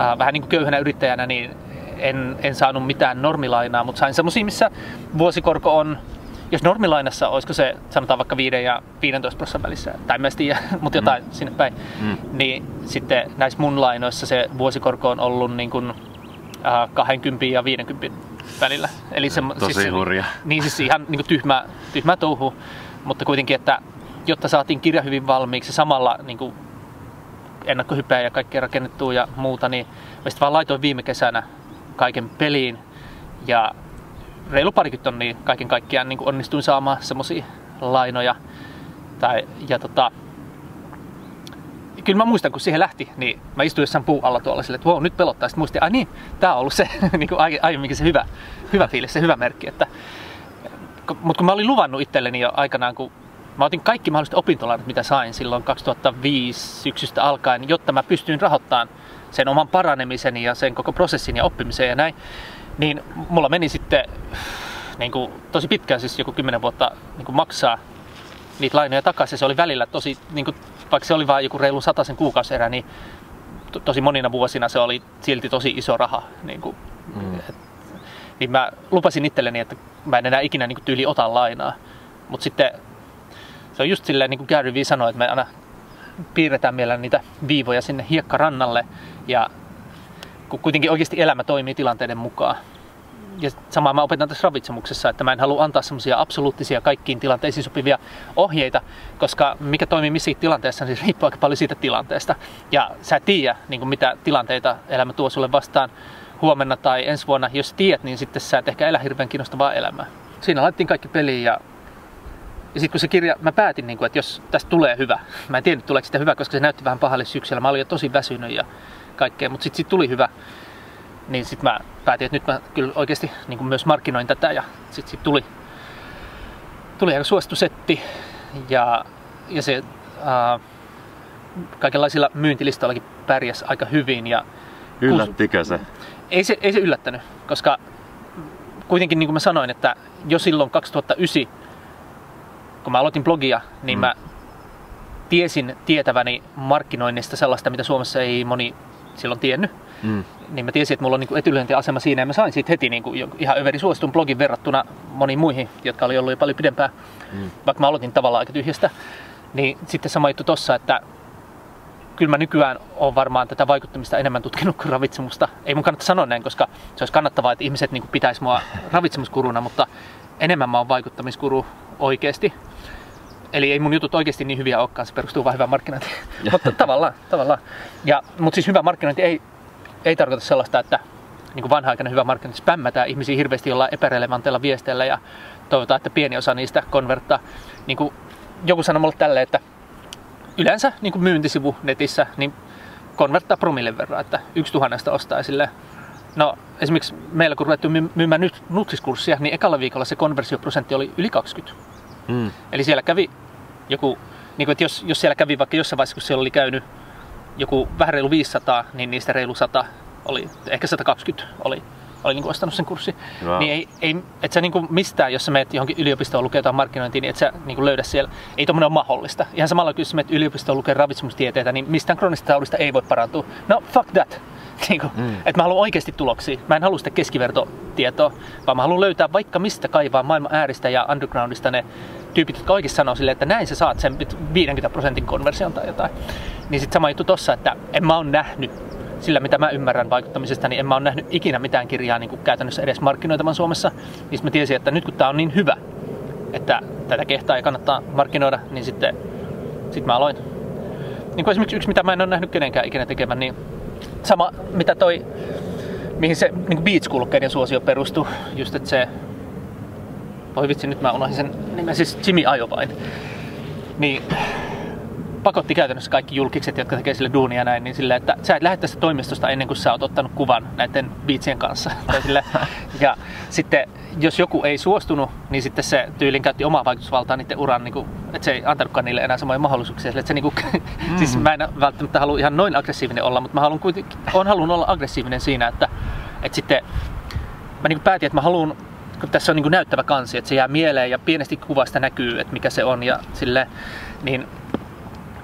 äh, vähän niin kuin köyhänä yrittäjänä, niin en, en saanut mitään normilainaa, mutta sain semmoisia, missä vuosikorko on, jos normilainassa olisiko se sanotaan vaikka 5 ja 15 prosentin välissä, tai en tiedä, mutta jotain mm. sinne päin, mm. niin sitten näissä mun lainoissa se vuosikorko on ollut niin kuin, äh, 20 ja 50 välillä. Eli se, Tosi siis, hurja. Niin siis ihan niin tyhmä, tyhmä touhu, mutta kuitenkin, että jotta saatiin kirja hyvin valmiiksi samalla niin kuin ennakkohypeä ja kaikkea rakennettua ja muuta, niin mä sitten vaan laitoin viime kesänä kaiken peliin ja reilu parikymmentä tonnia kaiken kaikkiaan niin onnistuin saamaan semmosia lainoja. Tai, ja tota, kyllä mä muistan, kun siihen lähti, niin mä istuin jossain puu alla tuolla sille, että wow, nyt pelottaa. Sitten muistin, ai niin, tää on ollut se niin kuin aiemminkin se hyvä, hyvä fiilis, se hyvä merkki. Että, mutta kun mä olin luvannut itselleni jo aikanaan, kun Mä otin kaikki mahdolliset opintolainat, mitä sain silloin 2005 syksystä alkaen, jotta mä pystyin rahoittamaan sen oman paranemisen ja sen koko prosessin ja oppimisen ja näin. Niin mulla meni sitten niin kuin, tosi pitkään, siis joku 10 vuotta niin kuin maksaa niitä lainoja takaisin. Se oli välillä tosi, niin kuin, vaikka se oli vain joku reilu sen kuukausierä, niin to, tosi monina vuosina se oli silti tosi iso raha. Niin, kuin, mm. et, niin mä lupasin itselleni, että mä en enää ikinä niin kuin, tyyli ota lainaa. Mutta sitten se on just silleen, niin kuin Gary Vee sanoi, että me aina piirretään meillä niitä viivoja sinne hiekkarannalle ja kun kuitenkin oikeasti elämä toimii tilanteiden mukaan. Ja samaa mä opetan tässä ravitsemuksessa, että mä en halua antaa semmoisia absoluuttisia kaikkiin tilanteisiin sopivia ohjeita, koska mikä toimii missä tilanteessa, niin riippuu aika paljon siitä tilanteesta. Ja sä et tiedä, niin mitä tilanteita elämä tuo sulle vastaan huomenna tai ensi vuonna. Jos tiedät, niin sitten sä et ehkä elä hirveän kiinnostavaa elämää. Siinä laitettiin kaikki peliin ja ja sitten kun se kirja, mä päätin, niin kuin, että jos tästä tulee hyvä, mä en tiedä tuleeko sitä hyvä, koska se näytti vähän pahalle syksyllä. Mä olin jo tosi väsynyt ja kaikkea, mutta sitten sit tuli hyvä. Niin sitten mä päätin, että nyt mä kyllä oikeasti niin kuin myös markkinoin tätä ja sitten sit tuli, tuli aika suosittu setti. Ja, ja se äh, kaikenlaisilla myyntilistoillakin pärjäs aika hyvin. Ja Yllättikö se? Ei se, ei se yllättänyt, koska kuitenkin niin kuin mä sanoin, että jo silloin 2009 kun mä aloitin blogia, niin mm. mä tiesin tietäväni markkinoinnista sellaista, mitä Suomessa ei moni silloin tiennyt. Mm. Niin mä tiesin, että mulla on niin etylyöntiasema siinä ja mä sain siitä heti niin kuin ihan överi suositun blogin verrattuna moniin muihin, jotka oli ollut jo paljon pidempään, mm. vaikka mä aloitin tavallaan aika tyhjästä. Niin sitten sama juttu tossa, että kyllä mä nykyään on varmaan tätä vaikuttamista enemmän tutkinut kuin ravitsemusta. Ei mun kannata sanoa näin, koska se olisi kannattavaa, että ihmiset niin pitäisi mua ravitsemuskuruna, mutta enemmän mä oon vaikuttamiskuru oikeasti. Eli ei mun jutut oikeasti niin hyviä olekaan, se perustuu vain hyvään markkinointiin. mutta tavallaan, tavallaan. Ja, mutta siis hyvä markkinointi ei, ei tarkoita sellaista, että niin kuin vanha-aikainen hyvä markkinointi spämmätään ihmisiä hirveästi jollain epärelevanteilla viesteillä ja toivotaan, että pieni osa niistä konverttaa. Niin kuin joku sanoi mulle tälleen, että yleensä niin kuin myyntisivu netissä niin konverttaa promillen verran, että yksi tuhannesta ostaa sille. No esimerkiksi meillä kun ruvettu myymään nyt nutsiskurssia, niin ekalla viikolla se konversioprosentti oli yli 20. Mm. Eli siellä kävi joku, niin kuin, että jos, jos siellä kävi vaikka jossain vaiheessa, kun siellä oli käynyt joku vähän reilu 500, niin niistä reilu 100 oli, ehkä 120 oli oli niin kuin ostanut sen kurssin. Wow. Niin ei, ei, et sä niin kuin mistään, jos sä menet johonkin yliopistoon lukee jotain markkinointia, niin et sä niin kuin löydä siellä. Ei tommonen ole mahdollista. Ihan samalla kun jos sä menet yliopistoon lukee ravitsemustieteitä, niin mistään kroonista taudista ei voi parantua. No fuck that. Niin kuin, mm. Että mä haluan oikeasti tuloksia. Mä en halua sitä keskivertotietoa, vaan mä haluan löytää vaikka mistä kaivaa maailman ääristä ja undergroundista ne tyypit, jotka oikeasti sanoo silleen, että näin sä saat sen 50 prosentin konversion tai jotain. Niin sitten sama juttu tossa, että en mä oon nähnyt sillä mitä mä ymmärrän vaikuttamisesta, niin en mä ole nähnyt ikinä mitään kirjaa niin kuin käytännössä edes markkinoitavan Suomessa. Niin mä tiesin, että nyt kun tää on niin hyvä, että tätä kehtaa ei kannattaa markkinoida, niin sitten sit mä aloin. Niin kuin esimerkiksi yksi, mitä mä en ole nähnyt kenenkään ikinä tekevän, niin sama mitä toi, mihin se niin beach suosio perustuu, just että se, voi vitsi nyt mä unohdin sen nimen, siis Jimmy Iovine. Niin pakotti käytännössä kaikki julkikset, jotka tekee sille duunia näin, niin sille, että sä et lähde tästä toimistosta ennen kuin sä oot ottanut kuvan näiden biitsien kanssa. sille, ja sitten jos joku ei suostunut, niin sitten se tyylin käytti omaa vaikutusvaltaa niiden uran, niin kuin, että se ei antanutkaan niille enää samoja mahdollisuuksia. Sille, että se, niin kuin, mm. siis mä en välttämättä halua ihan noin aggressiivinen olla, mutta mä haluan kuitenkin, on halunnut olla aggressiivinen siinä, että, että sitten mä niin päätin, että mä haluan kun tässä on niin näyttävä kansi, että se jää mieleen ja pienesti kuvasta näkyy, että mikä se on ja sille, niin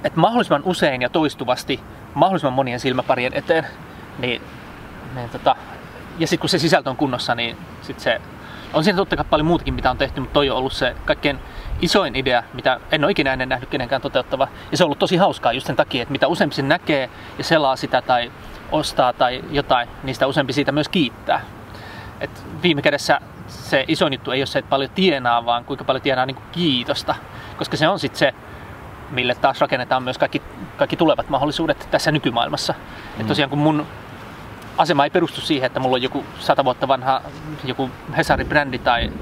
että mahdollisimman usein ja toistuvasti mahdollisimman monien silmäparien eteen. Niin, niin tota, ja sitten kun se sisältö on kunnossa, niin sit se, on siinä totta kai paljon muutakin, mitä on tehty, mutta toi on ollut se kaikkein isoin idea, mitä en ole ikinä ennen nähnyt kenenkään toteuttava. Ja se on ollut tosi hauskaa just sen takia, että mitä useampi se näkee ja selaa sitä tai ostaa tai jotain, niin sitä useampi siitä myös kiittää. Et viime kädessä se isoin juttu ei ole se, että paljon tienaa, vaan kuinka paljon tienaa niin kiitosta. Koska se on sitten se, mille taas rakennetaan myös kaikki, kaikki tulevat mahdollisuudet tässä nykymaailmassa. Mm. Et tosiaan kun mun asema ei perustu siihen, että mulla on joku sata vuotta vanha joku Hesari-brändi tai,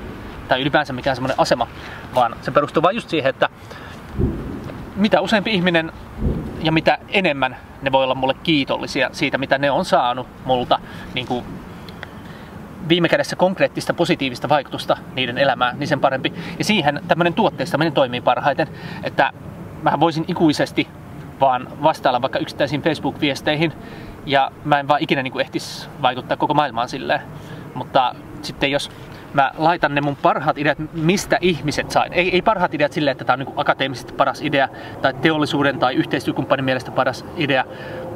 tai ylipäänsä mikään semmoinen asema, vaan se perustuu vain just siihen, että mitä useampi ihminen ja mitä enemmän ne voi olla mulle kiitollisia siitä, mitä ne on saanut multa niin kuin viime kädessä konkreettista positiivista vaikutusta niiden elämään, niin sen parempi. Ja siihen tämmöinen tuotteistaminen toimii parhaiten, että mä voisin ikuisesti vaan vastailla vaikka yksittäisiin Facebook-viesteihin ja mä en vaan ikinä niin ehtisi vaikuttaa koko maailmaan silleen. Mutta sitten jos mä laitan ne mun parhaat ideat, mistä ihmiset saa. Ei, ei parhaat ideat silleen, että tämä on niin akateemisesti paras idea tai teollisuuden tai yhteistyökumppanin mielestä paras idea,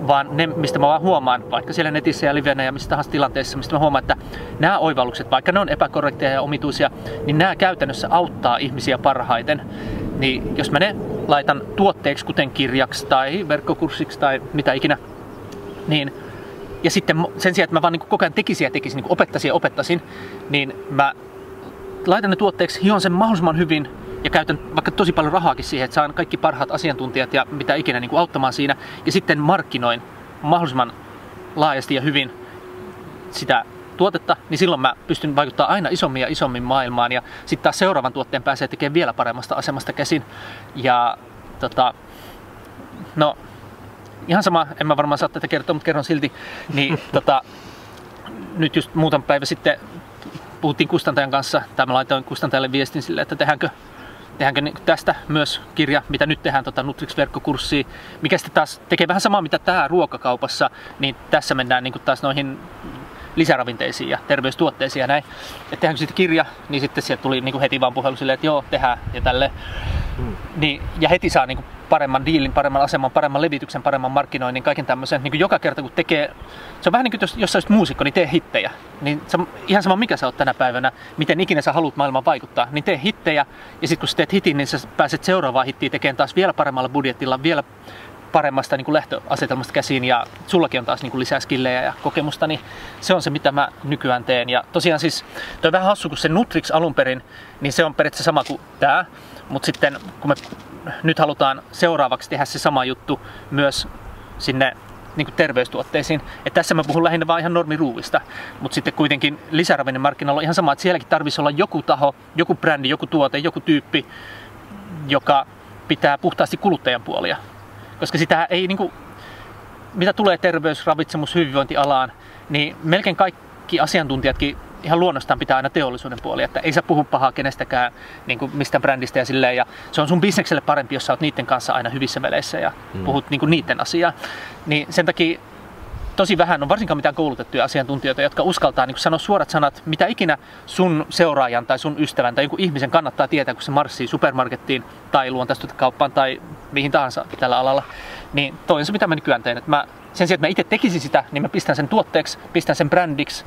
vaan ne, mistä mä vaan huomaan, vaikka siellä netissä ja livenä ja missä tahansa tilanteessa, mistä mä huomaan, että nämä oivallukset, vaikka ne on epäkorrekteja ja omituisia, niin nämä käytännössä auttaa ihmisiä parhaiten. Niin jos mä ne laitan tuotteeksi, kuten kirjaksi tai verkkokurssiksi tai mitä ikinä, niin ja sitten sen sijaan, että mä vaan niin koko ajan tekisin ja tekisin, niin opettaisin ja opettaisin, niin mä laitan ne tuotteeksi, hion sen mahdollisimman hyvin ja käytän vaikka tosi paljon rahaakin siihen, että saan kaikki parhaat asiantuntijat ja mitä ikinä niin kuin auttamaan siinä. Ja sitten markkinoin mahdollisimman laajasti ja hyvin sitä tuotetta, niin silloin mä pystyn vaikuttamaan aina isommin ja isommin maailmaan. Ja sitten taas seuraavan tuotteen pääsee tekemään vielä paremmasta asemasta käsin. Ja tota, no, ihan sama, en mä varmaan saa tätä kertoa, mutta kerron silti. Niin tota, nyt just muutama päivä sitten puhuttiin kustantajan kanssa, tai mä laitoin kustantajalle viestin sille, että tehdäänkö, tehdäänkö tästä myös kirja, mitä nyt tehdään tota Nutrix-verkkokurssiin, mikä sitten taas tekee vähän samaa, mitä tämä ruokakaupassa, niin tässä mennään niin taas noihin lisäravinteisiin ja terveystuotteisiin ja näin. Että tehdäänkö sitten kirja, niin sitten sieltä tuli niin heti vaan puhelu silleen, että joo, tehdään ja tälle. Mm. Niin, ja heti saa niin kuin paremman diilin, paremman aseman, paremman levityksen, paremman markkinoinnin, kaiken tämmöisen. Niin kuin joka kerta kun tekee, se on vähän niin kuin jos, jos sä olisit muusikko, niin tee hittejä. Niin se, ihan sama mikä sä oot tänä päivänä, miten ikinä sä haluat maailman vaikuttaa, niin tee hittejä. Ja sitten kun sä teet hitin, niin sä pääset seuraavaan hittiin tekemään taas vielä paremmalla budjetilla, vielä paremmasta niin kuin lähtöasetelmasta käsiin ja sullakin on taas niin kuin lisää skillejä ja kokemusta, niin se on se, mitä mä nykyään teen. Ja tosiaan siis, toi on vähän hassu, kun se Nutrix alun perin, niin se on periaatteessa sama kuin tämä, mutta sitten kun me nyt halutaan seuraavaksi tehdä se sama juttu myös sinne niin kuin terveystuotteisiin. Et tässä mä puhun lähinnä vaan ihan normiruuvista, mutta sitten kuitenkin lisäravinnemarkkinoilla on ihan sama, että sielläkin tarvitsisi olla joku taho, joku brändi, joku tuote, joku tyyppi, joka pitää puhtaasti kuluttajan puolia. Koska sitä ei niin kuin, mitä tulee terveys, ravitsemus, hyvinvointialaan, niin melkein kaikki asiantuntijatkin ihan luonnostaan pitää aina teollisuuden puoli, että ei sä puhu pahaa kenestäkään niin kuin mistä brändistä ja silleen, ja se on sun bisnekselle parempi, jos sä oot niiden kanssa aina hyvissä väleissä ja mm. puhut niin kuin niiden asiaa. Niin sen takia tosi vähän on varsinkaan mitään koulutettuja asiantuntijoita, jotka uskaltaa niin sanoa suorat sanat, mitä ikinä sun seuraajan tai sun ystävän tai joku ihmisen kannattaa tietää, kun se marssii supermarkettiin tai luontaistuotekauppaan tai mihin tahansa tällä alalla. Niin toi on se, mitä mä nykyään teen. Että mä, sen sijaan, että mä itse tekisin sitä, niin mä pistän sen tuotteeksi, pistän sen brändiksi,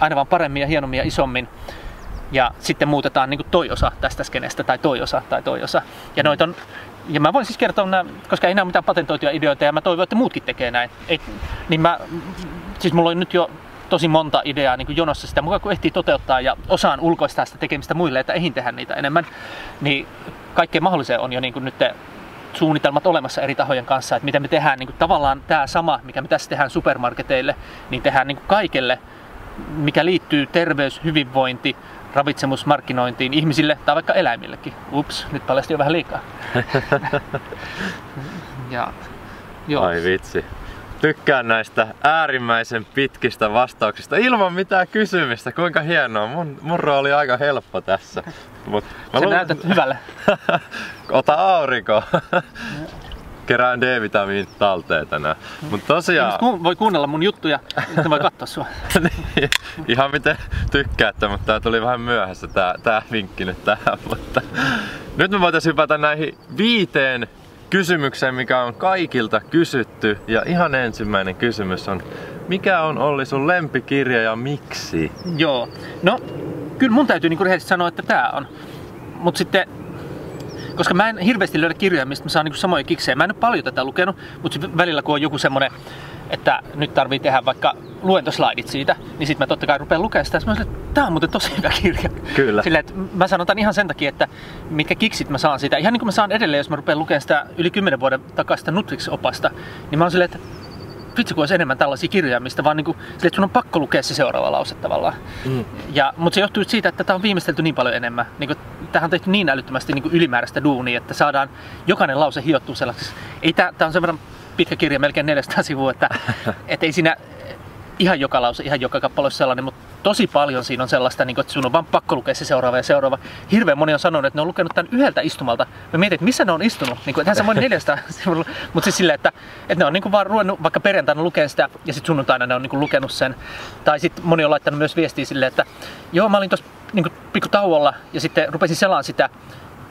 aina vaan paremmin ja hienommin ja isommin. Ja sitten muutetaan niin toi osa tästä skenestä tai toi osa tai toi osa. Ja noita on ja mä voin siis kertoa, koska ei nämä ole mitään patentoituja ideoita ja mä toivon, että muutkin tekee näin. Ei, niin mä, siis mulla on nyt jo tosi monta ideaa niin kuin jonossa sitä mukaan, kun ehtii toteuttaa ja osaan ulkoistaa sitä tekemistä muille, että eihin tehdä niitä enemmän, niin kaikkeen mahdolliseen on jo niin kuin nyt suunnitelmat olemassa eri tahojen kanssa, että miten me tehdään niin kuin tavallaan tämä sama, mikä me tässä tehdään supermarketeille, niin tehdään niin kuin kaikille, mikä liittyy terveys, hyvinvointi, ravitsemusmarkkinointiin ihmisille tai vaikka eläimillekin. Ups, nyt paljasti jo vähän liikaa. ja, joo. Ai vitsi. Tykkään näistä äärimmäisen pitkistä vastauksista ilman mitään kysymistä. Kuinka hienoa. Mun, mun rooli on aika helppo tässä. Mut mä Sä lu... näytät hyvälle. Ota aurinko kerään D-vitamiinit talteen tänään. Mut tosiaan... Ku- voi kuunnella mun juttuja, että voi katsoa sua. niin, ihan miten tykkäätte, mutta tää tuli vähän myöhässä tää, tää vinkki nyt tähän. Mutta nyt me voitais hypätä näihin viiteen kysymykseen, mikä on kaikilta kysytty. Ja ihan ensimmäinen kysymys on, mikä on Olli sun lempikirja ja miksi? Joo, no kyllä mun täytyy niinku rehellisesti sanoa, että tää on. Mutta sitten koska mä en hirveästi löydä kirjoja, mistä mä saan niinku samoja kiksejä. Mä en ole paljon tätä lukenut, mutta välillä kun on joku semmonen, että nyt tarvii tehdä vaikka luentoslaidit siitä, niin sitten mä totta kai rupean lukemaan sitä. Mä että tää on muuten tosi hyvä kirja. Kyllä. Silleen, että mä sanon tämän ihan sen takia, että mitkä kiksit mä saan siitä. Ihan niin kuin mä saan edelleen, jos mä rupean lukemaan sitä yli 10 vuoden takaista Nutrix-opasta, niin mä oon silleen, että vitsi kun olisi enemmän tällaisia kirjoja, mistä vaan niinku, sille, että sun on pakko lukea se seuraava lause tavallaan. Mm. Ja, mutta se johtuu siitä, että tämä on viimeistelty niin paljon enemmän. Niinku, tähän on tehty niin älyttömästi niinku ylimääräistä duunia, että saadaan jokainen lause hiottua sellaiseksi. Ei tää, tää on sen verran pitkä kirja, melkein 400 sivua, että et ei siinä ihan joka lause, ihan joka kappale ole sellainen, mutta tosi paljon siinä on sellaista, niin kuin, että sun on vaan pakko lukea se seuraava ja seuraava. Hirveän moni on sanonut, että ne on lukenut tämän yhdeltä istumalta. Mä mietin, että missä ne on istunut. Niin kuin, että on 400 sivulla. Mutta siis silleen, että, että ne on niin kuin vaan ruvennut vaikka perjantaina lukea sitä ja sitten sunnuntaina ne on niin kuin lukenut sen. Tai sitten moni on laittanut myös viestiä silleen, että joo, mä olin tuossa niin pikku tauolla ja sitten rupesin selaan sitä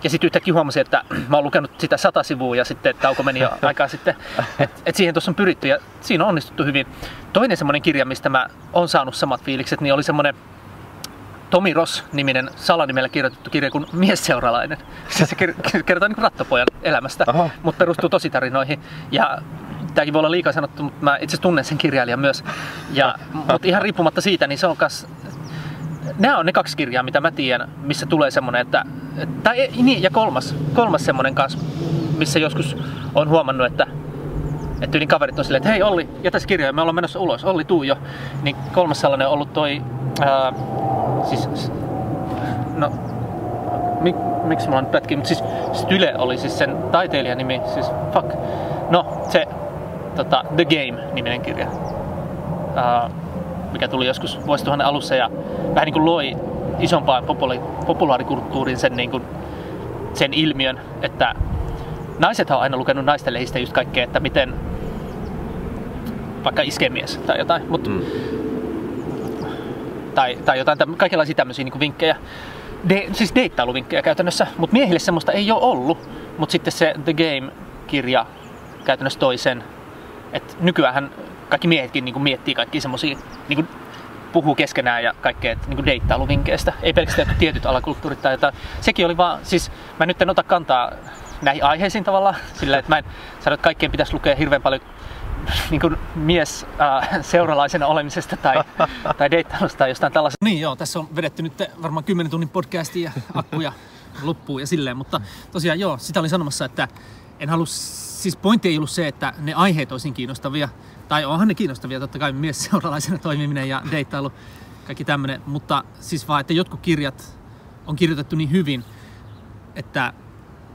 ja sitten yhtäkkiä huomasin, että mä oon lukenut sitä sata sivua ja sitten tauko meni jo aikaa sitten. Että et siihen tuossa on pyritty ja siinä on onnistuttu hyvin. Toinen semmoinen kirja, mistä mä oon saanut samat fiilikset, niin oli semmoinen Tomi Ross-niminen salanimellä kirjoitettu kirja kuin Miesseuralainen. Se kertoo niin rattopojan elämästä, Aha. mutta perustuu tositarinoihin. Ja tämäkin voi olla liikaa sanottu, mutta mä itse tunnen sen kirjailijan myös. Ja, mutta ihan riippumatta siitä, niin se on kas nämä on ne kaksi kirjaa, mitä mä tiedän, missä tulee semmoinen, että, tai niin, ja kolmas, kolmas semmoinen kanssa, missä joskus on huomannut, että että yli kaverit on silleen, että hei Olli, jätäs kirjoja, me ollaan menossa ulos, Olli tuu jo. Niin kolmas sellainen on ollut toi, ää, siis, no, mik, miksi mulla nyt pätki, mutta siis Style oli siis sen taiteilijan nimi, siis fuck. No, se tota, The Game-niminen kirja. Ää, mikä tuli joskus vuosituhannen alussa ja vähän niin kuin loi isompaan popula- populaarikulttuurin sen, niin kuin, sen ilmiön, että naiset on aina lukenut naisten lehdistä just kaikkea, että miten vaikka iskemies tai jotain, mutta mm. tai, tai jotain täm, kaikenlaisia tämmöisiä niin vinkkejä. De, siis deittailuvinkkejä käytännössä, mutta miehille semmoista ei ole ollut. Mutta sitten se The Game-kirja käytännössä toisen. Että nykyään kaikki miehetkin niin miettii kaikki semmoisia, niin puhuu keskenään ja kaikkea niin deittailuvinkkeistä. Ei pelkästään tietyt alakulttuurit tai jotain. Sekin oli vaan, siis mä nyt en ota kantaa näihin aiheisiin tavallaan, sillä että mä en sano, että kaikkien pitäisi lukea hirveän paljon niin kuin mies äh, seuralaisena olemisesta tai, tai deittailusta tai jostain tällaisesta. Niin joo, tässä on vedetty nyt varmaan 10 tunnin podcastia ja akkuja loppuu ja silleen, mutta tosiaan joo, sitä olin sanomassa, että en halua, siis pointti ei ollut se, että ne aiheet olisiin kiinnostavia, tai onhan ne kiinnostavia, totta kai mies seuralaisena toimiminen ja deittailu, kaikki tämmöinen, mutta siis vaan, että jotkut kirjat on kirjoitettu niin hyvin, että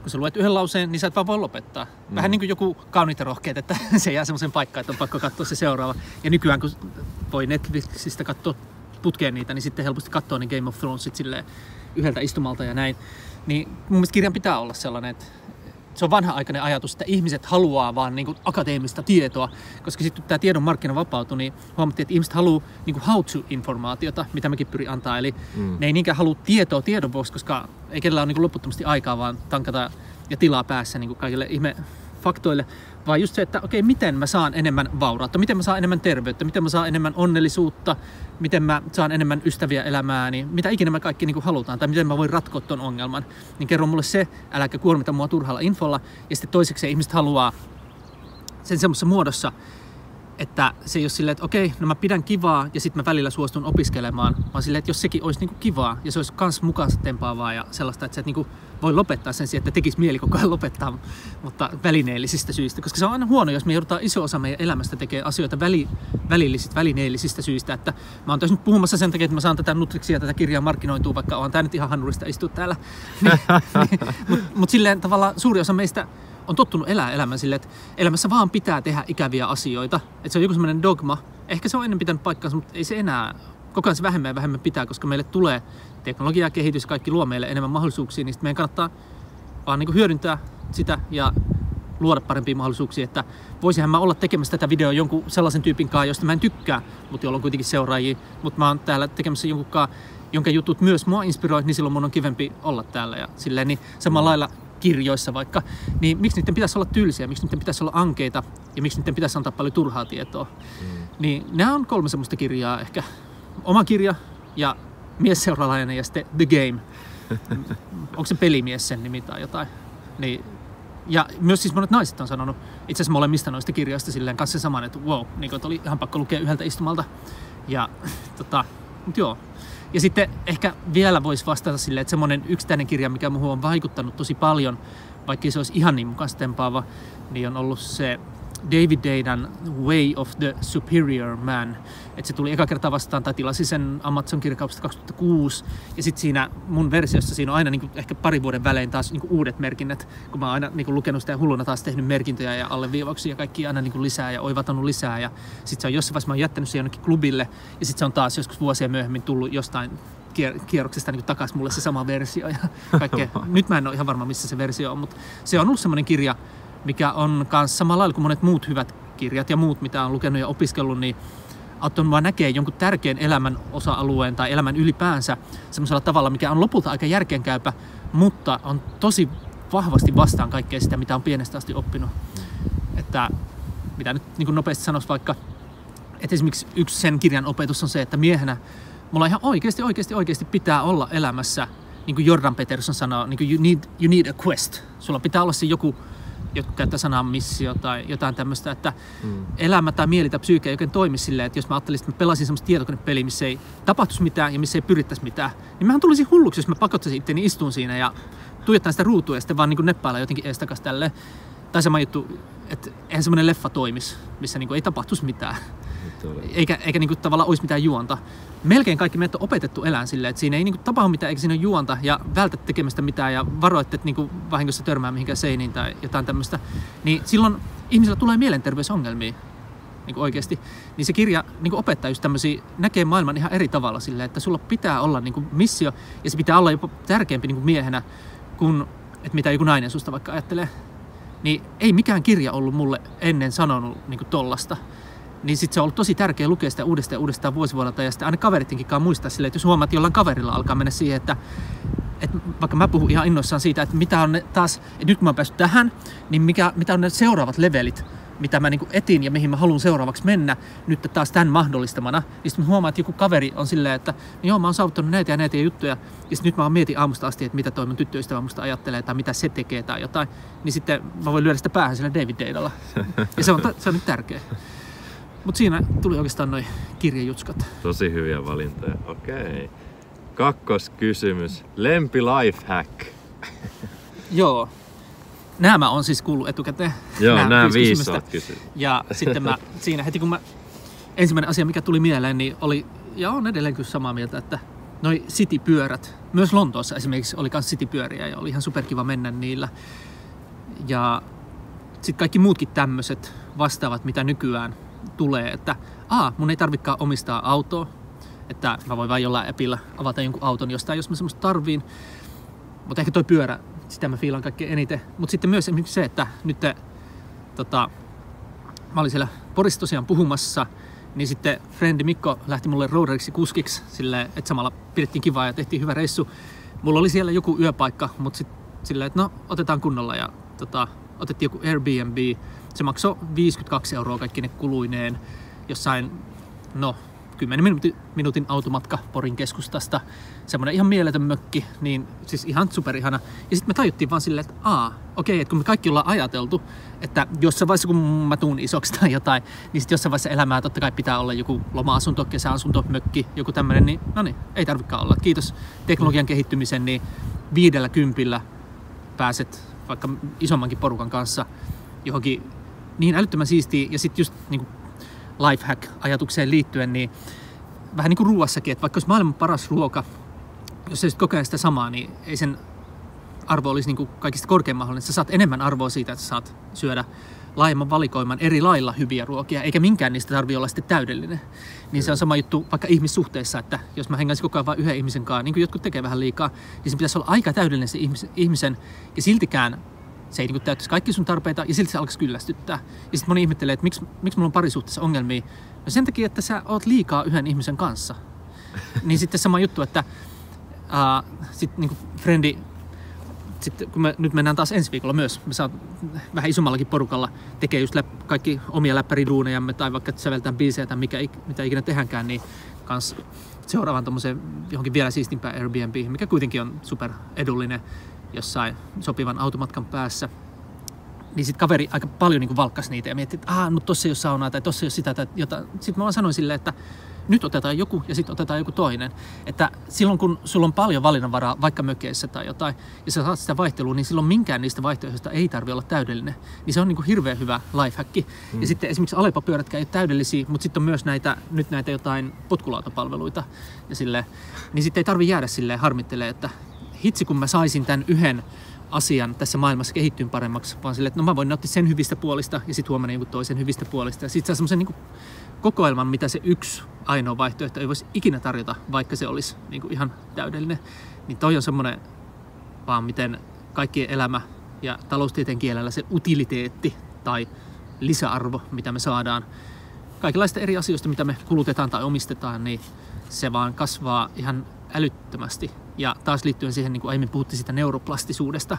kun sä luet yhden lauseen, niin sä et vaan voi lopettaa. Mm. Vähän niin kuin joku kauniita rohkeet, että se jää semmoisen paikkaan, että on pakko katsoa se seuraava. Ja nykyään, kun voi Netflixistä katsoa putkeen niitä, niin sitten helposti katsoo ne Game of Thronesit silleen yhdeltä istumalta ja näin. Niin mun mielestä kirjan pitää olla sellainen, että se on vanha-aikainen ajatus, että ihmiset haluaa vaan niin kuin akateemista tietoa, koska sitten tämä tiedon markkina vapautui, niin huomattiin, että ihmiset haluaa niin kuin how-to-informaatiota, mitä mekin pyri antaa. Eli mm. ne ei niinkään halua tietoa tiedon vuoksi, koska ei kenellä ole niin kuin loputtomasti aikaa vaan tankata ja tilaa päässä niin kuin kaikille ihme faktoille, vaan just se, että okei, miten mä saan enemmän vaurautta, miten mä saan enemmän terveyttä, miten mä saan enemmän onnellisuutta, miten mä saan enemmän ystäviä elämääni, mitä ikinä mä kaikki niin kuin halutaan, tai miten mä voin ratkoa ton ongelman, niin kerro mulle se, äläkä kuormita mua turhalla infolla. Ja sitten toiseksi ihmiset haluaa sen semmoisessa muodossa, että se ei ole silleen, että okei, no mä pidän kivaa ja sitten mä välillä suostun opiskelemaan, vaan silleen, että jos sekin olisi niinku kivaa ja se olisi kans mukaansa tempaavaa ja sellaista, että sä et niinku voi lopettaa sen sijaan, että tekisi mieli koko ajan lopettaa, mutta välineellisistä syistä, koska se on aina huono, jos me joudutaan iso osa meidän elämästä tekemään asioita väli, välillisistä, välineellisistä syistä, että mä oon nyt puhumassa sen takia, että mä saan tätä Nutrixia, tätä kirjaa markkinoitua, vaikka on tää nyt ihan hanurista istua täällä, niin, niin, mutta mut silleen tavallaan suuri osa meistä on tottunut elää elämän silleen, että elämässä vaan pitää tehdä ikäviä asioita. Että se on joku semmoinen dogma. Ehkä se on ennen pitänyt paikkaansa, mutta ei se enää koko ajan se vähemmän ja vähemmän pitää, koska meille tulee teknologia, kehitys, kaikki luo meille enemmän mahdollisuuksia, niin meidän kannattaa vaan niin hyödyntää sitä ja luoda parempia mahdollisuuksia, että voisinhan mä olla tekemässä tätä videoa jonkun sellaisen tyypin kanssa, josta mä en tykkää, mutta jolla on kuitenkin seuraajia, mutta mä oon täällä tekemässä jonkun kanssa, jonka jutut myös mua inspiroi, niin silloin mun on kivempi olla täällä ja silleen, niin samalla lailla kirjoissa vaikka, niin miksi niiden pitäisi olla tylsiä, miksi niiden pitäisi olla ankeita ja miksi niiden pitäisi antaa paljon turhaa tietoa. Mm. Niin nämä on kolme semmoista kirjaa ehkä. Oma kirja ja Mies seuralainen ja sitten The Game. Onko se pelimies sen nimi tai jotain? Niin, ja myös siis monet naiset on sanonut itse asiassa molemmista noista kirjoista silleen kanssa saman, että wow, niin kuin, että oli ihan pakko lukea yhdeltä istumalta. Ja tota, mutta joo, ja sitten ehkä vielä voisi vastata silleen, että semmoinen yksittäinen kirja, mikä muuhun on vaikuttanut tosi paljon, vaikka se olisi ihan niin mukaan niin on ollut se David Daydan Way of the Superior Man. Että se tuli eka kertaa vastaan, tai tilasi sen Amazon kirjakaupasta 2006. Ja sitten siinä mun versiossa siinä on aina niinku ehkä pari vuoden välein taas niinku uudet merkinnät. Kun mä oon aina niinku lukenut sitä ja hulluna taas tehnyt merkintöjä ja alleviivauksia ja kaikki aina niinku lisää ja oivatanut lisää. Ja sitten se on jossain vaiheessa mä oon jättänyt sen jonnekin klubille. Ja sitten se on taas joskus vuosia myöhemmin tullut jostain kierroksesta niin takaisin mulle se sama versio ja kaikkea. Nyt mä en ole ihan varma, missä se versio on, mutta se on ollut semmoinen kirja, mikä on myös samalla lailla kuin monet muut hyvät kirjat ja muut, mitä on lukenut ja opiskellut, niin auttanut vaan näkee jonkun tärkeän elämän osa-alueen tai elämän ylipäänsä semmoisella tavalla, mikä on lopulta aika järkeenkäypä, mutta on tosi vahvasti vastaan kaikkea sitä, mitä on pienestä asti oppinut. Että mitä nyt niin nopeasti sanoisi vaikka, että esimerkiksi yksi sen kirjan opetus on se, että miehenä mulla ihan oikeasti, oikeasti, oikeasti pitää olla elämässä, niin kuin Jordan Peterson sanoo, niin kuin you, need, you need a quest. Sulla pitää olla se joku jotkut käyttää sanaa missio tai jotain tämmöistä, että mm. elämä tai mieli tai psyyke ei oikein toimi silleen, että jos mä ajattelisin, että mä pelasin semmoista tietokonepeliä, missä ei tapahtuisi mitään ja missä ei pyrittäisi mitään, niin mähän tulisin hulluksi, jos mä pakottaisin itteni istuun siinä ja tuijottaisin sitä ruutua ja sitten vaan niin neppailla jotenkin eestakas tälleen. Tai sama juttu, että eihän semmoinen leffa toimisi, missä niin ei tapahtuisi mitään. Eikä, eikä niin kuin tavallaan olisi mitään juonta. Melkein kaikki meidät on opetettu elään silleen, että siinä ei niin kuin tapahdu mitään, eikä siinä ole juonta, ja vältä tekemästä mitään, ja varoitte, että niin kuin vahingossa törmää mihinkään seiniin tai jotain tämmöistä. Niin silloin ihmisillä tulee mielenterveysongelmia niin oikeasti. Niin se kirja niin opettaa just tämmöisiä, näkee maailman ihan eri tavalla silleen, että sulla pitää olla niin kuin missio, ja se pitää olla jopa tärkeämpi niin kuin miehenä, kuin että mitä joku nainen susta vaikka ajattelee. Niin ei mikään kirja ollut mulle ennen sanonut niin kuin tollasta niin sitten se on ollut tosi tärkeä lukea sitä uudestaan ja uudestaan vuosivuodelta ja sitten aina kaverittenkin muistaa silleen, että jos huomaat, että jollain kaverilla alkaa mennä siihen, että että vaikka mä puhun ihan innoissaan siitä, että mitä on ne taas, että nyt kun mä oon päässyt tähän, niin mikä, mitä on ne seuraavat levelit, mitä mä niin etin ja mihin mä haluan seuraavaksi mennä nyt taas tämän mahdollistamana. Niin sitten mä huomaan, että joku kaveri on silleen, että no joo, mä oon saavuttanut näitä ja näitä juttuja. Ja sitten nyt mä oon mietin aamusta asti, että mitä toi mun tyttöystävä musta ajattelee tai mitä se tekee tai jotain. Niin sitten mä voin lyödä sitä päähän sillä David Daidalla. Ja se on, se on nyt tärkeä. Mutta siinä tuli oikeastaan noin kirjajutskat. Tosi hyviä valintoja. Okei. Kakkoskysymys. Lempi lifehack. Joo. Nämä on siis kuullut etukäteen. Joo, nämä, nämä viisi kysynyt. Ja sitten mä siinä heti kun mä, ensimmäinen asia mikä tuli mieleen, niin oli, ja on edelleen kyllä samaa mieltä, että noi city-pyörät, myös Lontoossa esimerkiksi oli myös city-pyöriä ja oli ihan superkiva mennä niillä. Ja sitten kaikki muutkin tämmöiset vastaavat, mitä nykyään tulee, että a, mun ei tarvikaan omistaa autoa, että mä voin vain jollain appilla avata jonkun auton jostain, jos mä semmoista tarviin. Mutta ehkä toi pyörä, sitä mä fiilan kaikkein eniten. Mutta sitten myös esimerkiksi se, että nyt te, tota, mä olin siellä Porissa tosiaan puhumassa, niin sitten frendi Mikko lähti mulle roaderiksi kuskiksi, sille, että samalla pidettiin kivaa ja tehtiin hyvä reissu. Mulla oli siellä joku yöpaikka, mutta sitten silleen, että no otetaan kunnolla ja tota, otettiin joku Airbnb. Se maksoi 52 euroa kaikki ne kuluineen jossain, no 10 minuutin, minuutin automatka Porin keskustasta. Semmoinen ihan mieletön mökki, niin siis ihan superihana. Ja sitten me tajuttiin vaan silleen, että aa, okei, että kun me kaikki ollaan ajateltu, että jossain vaiheessa kun mä tuun isoksi tai jotain, niin sitten jossain vaiheessa elämää totta kai pitää olla joku loma-asunto, kesäasunto, mökki, joku tämmöinen, niin no niin, ei tarvikaan olla. Kiitos teknologian kehittymisen, niin viidellä kympillä pääset vaikka isommankin porukan kanssa johonkin niin älyttömän siistiä ja sitten just niin lifehack-ajatukseen liittyen, niin vähän niin kuin ruuassakin, että vaikka olisi maailman paras ruoka, jos se koko ajan sitä samaa, niin ei sen arvo olisi niin kuin kaikista korkein mahdollinen. Sä saat enemmän arvoa siitä, että sä saat syödä laajemman valikoiman eri lailla hyviä ruokia, eikä minkään niistä tarvitse olla sitten täydellinen. Niin se on sama juttu vaikka ihmissuhteessa, että jos mä hengäisin koko ajan vain yhden ihmisen kanssa, niin kuin jotkut tekee vähän liikaa, niin se pitäisi olla aika täydellinen se ihmisen, ja siltikään se ei niin täyttäisi kaikki sun tarpeita ja silti se alkaisi kyllästyttää. Ja sitten moni ihmettelee, että miksi, miksi mulla on parisuhteessa ongelmia. No sen takia, että sä oot liikaa yhden ihmisen kanssa. niin sitten sama juttu, että uh, sitten niin frendi, sitten kun me nyt mennään taas ensi viikolla myös, me saa vähän isommallakin porukalla tekee just läp, kaikki omia läppäriduunejamme tai vaikka säveltään biisejä tai mikä, mitä ikinä tehdäänkään, niin kans seuraavan tuommoiseen johonkin vielä siistimpään Airbnb, mikä kuitenkin on super edullinen jossain sopivan automatkan päässä. Niin sitten kaveri aika paljon niin valkkasi niitä ja mietti, että no tossa ei ole saunaa tai tossa ei ole sitä tai jotain. Sitten mä vaan sanoin silleen, että nyt otetaan joku ja sitten otetaan joku toinen. Että silloin kun sulla on paljon valinnanvaraa vaikka mökeissä tai jotain, ja sä saat sitä vaihtelua, niin silloin minkään niistä vaihtoehdoista ei tarvi olla täydellinen. Niin se on niin kuin hirveän hyvä lifehack. Mm. Ja sitten esimerkiksi Alepa-pyörätkään ei ole täydellisiä, mutta sitten on myös näitä, nyt näitä jotain potkulautapalveluita. Ja sille, niin sitten ei tarvi jäädä silleen harmittelee, että hitsi kun mä saisin tämän yhden asian tässä maailmassa kehittyyn paremmaksi, vaan silleen, että no mä voin ottaa sen hyvistä puolista ja sitten huomenna jonkun toisen hyvistä puolista. Ja sitten saa semmoisen niin kokoelman, mitä se yksi ainoa vaihtoehto ei voisi ikinä tarjota, vaikka se olisi niin kuin ihan täydellinen. Niin toi on semmoinen vaan miten kaikkien elämä ja taloustieteen kielellä se utiliteetti tai lisäarvo, mitä me saadaan kaikenlaista eri asioista, mitä me kulutetaan tai omistetaan, niin se vaan kasvaa ihan älyttömästi. Ja taas liittyen siihen, niin kuin aiemmin puhuttiin sitä neuroplastisuudesta,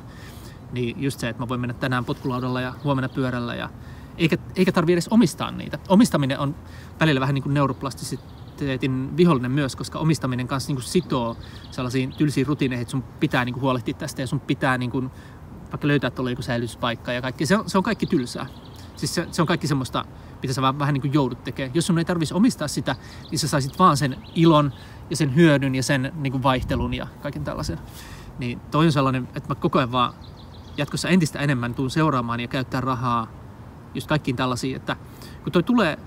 niin just se, että mä voin mennä tänään potkulaudalla ja huomenna pyörällä ja eikä, eikä tarvi edes omistaa niitä. Omistaminen on välillä vähän niin kuin neuroplastisiteetin vihollinen myös, koska omistaminen kanssa niin kuin sitoo sellaisiin tylsiin rutiineihin, että sun pitää niin kuin huolehtia tästä ja sun pitää niin kuin, vaikka löytää tuolla joku säilyspaikka ja kaikki. Se on, se on kaikki tylsää. Siis se, se on kaikki semmoista, mitä sä vähän niin kuin joudut tekemään. Jos sun ei tarvitsisi omistaa sitä, niin sä saisit vaan sen ilon ja sen hyödyn ja sen niin kuin vaihtelun ja kaiken tällaisen. Niin toi on sellainen, että mä koko ajan vaan jatkossa entistä enemmän tuun seuraamaan ja käyttää rahaa just kaikkiin tällaisiin, että kun toi tulee,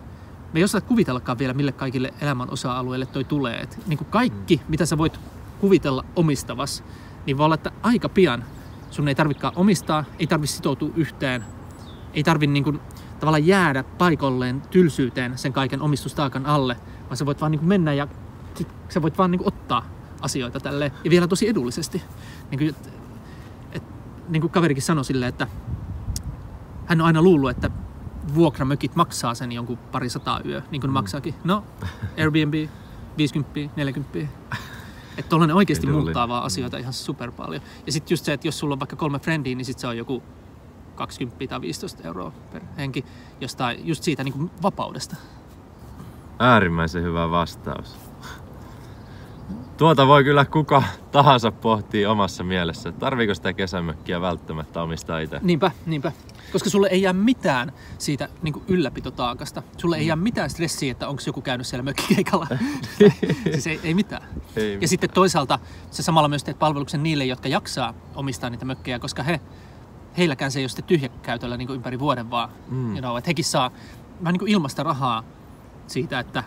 me ei osata kuvitellakaan vielä, mille kaikille elämän osa-alueille toi tulee. Et niin kuin kaikki, mm. mitä sä voit kuvitella omistavas, niin voi olla, että aika pian sun ei tarvikaan omistaa, ei tarvitse sitoutua yhteen, ei tarvitse niin kuin, tavallaan jäädä paikolleen tylsyyteen sen kaiken omistustaakan alle, vaan sä voit vaan niin kuin mennä ja sit sä voit vaan niin kuin ottaa asioita tälle ja vielä tosi edullisesti. Niin kuin, et, et, niin kuin kaverikin sanoi silleen, että hän on aina luullut, että vuokramökit maksaa sen jonkun pari sataa yö, niin kuin mm. maksaakin. No, Airbnb, 50, 40. Että tollainen oikeasti muuttaa vaan asioita ihan super paljon. Ja sitten just se, että jos sulla on vaikka kolme friendiä, niin sitten se on joku 20 tai 15 euroa per henki jostain just siitä niin kuin vapaudesta. Äärimmäisen hyvä vastaus. Tuota voi kyllä kuka tahansa pohtia omassa mielessä. Tarviiko sitä kesämökkiä välttämättä omistaa itse? Niinpä, niinpä. Koska sulle ei jää mitään siitä niin kuin ylläpitotaakasta. Sulle ei jää mitään stressiä, että onko joku käynyt siellä mökkikeikalla. siis ei, ei mitään. Ei Ja sitten toisaalta se samalla myös teet palveluksen niille, jotka jaksaa omistaa niitä mökkejä, koska he, heilläkään se ei ole sitten tyhjäkäytöllä niin kuin ympäri vuoden, vaan Mm. you know, että hekin saa vähän niin kuin ilmasta rahaa siitä, että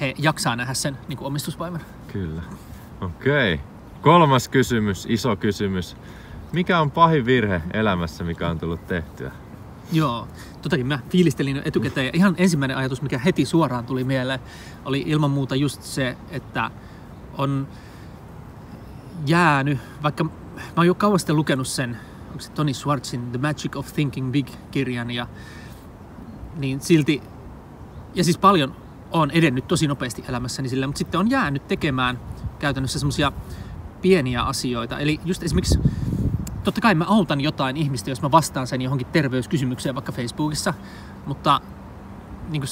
he jaksaa nähdä sen niin kuin omistusvaivan. Kyllä. Okei. Okay. Kolmas kysymys, iso kysymys. Mikä on pahin virhe elämässä, mikä on tullut tehtyä? Joo, totakin mä fiilistelin etukäteen. Ja ihan ensimmäinen ajatus, mikä heti suoraan tuli mieleen, oli ilman muuta just se, että on jäänyt, vaikka mä oon jo kauan sitten lukenut sen, onko se Tony Schwartzin The Magic of Thinking Big-kirjan, ja niin silti, ja siis paljon on edennyt tosi nopeasti elämässäni sillä, mutta sitten on jäänyt tekemään käytännössä semmoisia pieniä asioita. Eli just esimerkiksi totta kai mä autan jotain ihmistä, jos mä vastaan sen johonkin terveyskysymykseen vaikka Facebookissa, mutta niin, kuin,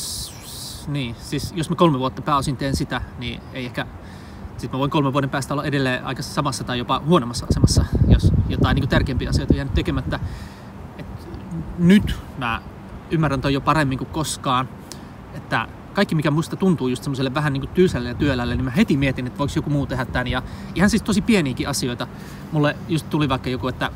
niin siis jos mä kolme vuotta pääosin teen sitä, niin ei ehkä sitten mä voin kolmen vuoden päästä olla edelleen aika samassa tai jopa huonommassa asemassa, jos jotain niin kuin tärkeämpiä asioita on jäänyt tekemättä. Et nyt mä ymmärrän toi jo paremmin kuin koskaan, että kaikki mikä musta tuntuu just semmoiselle vähän niin kuin tylsälle ja työlälle, niin mä heti mietin, että voiko joku muu tehdä tämän. Ja ihan siis tosi pieniäkin asioita. Mulle just tuli vaikka joku, että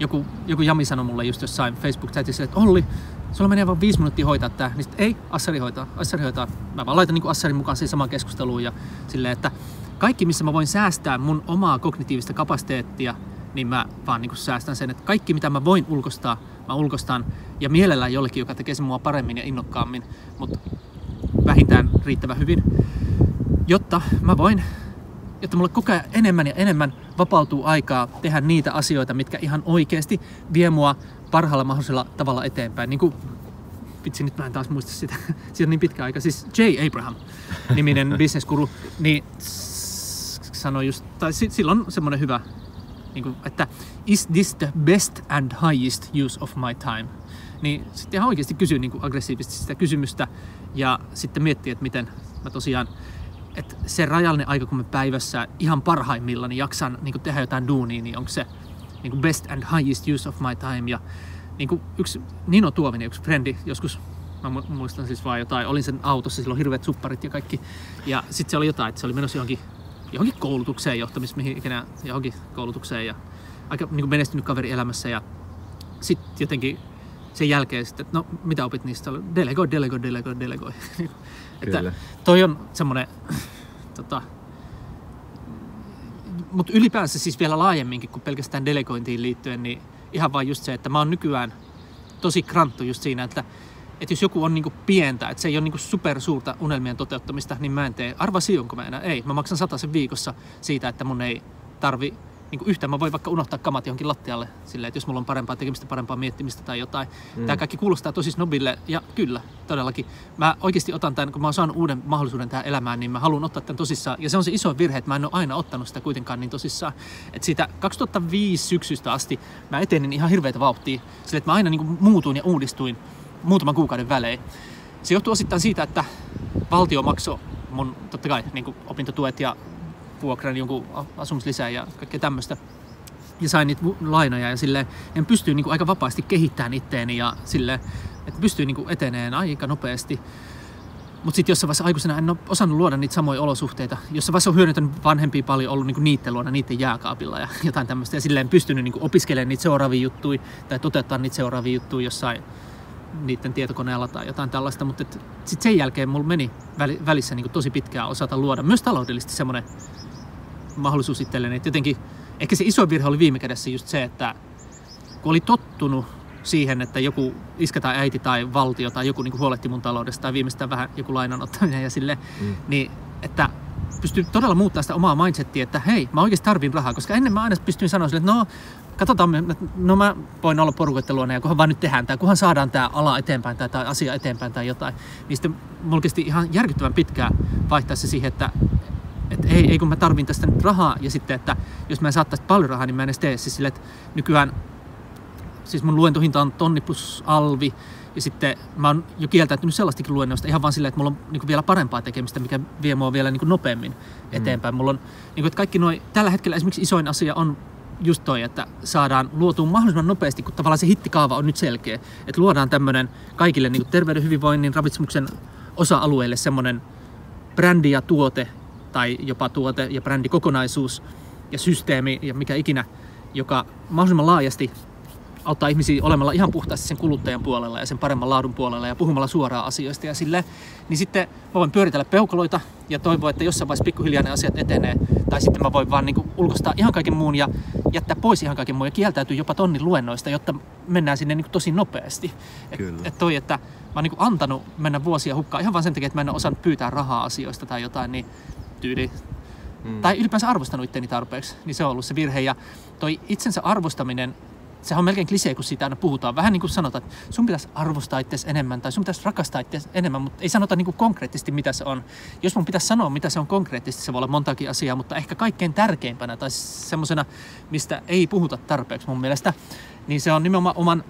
joku, joku Jami sanoi mulle just jossain Facebook-chatissa, että Olli, sulla menee vaan viisi minuuttia hoitaa tää. Niin sit, ei, Assari hoitaa, Assari hoitaa. Mä vaan laitan niin Assarin mukaan siihen samaan keskusteluun ja silleen, että kaikki missä mä voin säästää mun omaa kognitiivista kapasiteettia, niin mä vaan niin säästän sen, että kaikki mitä mä voin ulkostaa, mä ulkostan ja mielellään jollekin, joka tekee sen mua paremmin ja innokkaammin, mutta vähintään riittävän hyvin, jotta mä voin, jotta mulle koko ajan enemmän ja enemmän vapautuu aikaa tehdä niitä asioita, mitkä ihan oikeasti vie mua parhaalla mahdollisella tavalla eteenpäin. Niin kuin, vitsi nyt mä en taas muista sitä, siitä on niin pitkä aika, siis Jay Abraham niminen businessguru, niin sanoi just, tai si- sillä on semmoinen hyvä, niin kuin, että is this the best and highest use of my time? Niin sitten ihan oikeasti kysyy niin kuin aggressiivisesti sitä kysymystä ja sitten miettii, että miten mä tosiaan, että se rajallinen aika, kun mä päivässä ihan parhaimmillaan niin jaksan niin tehdä jotain duunia, niin onko se niin best and highest use of my time. Ja niin kuin yksi Nino Tuovinen, yksi frendi, joskus mä mu- muistan siis vaan jotain, olin sen autossa, silloin hirveät supparit ja kaikki. Ja sitten se oli jotain, että se oli menossa johonkin, johonkin koulutukseen, johtamis, mihin ikinä, johonkin koulutukseen ja aika niin menestynyt kaveri elämässä ja sitten jotenkin sen jälkeen sitten, että no mitä opit niistä? Delegoi, delegoi, delegoi, delegoi. että Kyllä. toi on semmoinen, tota, mutta ylipäänsä siis vielä laajemminkin kuin pelkästään delegointiin liittyen, niin ihan vain just se, että mä oon nykyään tosi kranttu just siinä, että, että jos joku on niinku pientä, että se ei ole niinku supersuurta unelmien toteuttamista, niin mä en tee. Arva onko mä enää? Ei. Mä maksan sen viikossa siitä, että mun ei tarvi niin kuin yhtä mä voin vaikka unohtaa kamat johonkin lattialle silleen, että jos mulla on parempaa tekemistä, parempaa miettimistä tai jotain. Mm. Tämä kaikki kuulostaa tosi snobille ja kyllä, todellakin. Mä oikeasti otan tämän, kun mä oon saanut uuden mahdollisuuden tähän elämään, niin mä haluan ottaa tämän tosissaan. Ja se on se iso virhe, että mä en ole aina ottanut sitä kuitenkaan niin tosissaan. Että siitä 2005 syksystä asti mä etenin ihan hirveitä vauhtia, sille että mä aina niin kuin muutuin ja uudistuin muutaman kuukauden välein. Se johtuu osittain siitä, että valtio maksoi mun totta kai niin kuin opintotuet ja vuokran jonkun asumislisää ja kaikkea tämmöistä. Ja sain niitä lainoja ja silleen, en pystyy niin aika vapaasti kehittämään itteeni ja silleen, että pystyy niin eteneen aika nopeasti. Mutta sitten jossain vaiheessa aikuisena en ole osannut luoda niitä samoja olosuhteita. Jossain vaiheessa on hyödyntänyt vanhempia paljon, ollut niinku niiden luona, niiden jääkaapilla ja jotain tämmöistä. Ja silleen pystynyt niinku opiskelemaan niitä seuraavia juttuja tai toteuttaa niitä seuraavia juttuja jossain niiden tietokoneella tai jotain tällaista. Mutta sitten sen jälkeen mulla meni väli, välissä niinku tosi pitkään osata luoda myös taloudellisesti semmoinen mahdollisuus itselleni. Että jotenkin, ehkä se iso virhe oli viime kädessä just se, että kun oli tottunut siihen, että joku iskä tai äiti tai valtio tai joku niin huolehti mun taloudesta tai viimeistään vähän joku lainan ottaminen ja sille, Mm. niin että pystyy todella muuttaa sitä omaa mindsettiä, että hei, mä oikeasti tarvin rahaa, koska ennen mä aina pystyin sanoa sille, että no, katsotaan, me- no mä voin olla porukoiden luona ja kunhan vaan nyt tehdään tämä, kunhan saadaan tämä ala eteenpäin tai tämä asia eteenpäin tai jotain, niin sitten mulla ihan järkyttävän pitkään vaihtaa se siihen, että että ei, ei kun mä tarvin tästä nyt rahaa ja sitten, että jos mä en saa tästä paljon rahaa, niin mä en edes tee. Siis sille, että nykyään, siis mun luentohinta on tonni plus alvi ja sitten mä oon jo kieltäytynyt sellaistakin luennoista ihan vaan silleen, että mulla on niin vielä parempaa tekemistä, mikä vie mua vielä niin nopeammin eteenpäin. Mm. Mulla on, niin kuin, että kaikki noi, tällä hetkellä esimerkiksi isoin asia on just toi, että saadaan luotua mahdollisimman nopeasti, kun tavallaan se hittikaava on nyt selkeä. Että luodaan tämmöinen kaikille niin terveyden, hyvinvoinnin, ravitsemuksen osa-alueille semmoinen brändi ja tuote, tai jopa tuote ja brändikokonaisuus ja systeemi ja mikä ikinä, joka mahdollisimman laajasti auttaa ihmisiä olemalla ihan puhtaasti sen kuluttajan puolella ja sen paremman laadun puolella ja puhumalla suoraan asioista ja sille, niin sitten mä voin pyöritellä peukaloita ja toivoa, että jossain vaiheessa pikkuhiljaa ne asiat etenee. Tai sitten mä voin vaan niin kuin ulkostaa ihan kaiken muun ja jättää pois ihan kaiken muun ja kieltäytyy jopa tonnin luennoista, jotta mennään sinne niin kuin tosi nopeasti. Et, et toi, että mä oon niin antanut mennä vuosia hukkaan ihan vaan sen takia, että mä en ole osannut pyytää rahaa asioista tai jotain, niin tyyli hmm. tai ylipäänsä arvostanut itteni tarpeeksi, niin se on ollut se virhe. Ja toi itsensä arvostaminen sehän on melkein klisee, kun siitä aina puhutaan. Vähän niin kuin sanotaan, että sun pitäisi arvostaa itse enemmän tai sun pitäisi rakastaa itse enemmän, mutta ei sanota niin kuin konkreettisesti, mitä se on. Jos mun pitäisi sanoa, mitä se on konkreettisesti, se voi olla montakin asiaa, mutta ehkä kaikkein tärkeimpänä tai semmoisena, mistä ei puhuta tarpeeksi mun mielestä, niin se on nimenomaan oman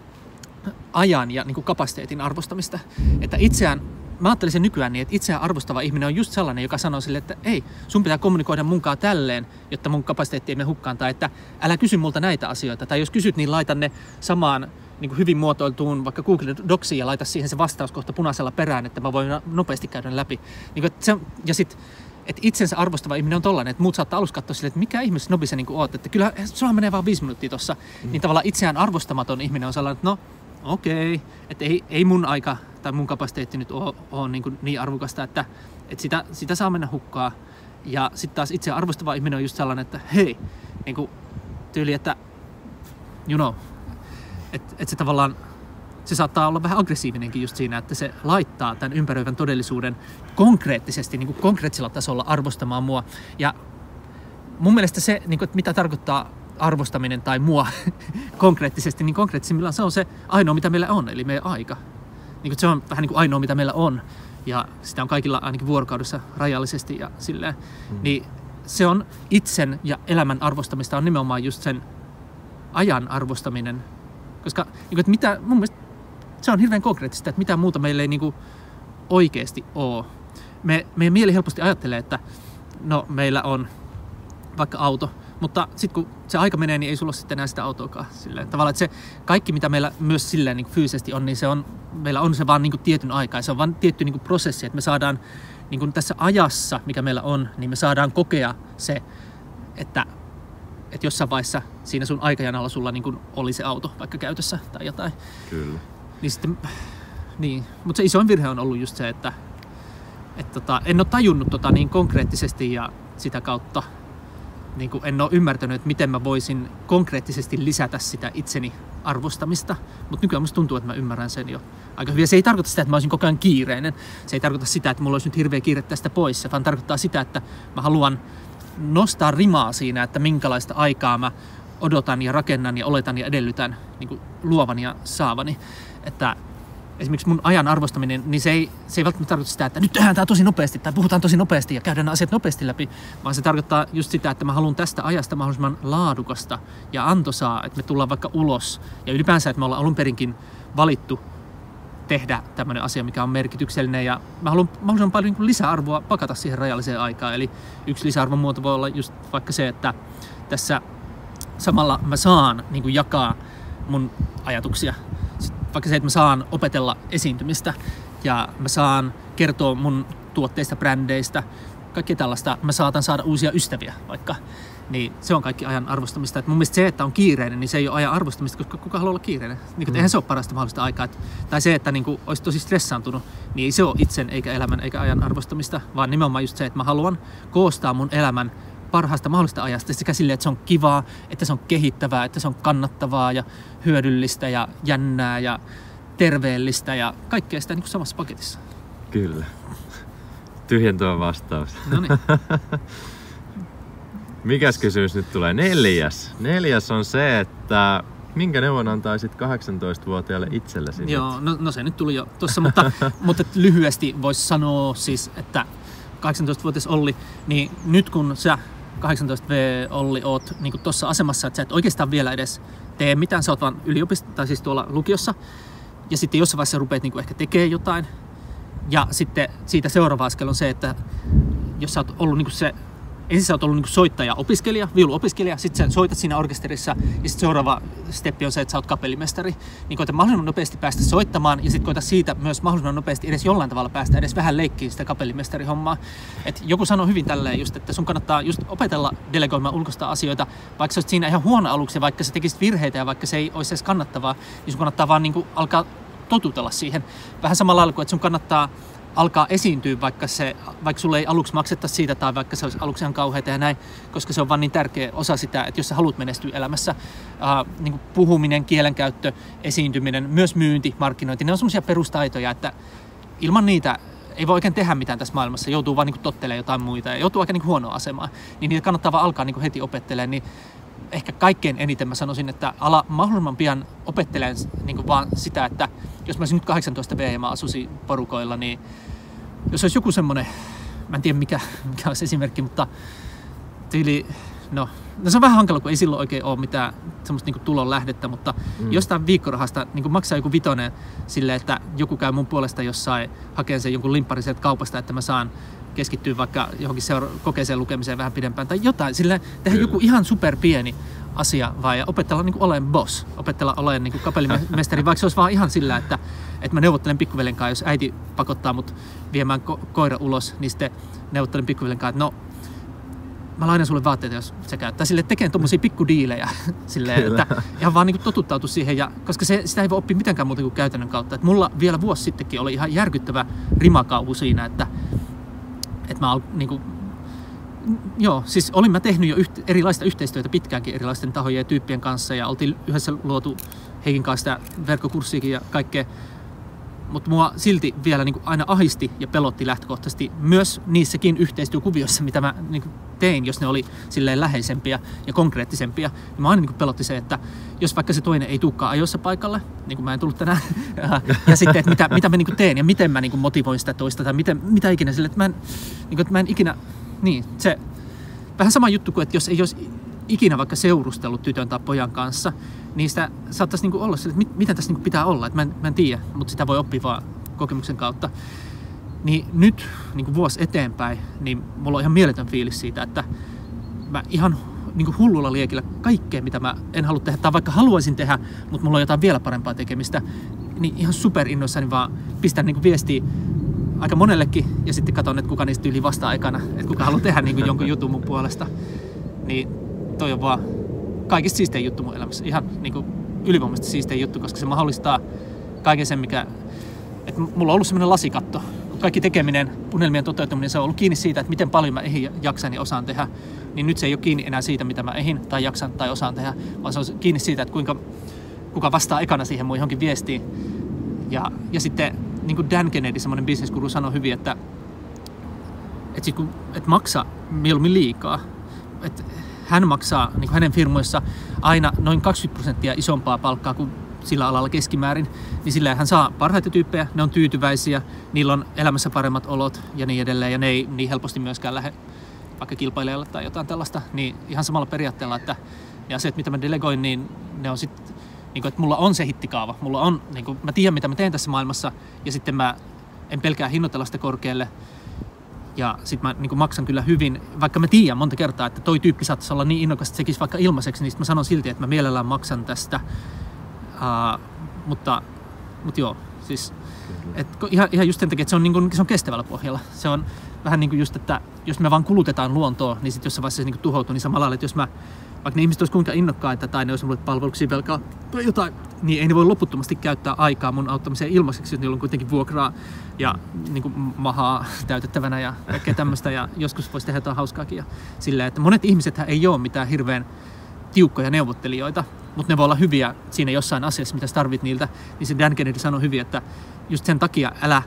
ajan ja niin kuin kapasiteetin arvostamista. Että itseään mä ajattelisin nykyään niin, että itseään arvostava ihminen on just sellainen, joka sanoo sille, että ei, sun pitää kommunikoida munkaan tälleen, jotta mun kapasiteetti ei mene hukkaan, tai että älä kysy multa näitä asioita, tai jos kysyt, niin laita ne samaan niin kuin hyvin muotoiltuun vaikka Google Docsiin ja laita siihen se vastauskohta punaisella perään, että mä voin nopeasti käydä läpi. Niin kuin, että se, ja sitten että itsensä arvostava ihminen on tollainen, että muut saattaa alussa katsoa sille, että mikä ihminen snobi sä niin oot, että kyllä sulla menee vaan viisi minuuttia tossa, mm. niin tavallaan itseään arvostamaton ihminen on sellainen, että no okei, okay, että ei, ei mun aika tai mun kapasiteetti nyt ole, ole niin, kuin niin arvokasta, että, että sitä, sitä saa mennä hukkaa. Ja sitten taas itse arvostava ihminen on just sellainen, että hei, niin kuin tyyli, että you know, että, että se tavallaan se saattaa olla vähän aggressiivinenkin just siinä, että se laittaa tämän ympäröivän todellisuuden konkreettisesti, niin kuin konkreettisella tasolla arvostamaan mua. Ja mun mielestä se, niin kuin, että mitä tarkoittaa arvostaminen tai mua konkreettisesti, niin konkreettisimmillaan se on se ainoa, mitä meillä on, eli meidän aika. Niin kuin se on vähän niin kuin ainoa, mitä meillä on. Ja sitä on kaikilla ainakin vuorokaudessa rajallisesti ja silleen. Mm. Niin se on itsen ja elämän arvostamista on nimenomaan just sen ajan arvostaminen. Koska niin kuin, että mitä, mun mielestä se on hirveän konkreettista, että mitä muuta meillä ei niin kuin oikeasti ole. Me, meidän mieli helposti ajattelee, että no meillä on vaikka auto, mutta sitten kun se aika menee, niin ei sulla sitten enää sitä autoakaan. Silleen. Tavallaan, että se kaikki, mitä meillä myös silleen niin fyysisesti on, niin se on, meillä on se vaan niin kuin tietyn aikaa. Se on vaan tietty niin kuin prosessi, että me saadaan niin kuin tässä ajassa, mikä meillä on, niin me saadaan kokea se, että, että jossain vaiheessa siinä sun aikajanalla sulla niin kuin oli se auto vaikka käytössä tai jotain. Kyllä. Niin sitten, niin. Mutta se isoin virhe on ollut just se, että, että tota, en ole tajunnut tota niin konkreettisesti ja sitä kautta niin kuin en ole ymmärtänyt, että miten mä voisin konkreettisesti lisätä sitä itseni arvostamista, mutta nykyään musta tuntuu, että mä ymmärrän sen jo aika hyvin. se ei tarkoita sitä, että mä olisin koko ajan kiireinen. Se ei tarkoita sitä, että mulla olisi nyt hirveä kiire tästä pois, vaan tarkoittaa sitä, että mä haluan nostaa rimaa siinä, että minkälaista aikaa mä odotan ja rakennan ja oletan ja edellytän niin kuin luovani ja saavani. Että esimerkiksi mun ajan arvostaminen, niin se ei, se ei välttämättä tarkoita sitä, että nyt tehdään tämä tosi nopeasti tai puhutaan tosi nopeasti ja käydään asiat nopeasti läpi, vaan se tarkoittaa just sitä, että mä haluan tästä ajasta mahdollisimman laadukasta ja antoisaa, että me tullaan vaikka ulos ja ylipäänsä, että me ollaan alun perinkin valittu tehdä tämmöinen asia, mikä on merkityksellinen ja mä haluan mahdollisimman paljon niin lisäarvoa pakata siihen rajalliseen aikaan. Eli yksi lisäarvon muoto voi olla just vaikka se, että tässä samalla mä saan niin jakaa mun ajatuksia vaikka se, että mä saan opetella esiintymistä ja mä saan kertoa mun tuotteista, brändeistä, kaikki tällaista. Mä saatan saada uusia ystäviä vaikka. Niin se on kaikki ajan arvostamista. Et mun mielestä se, että on kiireinen, niin se ei ole ajan arvostamista, koska kuka haluaa olla kiireinen. Niin, mm. Eihän se ole parasta mahdollista aikaa. Et, tai se, että niin kuin, olisi tosi stressaantunut, niin ei se ole itsen eikä elämän eikä ajan arvostamista, vaan nimenomaan just se, että mä haluan koostaa mun elämän parhaasta mahdollista ajasta sekä sille, että se on kivaa, että se on kehittävää, että se on kannattavaa ja hyödyllistä ja jännää ja terveellistä ja kaikkea sitä niin kuin samassa paketissa. Kyllä. Tyhjentävä vastaus. No niin. Mikäs kysymys nyt tulee? Neljäs. Neljäs on se, että minkä neuvon antaisit 18-vuotiaalle itsellesi? Joo, no, no se nyt tuli jo tuossa, mutta, mutta lyhyesti voisi sanoa siis, että 18-vuotias Olli, niin nyt kun sä 18V Olli oot niin tuossa asemassa, että sä et oikeastaan vielä edes tee mitään, sä oot vaan yliopisto, tai siis tuolla lukiossa, ja sitten jossain vaiheessa rupeat niin ehkä tekemään jotain, ja sitten siitä seuraava askel on se, että jos sä oot ollut niin se ensin sä oot ollut niin soittaja, opiskelija, viulu-opiskelija, sitten sä soitat siinä orkesterissa ja sitten seuraava steppi on se, että sä oot kapellimestari. Niin koita mahdollisimman nopeasti päästä soittamaan ja sitten koita siitä myös mahdollisimman nopeasti edes jollain tavalla päästä edes vähän leikkiin sitä kapellimestarihommaa. Et joku sanoi hyvin tälleen just, että sun kannattaa just opetella delegoimaan ulkoista asioita, vaikka sä siinä ihan huono aluksi, vaikka sä tekisit virheitä ja vaikka se ei olisi edes kannattavaa, niin sun kannattaa vaan niin alkaa totutella siihen. Vähän samalla lailla kuin, että sun kannattaa alkaa esiintyä, vaikka, se, vaikka sulle ei aluksi maksetta siitä tai vaikka se olisi aluksi ihan kauheita ja näin, koska se on vaan niin tärkeä osa sitä, että jos sä haluat menestyä elämässä, äh, niin kuin puhuminen, kielenkäyttö, esiintyminen, myös myynti, markkinointi, ne on sellaisia perustaitoja, että ilman niitä ei voi oikein tehdä mitään tässä maailmassa, joutuu vaan niin tottelemaan jotain muita ja joutuu aika niin huonoa asemaan, niin niitä kannattaa vaan alkaa niin heti opettelemaan, niin ehkä kaikkein eniten mä sanoisin, että ala mahdollisimman pian opettelen niin vaan sitä, että jos mä olisin nyt 18 V ja mä asuisin porukoilla, niin jos olisi joku semmoinen, mä en tiedä mikä, mikä olisi esimerkki, mutta tyyli, no, no se on vähän hankala, kun ei silloin oikein ole mitään semmoista niin tulon lähdettä, mutta mm. jostain viikkorahasta niin maksaa joku vitonen sille, että joku käy mun puolesta jossain hakee sen jonkun limpparisen kaupasta, että mä saan keskittyä vaikka johonkin seura- kokeeseen lukemiseen vähän pidempään tai jotain. Sillä tehdä Kyllä. joku ihan super pieni asia vai opetella niin olemaan boss, opetella olemaan niin kapellimestari, vaikka se olisi vaan ihan sillä, että, että mä neuvottelen pikkuvelen kanssa, jos äiti pakottaa mut viemään ko- koira ulos, niin sitten neuvottelen pikkuvelen kanssa, että no mä lainan sulle vaatteita, jos se käyttää. Sille tekee tuommoisia pikkudiilejä, sille, että ihan vaan niin totuttautu siihen, ja, koska se, sitä ei voi oppia mitenkään muuta kuin käytännön kautta. Et mulla vielä vuosi sittenkin oli ihan järkyttävä rimakauhu siinä, että, että mä niin kuin, joo, siis olin mä tehnyt jo yht, erilaista yhteistyötä pitkäänkin erilaisten tahojen ja tyyppien kanssa ja oltiin yhdessä luotu Heikin kanssa sitä verkkokurssiakin ja kaikkea. Mutta mua silti vielä niin aina ahisti ja pelotti lähtökohtaisesti myös niissäkin yhteistyökuvioissa, mitä mä niin tein, jos ne oli silleen läheisempiä ja konkreettisempia. Niin mä aina niin pelotti se, että jos vaikka se toinen ei tulekaan ajoissa paikalle, niin kuin mä en tullut tänään, ja sitten, että mitä, mitä mä niin teen ja miten mä niin motivoin sitä toista tai miten, mitä ikinä sille, että mä en, niin että mä en ikinä niin, se vähän sama juttu kuin, että jos ei olisi ikinä vaikka seurustellut tytön tai pojan kanssa, niin sitä saattaisi niinku olla sille, että mit, mitä tässä niinku pitää olla, että mä en, mä en tiedä, mutta sitä voi oppia vaan kokemuksen kautta. Niin nyt niin vuosi eteenpäin, niin mulla on ihan mieletön fiilis siitä, että mä ihan niin hullulla liekillä kaikkea, mitä mä en halua tehdä, tai vaikka haluaisin tehdä, mutta mulla on jotain vielä parempaa tekemistä, niin ihan super innoissani vaan pistän niin viestiä aika monellekin ja sitten katson, että kuka niistä yli vastaa aikana, että kuka haluaa tehdä niin kuin jonkun jutun mun puolesta. Niin toi on vaan kaikista siistein juttu mun elämässä. Ihan niin kuin ylivoimaisesti siistein juttu, koska se mahdollistaa kaiken sen, mikä... Että mulla on ollut semmoinen lasikatto. Kaikki tekeminen, unelmien toteutuminen, se on ollut kiinni siitä, että miten paljon mä ehin jaksan ja osaan tehdä. Niin nyt se ei ole kiinni enää siitä, mitä mä ehin tai jaksan tai osaan tehdä, vaan se on kiinni siitä, että kuinka, kuka vastaa ekana siihen mun johonkin viestiin. Ja, ja sitten niin kuin Dan Kennedy, semmoinen bisneskuru, sanoi hyvin, että, että, sit kun, että maksa mieluummin liikaa. Että hän maksaa niin kuin hänen firmoissa aina noin 20 prosenttia isompaa palkkaa kuin sillä alalla keskimäärin, niin sillä hän saa parhaita tyyppejä, ne on tyytyväisiä, niillä on elämässä paremmat olot ja niin edelleen, ja ne ei niin helposti myöskään lähde vaikka kilpailijalle tai jotain tällaista, niin ihan samalla periaatteella, että ne asiat, mitä mä delegoin, niin ne on sitten niin kuin, että mulla on se hittikaava, mulla on, niin kuin, mä tiedän mitä mä teen tässä maailmassa ja sitten mä en pelkää hinnoitella sitä korkealle ja sitten mä niin kuin, maksan kyllä hyvin, vaikka mä tiedän monta kertaa, että toi tyyppi saattaisi olla niin innokas, että sekisi vaikka ilmaiseksi, niin mä sanon silti, että mä mielellään maksan tästä. Uh, mutta, mutta joo, siis et, ihan, ihan just sen takia, että se on, niin kuin, se on kestävällä pohjalla. Se on vähän niin kuin just, että jos me vaan kulutetaan luontoa, niin sitten jossain vaiheessa se niin kuin tuhoutuu, niin samalla että jos mä vaikka ne ihmiset olisi kuinka innokkaita tai ne olisi mulle palveluksia velkaa tai jotain, niin ei ne voi loputtomasti käyttää aikaa mun auttamiseen ilmaiseksi, jos niillä on kuitenkin vuokraa ja niin kuin mahaa täytettävänä ja kaikkea tämmöistä ja joskus voisi tehdä jotain hauskaakin. Ja silleen, että monet ihmiset ei ole mitään hirveän tiukkoja neuvottelijoita, mutta ne voi olla hyviä siinä jossain asiassa, mitä tarvit niiltä. Niin se Dan Kennedy sanoi hyvin, että just sen takia älä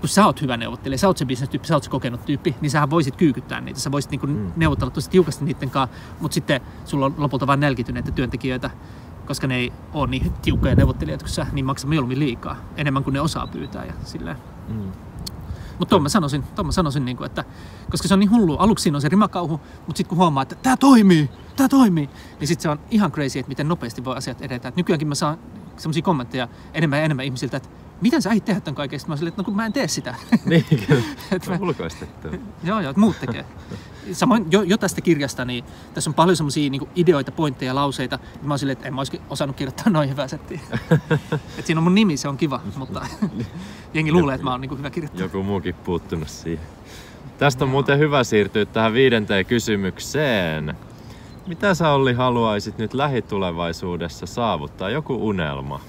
kun sä oot hyvä neuvottelija, sä oot se bisnestyyppi, sä oot se kokenut tyyppi, niin sähän voisit kyykyttää niitä. Sä voisit niinku mm. neuvotella tosi tiukasti niiden kanssa, mutta sitten sulla on lopulta vain nälkityneitä työntekijöitä, koska ne ei ole niin tiukkoja neuvottelijoita kuin sä, niin maksaa mieluummin liikaa, enemmän kuin ne osaa pyytää ja silleen. Mm. Mutta tuon mä sanoisin, tuon mä sanoisin niin kuin, että koska se on niin hullu, aluksi siinä on se rimakauhu, mutta sitten kun huomaa, että tämä toimii, tämä toimii, niin sitten se on ihan crazy, että miten nopeasti voi asiat edetä. Et nykyäänkin mä saan semmoisia kommentteja enemmän ja enemmän ihmisiltä, että miten sä aiot tehdä tämän kaiken? Sitten mä silleen, että no kun mä en tee sitä. Niin, kyllä. Mä- Ulkoistettu. Joo, joo, että muut tekee. Samoin jo, jo tästä kirjasta, niin tässä on paljon semmoisia niin ideoita, pointteja, lauseita. Mä oon silleen, että en mä olisi osannut kirjoittaa noin hyvää settiä. Et siinä on mun nimi, se on kiva, mutta jengi luulee, että mä oon niin hyvä kirjoittaja. Joku muukin puuttunut siihen. Tästä on muuten hyvä siirtyä tähän viidenteen kysymykseen. Mitä sä Olli haluaisit nyt lähitulevaisuudessa saavuttaa? Joku unelma?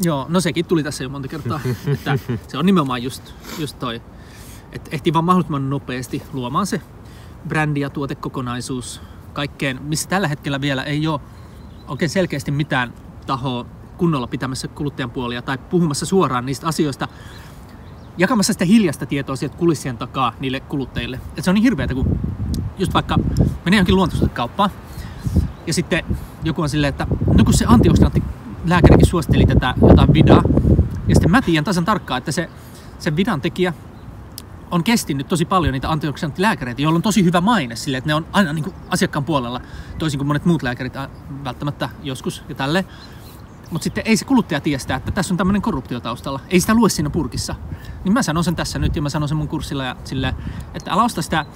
Joo, no sekin tuli tässä jo monta kertaa. että se on nimenomaan just, just toi. Että ehtii vaan mahdollisimman nopeasti luomaan se brändi ja tuotekokonaisuus kaikkeen, missä tällä hetkellä vielä ei ole oikein selkeästi mitään tahoa kunnolla pitämässä kuluttajan puolia tai puhumassa suoraan niistä asioista, jakamassa sitä hiljasta tietoa sieltä kulissien takaa niille kuluttajille. Et se on niin hirveätä, kun just vaikka menee johonkin luontosuhdekauppaan ja sitten joku on silleen, että no kun se antioksidantti lääkärikin suositteli tätä jotain vidaa, ja sitten mä tiedän tasan tarkkaan, että se, se vidan tekijä on kestinyt tosi paljon niitä antioksidanttilääkäreitä, joilla on tosi hyvä maine sille, että ne on aina niin kuin asiakkaan puolella, toisin kuin monet muut lääkärit välttämättä joskus ja tälle. Mutta sitten ei se kuluttaja tiedä että tässä on tämmöinen korruptio taustalla. Ei sitä lue siinä purkissa. Niin mä sanon sen tässä nyt ja mä sanon sen mun kurssilla ja silleen, että älä osta sitä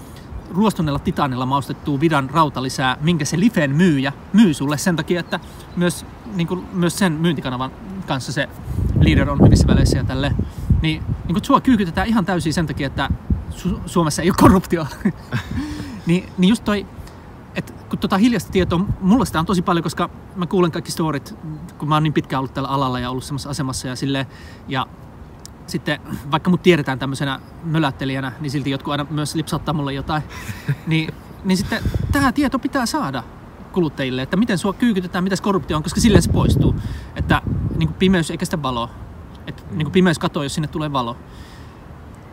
ruostuneella titanilla maustettua vidan rautalisää, minkä se Lifen myyjä myy sulle sen takia, että myös, niin kuin, myös sen myyntikanavan kanssa se leader on hyvissä väleissä ja tälle. Niin, niin kuin sua kyykytetään ihan täysin sen takia, että Su- Suomessa ei ole korruptio. niin, niin just toi, että kun tota hiljaista tietoa, mulla sitä on tosi paljon, koska mä kuulen kaikki storit, kun mä oon niin pitkään ollut tällä alalla ja ollut semmoisessa asemassa ja silleen, ja sitten vaikka mut tiedetään tämmöisenä mölättelijänä, niin silti jotkut aina myös lipsauttaa mulle jotain, niin, niin sitten tämä tieto pitää saada kuluttajille, että miten sua kyykytetään, mitä korruptio on, koska silleen se poistuu. Että niin kuin pimeys eikä sitä valoa. Että niin kuin pimeys katoaa, jos sinne tulee valo.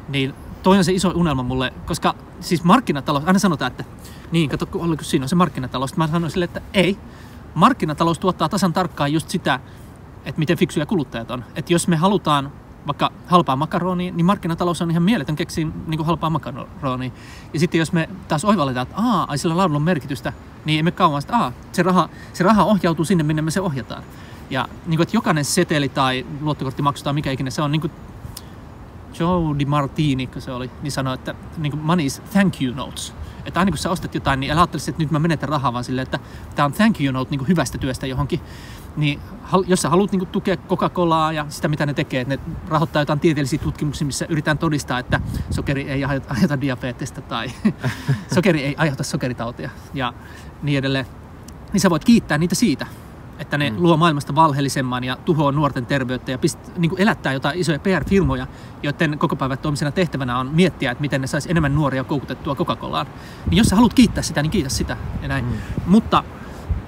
Niin toi on se iso unelma mulle, koska siis markkinatalous, aina sanotaan, että niin, kato, kun oliko siinä on se markkinatalous. Mä sanoin sille, että ei. Markkinatalous tuottaa tasan tarkkaan just sitä, että miten fiksuja kuluttajat on. Että jos me halutaan vaikka halpaa makaronia, niin markkinatalous on ihan mieletön keksiä niin kuin halpaa makaronia. Ja sitten jos me taas oivalletaan, että aa, ai sillä laadulla on merkitystä, niin emme kauan sitä, aa, se raha, se raha ohjautuu sinne, minne me se ohjataan. Ja niin kuin, että jokainen seteli tai luottokorttimaksu tai mikä ikinä se on, niin kuin Joe Di Martini, kun se oli, niin sanoi, että niin kuin money is thank you notes. Että aina kun sä ostat jotain, niin älä että nyt mä menetän rahaa, vaan silleen, että tämä on thank you note niin kuin hyvästä työstä johonkin. Niin jos sä haluat niin kuin, tukea Coca-Colaa ja sitä, mitä ne tekee, että ne rahoittaa jotain tieteellisiä tutkimuksia, missä yritetään todistaa, että sokeri ei aiheuta, diabetesta tai sokeri ei aiheuta sokeritautia ja niin edelleen, niin sä voit kiittää niitä siitä, että ne mm. luo maailmasta valheellisemman ja tuhoaa nuorten terveyttä ja pist, niin elättää jotain isoja PR-firmoja, joiden koko päivän toimisena tehtävänä on miettiä, että miten ne saisi enemmän nuoria koukutettua Coca-Colaan. Niin jos sä haluat kiittää sitä, niin kiitä sitä ja näin. Mm. Mutta,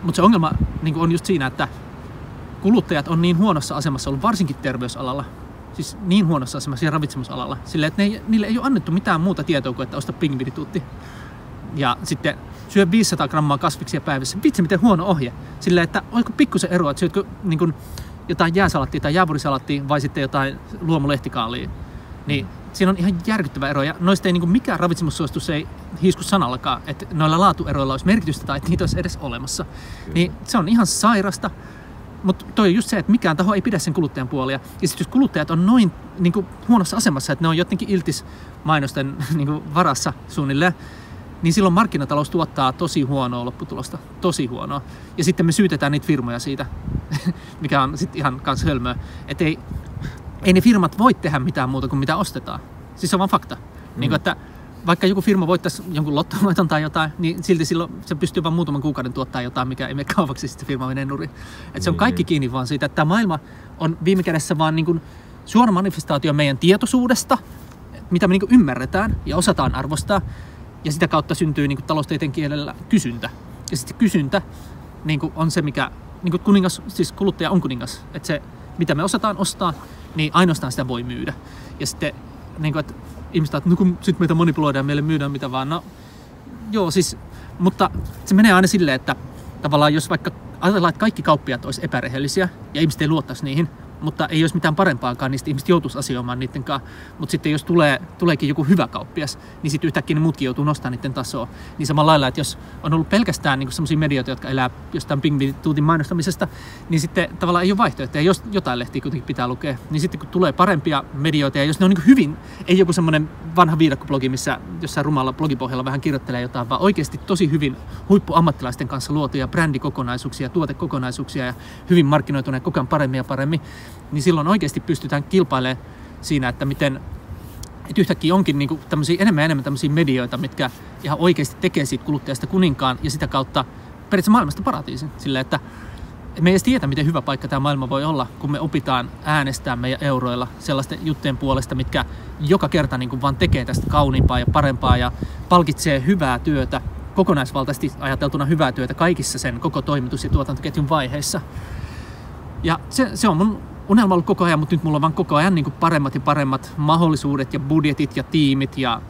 mutta se ongelma niin on just siinä, että kuluttajat on niin huonossa asemassa ollut, varsinkin terveysalalla, siis niin huonossa asemassa ja ravitsemusalalla, sillä että ne ei, niille ei ole annettu mitään muuta tietoa kuin, että osta pingvirituutti. Ja sitten syö 500 grammaa kasviksia päivässä. Vitsi, miten huono ohje. Sillä että oliko pikkusen eroa, että syötkö niin kuin, jotain jääsalattia tai jäävurisalattia vai sitten jotain luomulehtikaalia. Niin siinä on ihan järkyttävä ero. Ja noista ei niin kuin mikään ravitsemussuositus ei hiisku sanallakaan, että noilla laatueroilla olisi merkitystä tai että niitä olisi edes olemassa. Niin se on ihan sairasta. Mutta toi on just se, että mikään taho ei pidä sen kuluttajan puolia. Ja sitten jos kuluttajat on noin niin kuin, huonossa asemassa, että ne on jotenkin iltis mainosten niin kuin, varassa suunnilleen, niin silloin markkinatalous tuottaa tosi huonoa lopputulosta. Tosi huonoa. Ja sitten me syytetään niitä firmoja siitä, mikä on sitten ihan kans hölmöä. Että ei, ei ne firmat voi tehdä mitään muuta kuin mitä ostetaan. Siis se on vaan fakta. Mm. Niin kuin, että vaikka joku firma voittaisi jonkun lottovoiton tai jotain, niin silti silloin se pystyy vain muutaman kuukauden tuottaa jotain, mikä ei mene kaupaksi, sitten firma menee nurin. Et se on kaikki kiinni vaan siitä, että tämä maailma on viime kädessä vaan niin kuin suora manifestaatio meidän tietoisuudesta, mitä me niin kuin ymmärretään ja osataan arvostaa, ja sitä kautta syntyy niin kuin taloustieteen kielellä kysyntä. Ja sitten kysyntä niin kuin on se, mikä niin kuin kuningas, siis kuluttaja on kuningas. Että se, mitä me osataan ostaa, niin ainoastaan sitä voi myydä. Ja sitten niin kuin, että ihmiset että no kun sit meitä manipuloidaan ja meille myydään mitä vaan. No joo siis, mutta se menee aina silleen, että tavallaan jos vaikka ajatellaan, että kaikki kauppiat olisi epärehellisiä ja ihmiset ei luottaisi niihin, mutta ei olisi mitään parempaakaan, niin ihmiset joutuisi asioimaan niiden kanssa. Mutta sitten jos tulee, tuleekin joku hyvä kauppias, niin sitten yhtäkkiä ne muutkin joutuu nostamaan niiden tasoa. Niin samalla lailla, että jos on ollut pelkästään niin sellaisia medioita, jotka elää jostain pingvituutin mainostamisesta, niin sitten tavallaan ei ole vaihtoehtoja. Jos jotain lehtiä kuitenkin pitää lukea, niin sitten kun tulee parempia medioita, ja jos ne on niin hyvin, ei joku semmoinen vanha viidakkoblogi, missä jossain rumalla blogipohjalla vähän kirjoittelee jotain, vaan oikeasti tosi hyvin huippuammattilaisten kanssa luotuja brändikokonaisuuksia, tuotekokonaisuuksia ja hyvin markkinoituneet koko ajan paremmin ja paremmin, niin silloin oikeasti pystytään kilpailemaan siinä, että miten että yhtäkkiä onkin niin tämmöisiä, enemmän ja enemmän tämmöisiä medioita, mitkä ihan oikeasti tekee siitä kuluttajasta kuninkaan ja sitä kautta periaatteessa maailmasta paratiisin. Sillä, että me ei edes tiedä, miten hyvä paikka tämä maailma voi olla, kun me opitaan äänestää meidän euroilla sellaisten juttujen puolesta, mitkä joka kerta niin kuin vaan tekee tästä kauniimpaa ja parempaa ja palkitsee hyvää työtä, kokonaisvaltaisesti ajateltuna hyvää työtä kaikissa sen koko toimitus- ja tuotantoketjun vaiheissa. Ja se, se on mun unelma ollut koko ajan, mutta nyt mulla on vaan koko ajan niin kuin paremmat ja paremmat mahdollisuudet ja budjetit ja tiimit ja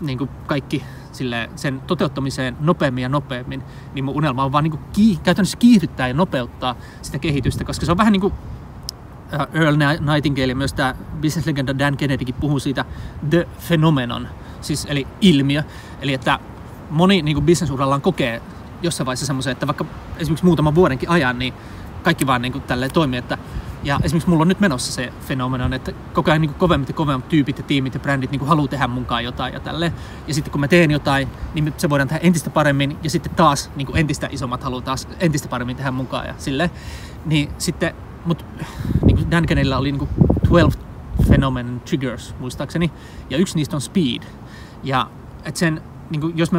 niin kuin kaikki sille, sen toteuttamiseen nopeammin ja nopeammin, niin mun unelma on vaan niin kuin kii, käytännössä kiihdyttää ja nopeuttaa sitä kehitystä, koska se on vähän niin kuin Earl Nightingale ja myös tämä businesslegenda Dan Kennedykin puhuu siitä the phenomenon, siis eli ilmiö, eli että moni niin bisnesurallaan kokee jossain vaiheessa semmoisen, että vaikka esimerkiksi muutaman vuodenkin ajan, niin kaikki vaan niin kuin toimii, että ja esimerkiksi mulla on nyt menossa se fenomenon, että koko ajan niin kovemmat ja kovemmat tyypit ja tiimit ja brändit niin haluaa tehdä munkaan jotain ja tälle. Ja sitten kun mä teen jotain, niin se voidaan tehdä entistä paremmin ja sitten taas niin entistä isommat haluaa taas entistä paremmin tehdä munkaan ja sille. Niin sitten, mutta niin Dan Kennelillä oli niin 12 phenomenon triggers muistaakseni ja yksi niistä on speed. Ja että sen niin kuin, jos, me,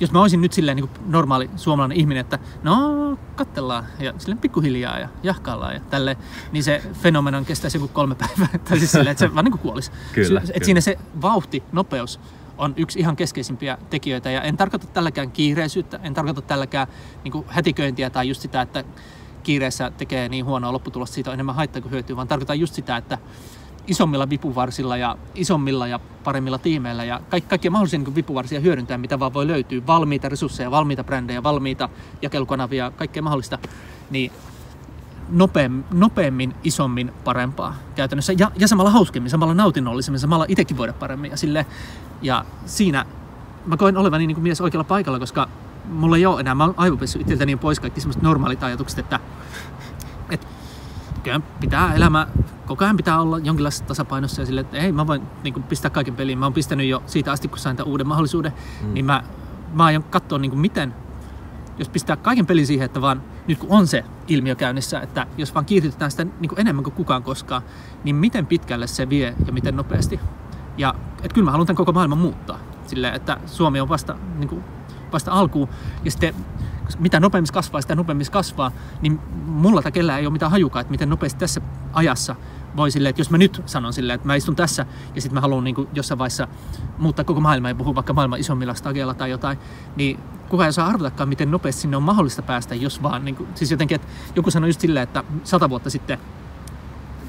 jos mä olisin nyt silleen niin kuin normaali suomalainen ihminen, että no kattellaan ja silleen pikkuhiljaa ja jahkaillaan ja tälle, niin se fenomenon kestäisi joku kolme päivää. tai siis silleen, että se vaan niin kuin kuolisi. Kyllä, että kyllä. siinä se vauhti, nopeus on yksi ihan keskeisimpiä tekijöitä ja en tarkoita tälläkään kiireisyyttä, en tarkoita tälläkään niin kuin hätiköintiä tai just sitä, että kiireessä tekee niin huonoa lopputulosta, siitä on enemmän haittaa kuin hyötyä, vaan tarkoitan just sitä, että isommilla vipuvarsilla ja isommilla ja paremmilla tiimeillä ja kaikki, kaikkia mahdollisia niin vipuvarsia hyödyntää, mitä vaan voi löytyä. Valmiita resursseja, valmiita brändejä, valmiita jakelukanavia, kaikkea mahdollista. Niin nopeammin, nopeammin, isommin, parempaa käytännössä. Ja, ja samalla hauskemmin, samalla nautinnollisemmin, samalla itsekin voida paremmin. Ja, sille, ja siinä mä koen olevani niin kuin mies oikealla paikalla, koska mulla ei ole enää, mä oon aivopessut itseltäni pois kaikki semmoiset normaalit ajatukset, että, että kyllä pitää elämä, koko ajan pitää olla jonkinlaisessa tasapainossa ja sille, että ei mä voin niin kuin, pistää kaiken peliin. Mä oon pistänyt jo siitä asti, kun sain tämän uuden mahdollisuuden, mm. niin mä, mä aion katsoa niin kuin, miten, jos pistää kaiken peliin siihen, että vaan nyt kun on se ilmiö käynnissä, että jos vaan kiihdytetään sitä niin kuin enemmän kuin kukaan koskaan, niin miten pitkälle se vie ja miten nopeasti. Ja että kyllä mä haluan tämän koko maailman muuttaa. Silleen, että Suomi on vasta, niin kuin, vasta alkuun ja sitten mitä nopeammin kasvaa, sitä nopeammin kasvaa, niin mulla tai kellään ei ole mitään hajukaa, että miten nopeasti tässä ajassa voi silleen, että jos mä nyt sanon silleen, että mä istun tässä ja sitten mä haluan niin jossain vaiheessa muuttaa koko maailmaa ja puhua vaikka maailman isommilla stageilla tai jotain, niin kukaan ei saa arvotakaan, miten nopeasti sinne on mahdollista päästä, jos vaan, niin kuin, siis jotenkin, että joku sanoi just silleen, että sata vuotta sitten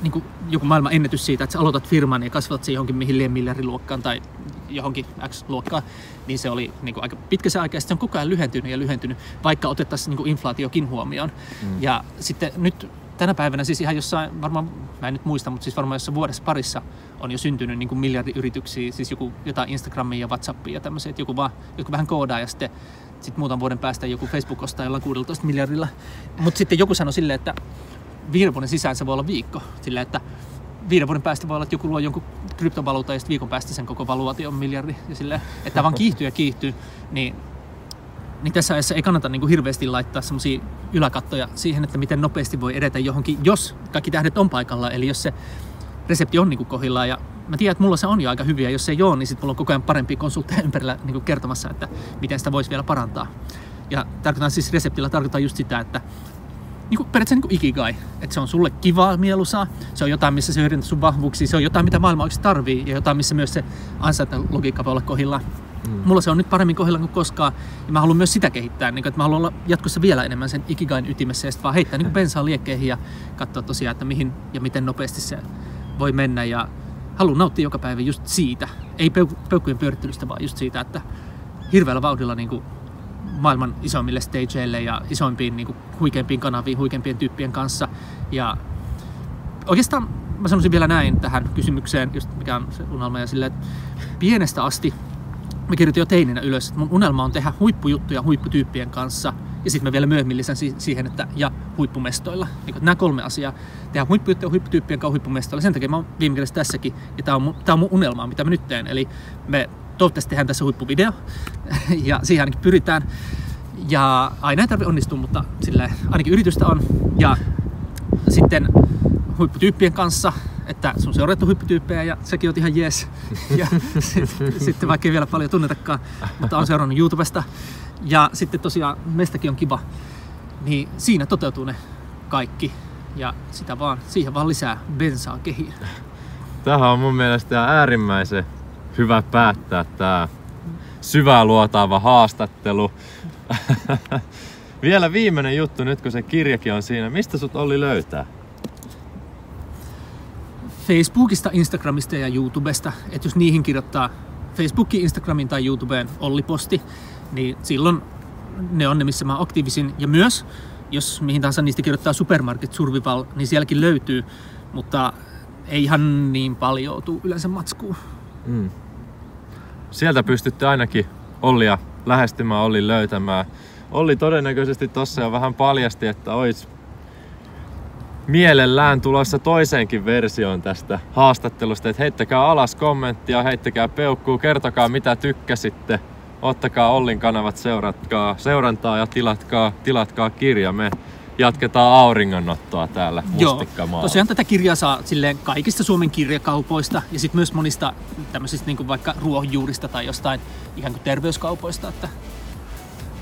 niin kuin joku maailman ennätys siitä, että sä aloitat firman ja kasvatat se johonkin mihin miljardiluokkaan tai johonkin X-luokkaan, niin se oli niin kuin aika pitkä se aika ja se on koko ajan lyhentynyt ja lyhentynyt, vaikka otettaisiin niin kuin inflaatiokin huomioon. Mm. Ja sitten nyt tänä päivänä siis ihan jossain, varmaan, mä en nyt muista, mutta siis varmaan jossain vuodessa parissa on jo syntynyt niin kuin miljardiyrityksiä, siis joku jotain Instagramia ja Whatsappia ja tämmöisiä, että joku, vaan, joku vähän koodaa ja sitten sitten muutaman vuoden päästä joku Facebook ostaa jollain 16 miljardilla. Mutta sitten joku sanoi silleen, että viiden vuoden sisään se voi olla viikko. Sillä että viiden vuoden päästä voi olla, että joku luo jonkun kryptovaluutan ja sitten viikon päästä sen koko valuaatio on miljardi. Ja sille, että vaan kiihtyy ja kiihtyy, niin, niin tässä ajassa ei kannata niin kuin hirveästi laittaa semmoisia yläkattoja siihen, että miten nopeasti voi edetä johonkin, jos kaikki tähdet on paikalla. Eli jos se resepti on niin kuin kohillaan ja mä tiedän, että mulla se on jo aika hyviä. Jos se ei ole, niin sitten mulla on koko ajan parempi konsultteja ympärillä niin kuin kertomassa, että miten sitä voisi vielä parantaa. Ja tarkoitan siis reseptillä tarkoittaa just sitä, että niin kuin, periaatteessa niin kuin ikigai. Että se on sulle kivaa, mieluisaa, se on jotain, missä se hyödyntää sun vahvuuksia, se on jotain, mitä maailma oikeasti tarvii ja jotain, missä myös se logiikka voi olla kohilla. Mm. Mulla se on nyt paremmin kohdilla kuin koskaan ja mä haluan myös sitä kehittää, niin kuin, että mä haluan olla jatkossa vielä enemmän sen ikigain ytimessä ja sitten vaan heittää niin bensaa liekkeihin ja katsoa tosiaan, että mihin ja miten nopeasti se voi mennä ja haluan nauttia joka päivä just siitä, ei peukkujen pyörittelystä, vaan just siitä, että hirveällä vauhdilla niin kuin maailman isoimmille stageille ja isoimpiin niin kuin, huikeimpiin kanaviin, huikeimpien tyyppien kanssa. Ja oikeastaan mä sanoisin vielä näin tähän kysymykseen, just mikä on se unelma ja silleen, että pienestä asti mä kirjoitin jo teininä ylös, että mun unelma on tehdä huippujuttuja huipputyyppien kanssa ja sitten mä vielä myöhemmin lisän siihen, että ja huippumestoilla. Niin nämä kolme asiaa. Tehdä huippujuttuja huipputyyppien kanssa huippumestoilla. Sen takia mä oon viime kädessä tässäkin ja tää on, mun, tää on mun unelma, mitä mä nyt teen. Eli me toivottavasti tehdään tässä huippuvideo ja siihen ainakin pyritään. Ja aina ei tarvitse onnistua, mutta sille ainakin yritystä on. Ja sitten huipputyyppien kanssa, että sun seurattu huipputyyppejä ja sekin on ihan jees. Ja sitten sit, vaikka ei vielä paljon tunnetakaan, mutta on seurannut YouTubesta. Ja sitten tosiaan meistäkin on kiva, niin siinä toteutuu ne kaikki. Ja sitä vaan, siihen vaan lisää bensaa kehiin. Tähän on mun mielestä äärimmäisen hyvä päättää tämä syvää luotaava haastattelu. Vielä viimeinen juttu nyt, kun se kirjakin on siinä. Mistä sut Olli löytää? Facebookista, Instagramista ja YouTubesta. Että jos niihin kirjoittaa Facebookiin, Instagramiin tai YouTubeen Olli-posti, niin silloin ne on ne, missä mä aktiivisin. Ja myös, jos mihin tahansa niistä kirjoittaa Supermarket Survival, niin sielläkin löytyy, mutta ei ihan niin paljon tuu yleensä matskuun. Mm. Sieltä pystytte ainakin Ollia lähestymään, Olli löytämään. Olli todennäköisesti tossa jo vähän paljasti, että ois mielellään tulossa toiseenkin versioon tästä haastattelusta, että heittäkää alas kommenttia, heittäkää peukkuu, kertokaa mitä tykkäsitte, ottakaa Ollin kanavat, seuratkaa, seurantaa ja tilatkaa, tilatkaa kirja. Me jatketaan auringonnottoa täällä Joo, tosiaan tätä kirjaa saa silleen kaikista Suomen kirjakaupoista ja sitten myös monista tämmöisistä niin kuin vaikka ruohonjuurista tai jostain ihan kuin terveyskaupoista, että,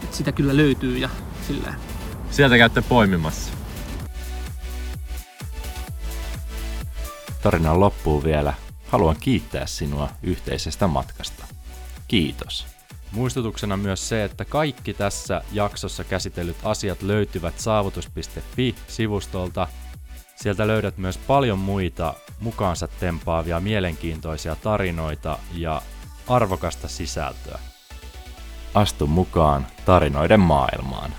että sitä kyllä löytyy ja silleen. Sieltä käytte poimimassa. Tarinan loppuun vielä. Haluan kiittää sinua yhteisestä matkasta. Kiitos. Muistutuksena myös se, että kaikki tässä jaksossa käsitellyt asiat löytyvät saavutus.fi-sivustolta. Sieltä löydät myös paljon muita mukaansa tempaavia mielenkiintoisia tarinoita ja arvokasta sisältöä. Astu mukaan tarinoiden maailmaan.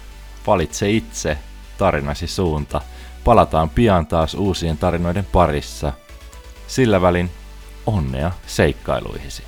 Valitse itse tarinasi suunta. Palataan pian taas uusien tarinoiden parissa – sillä välin onnea seikkailuihisi.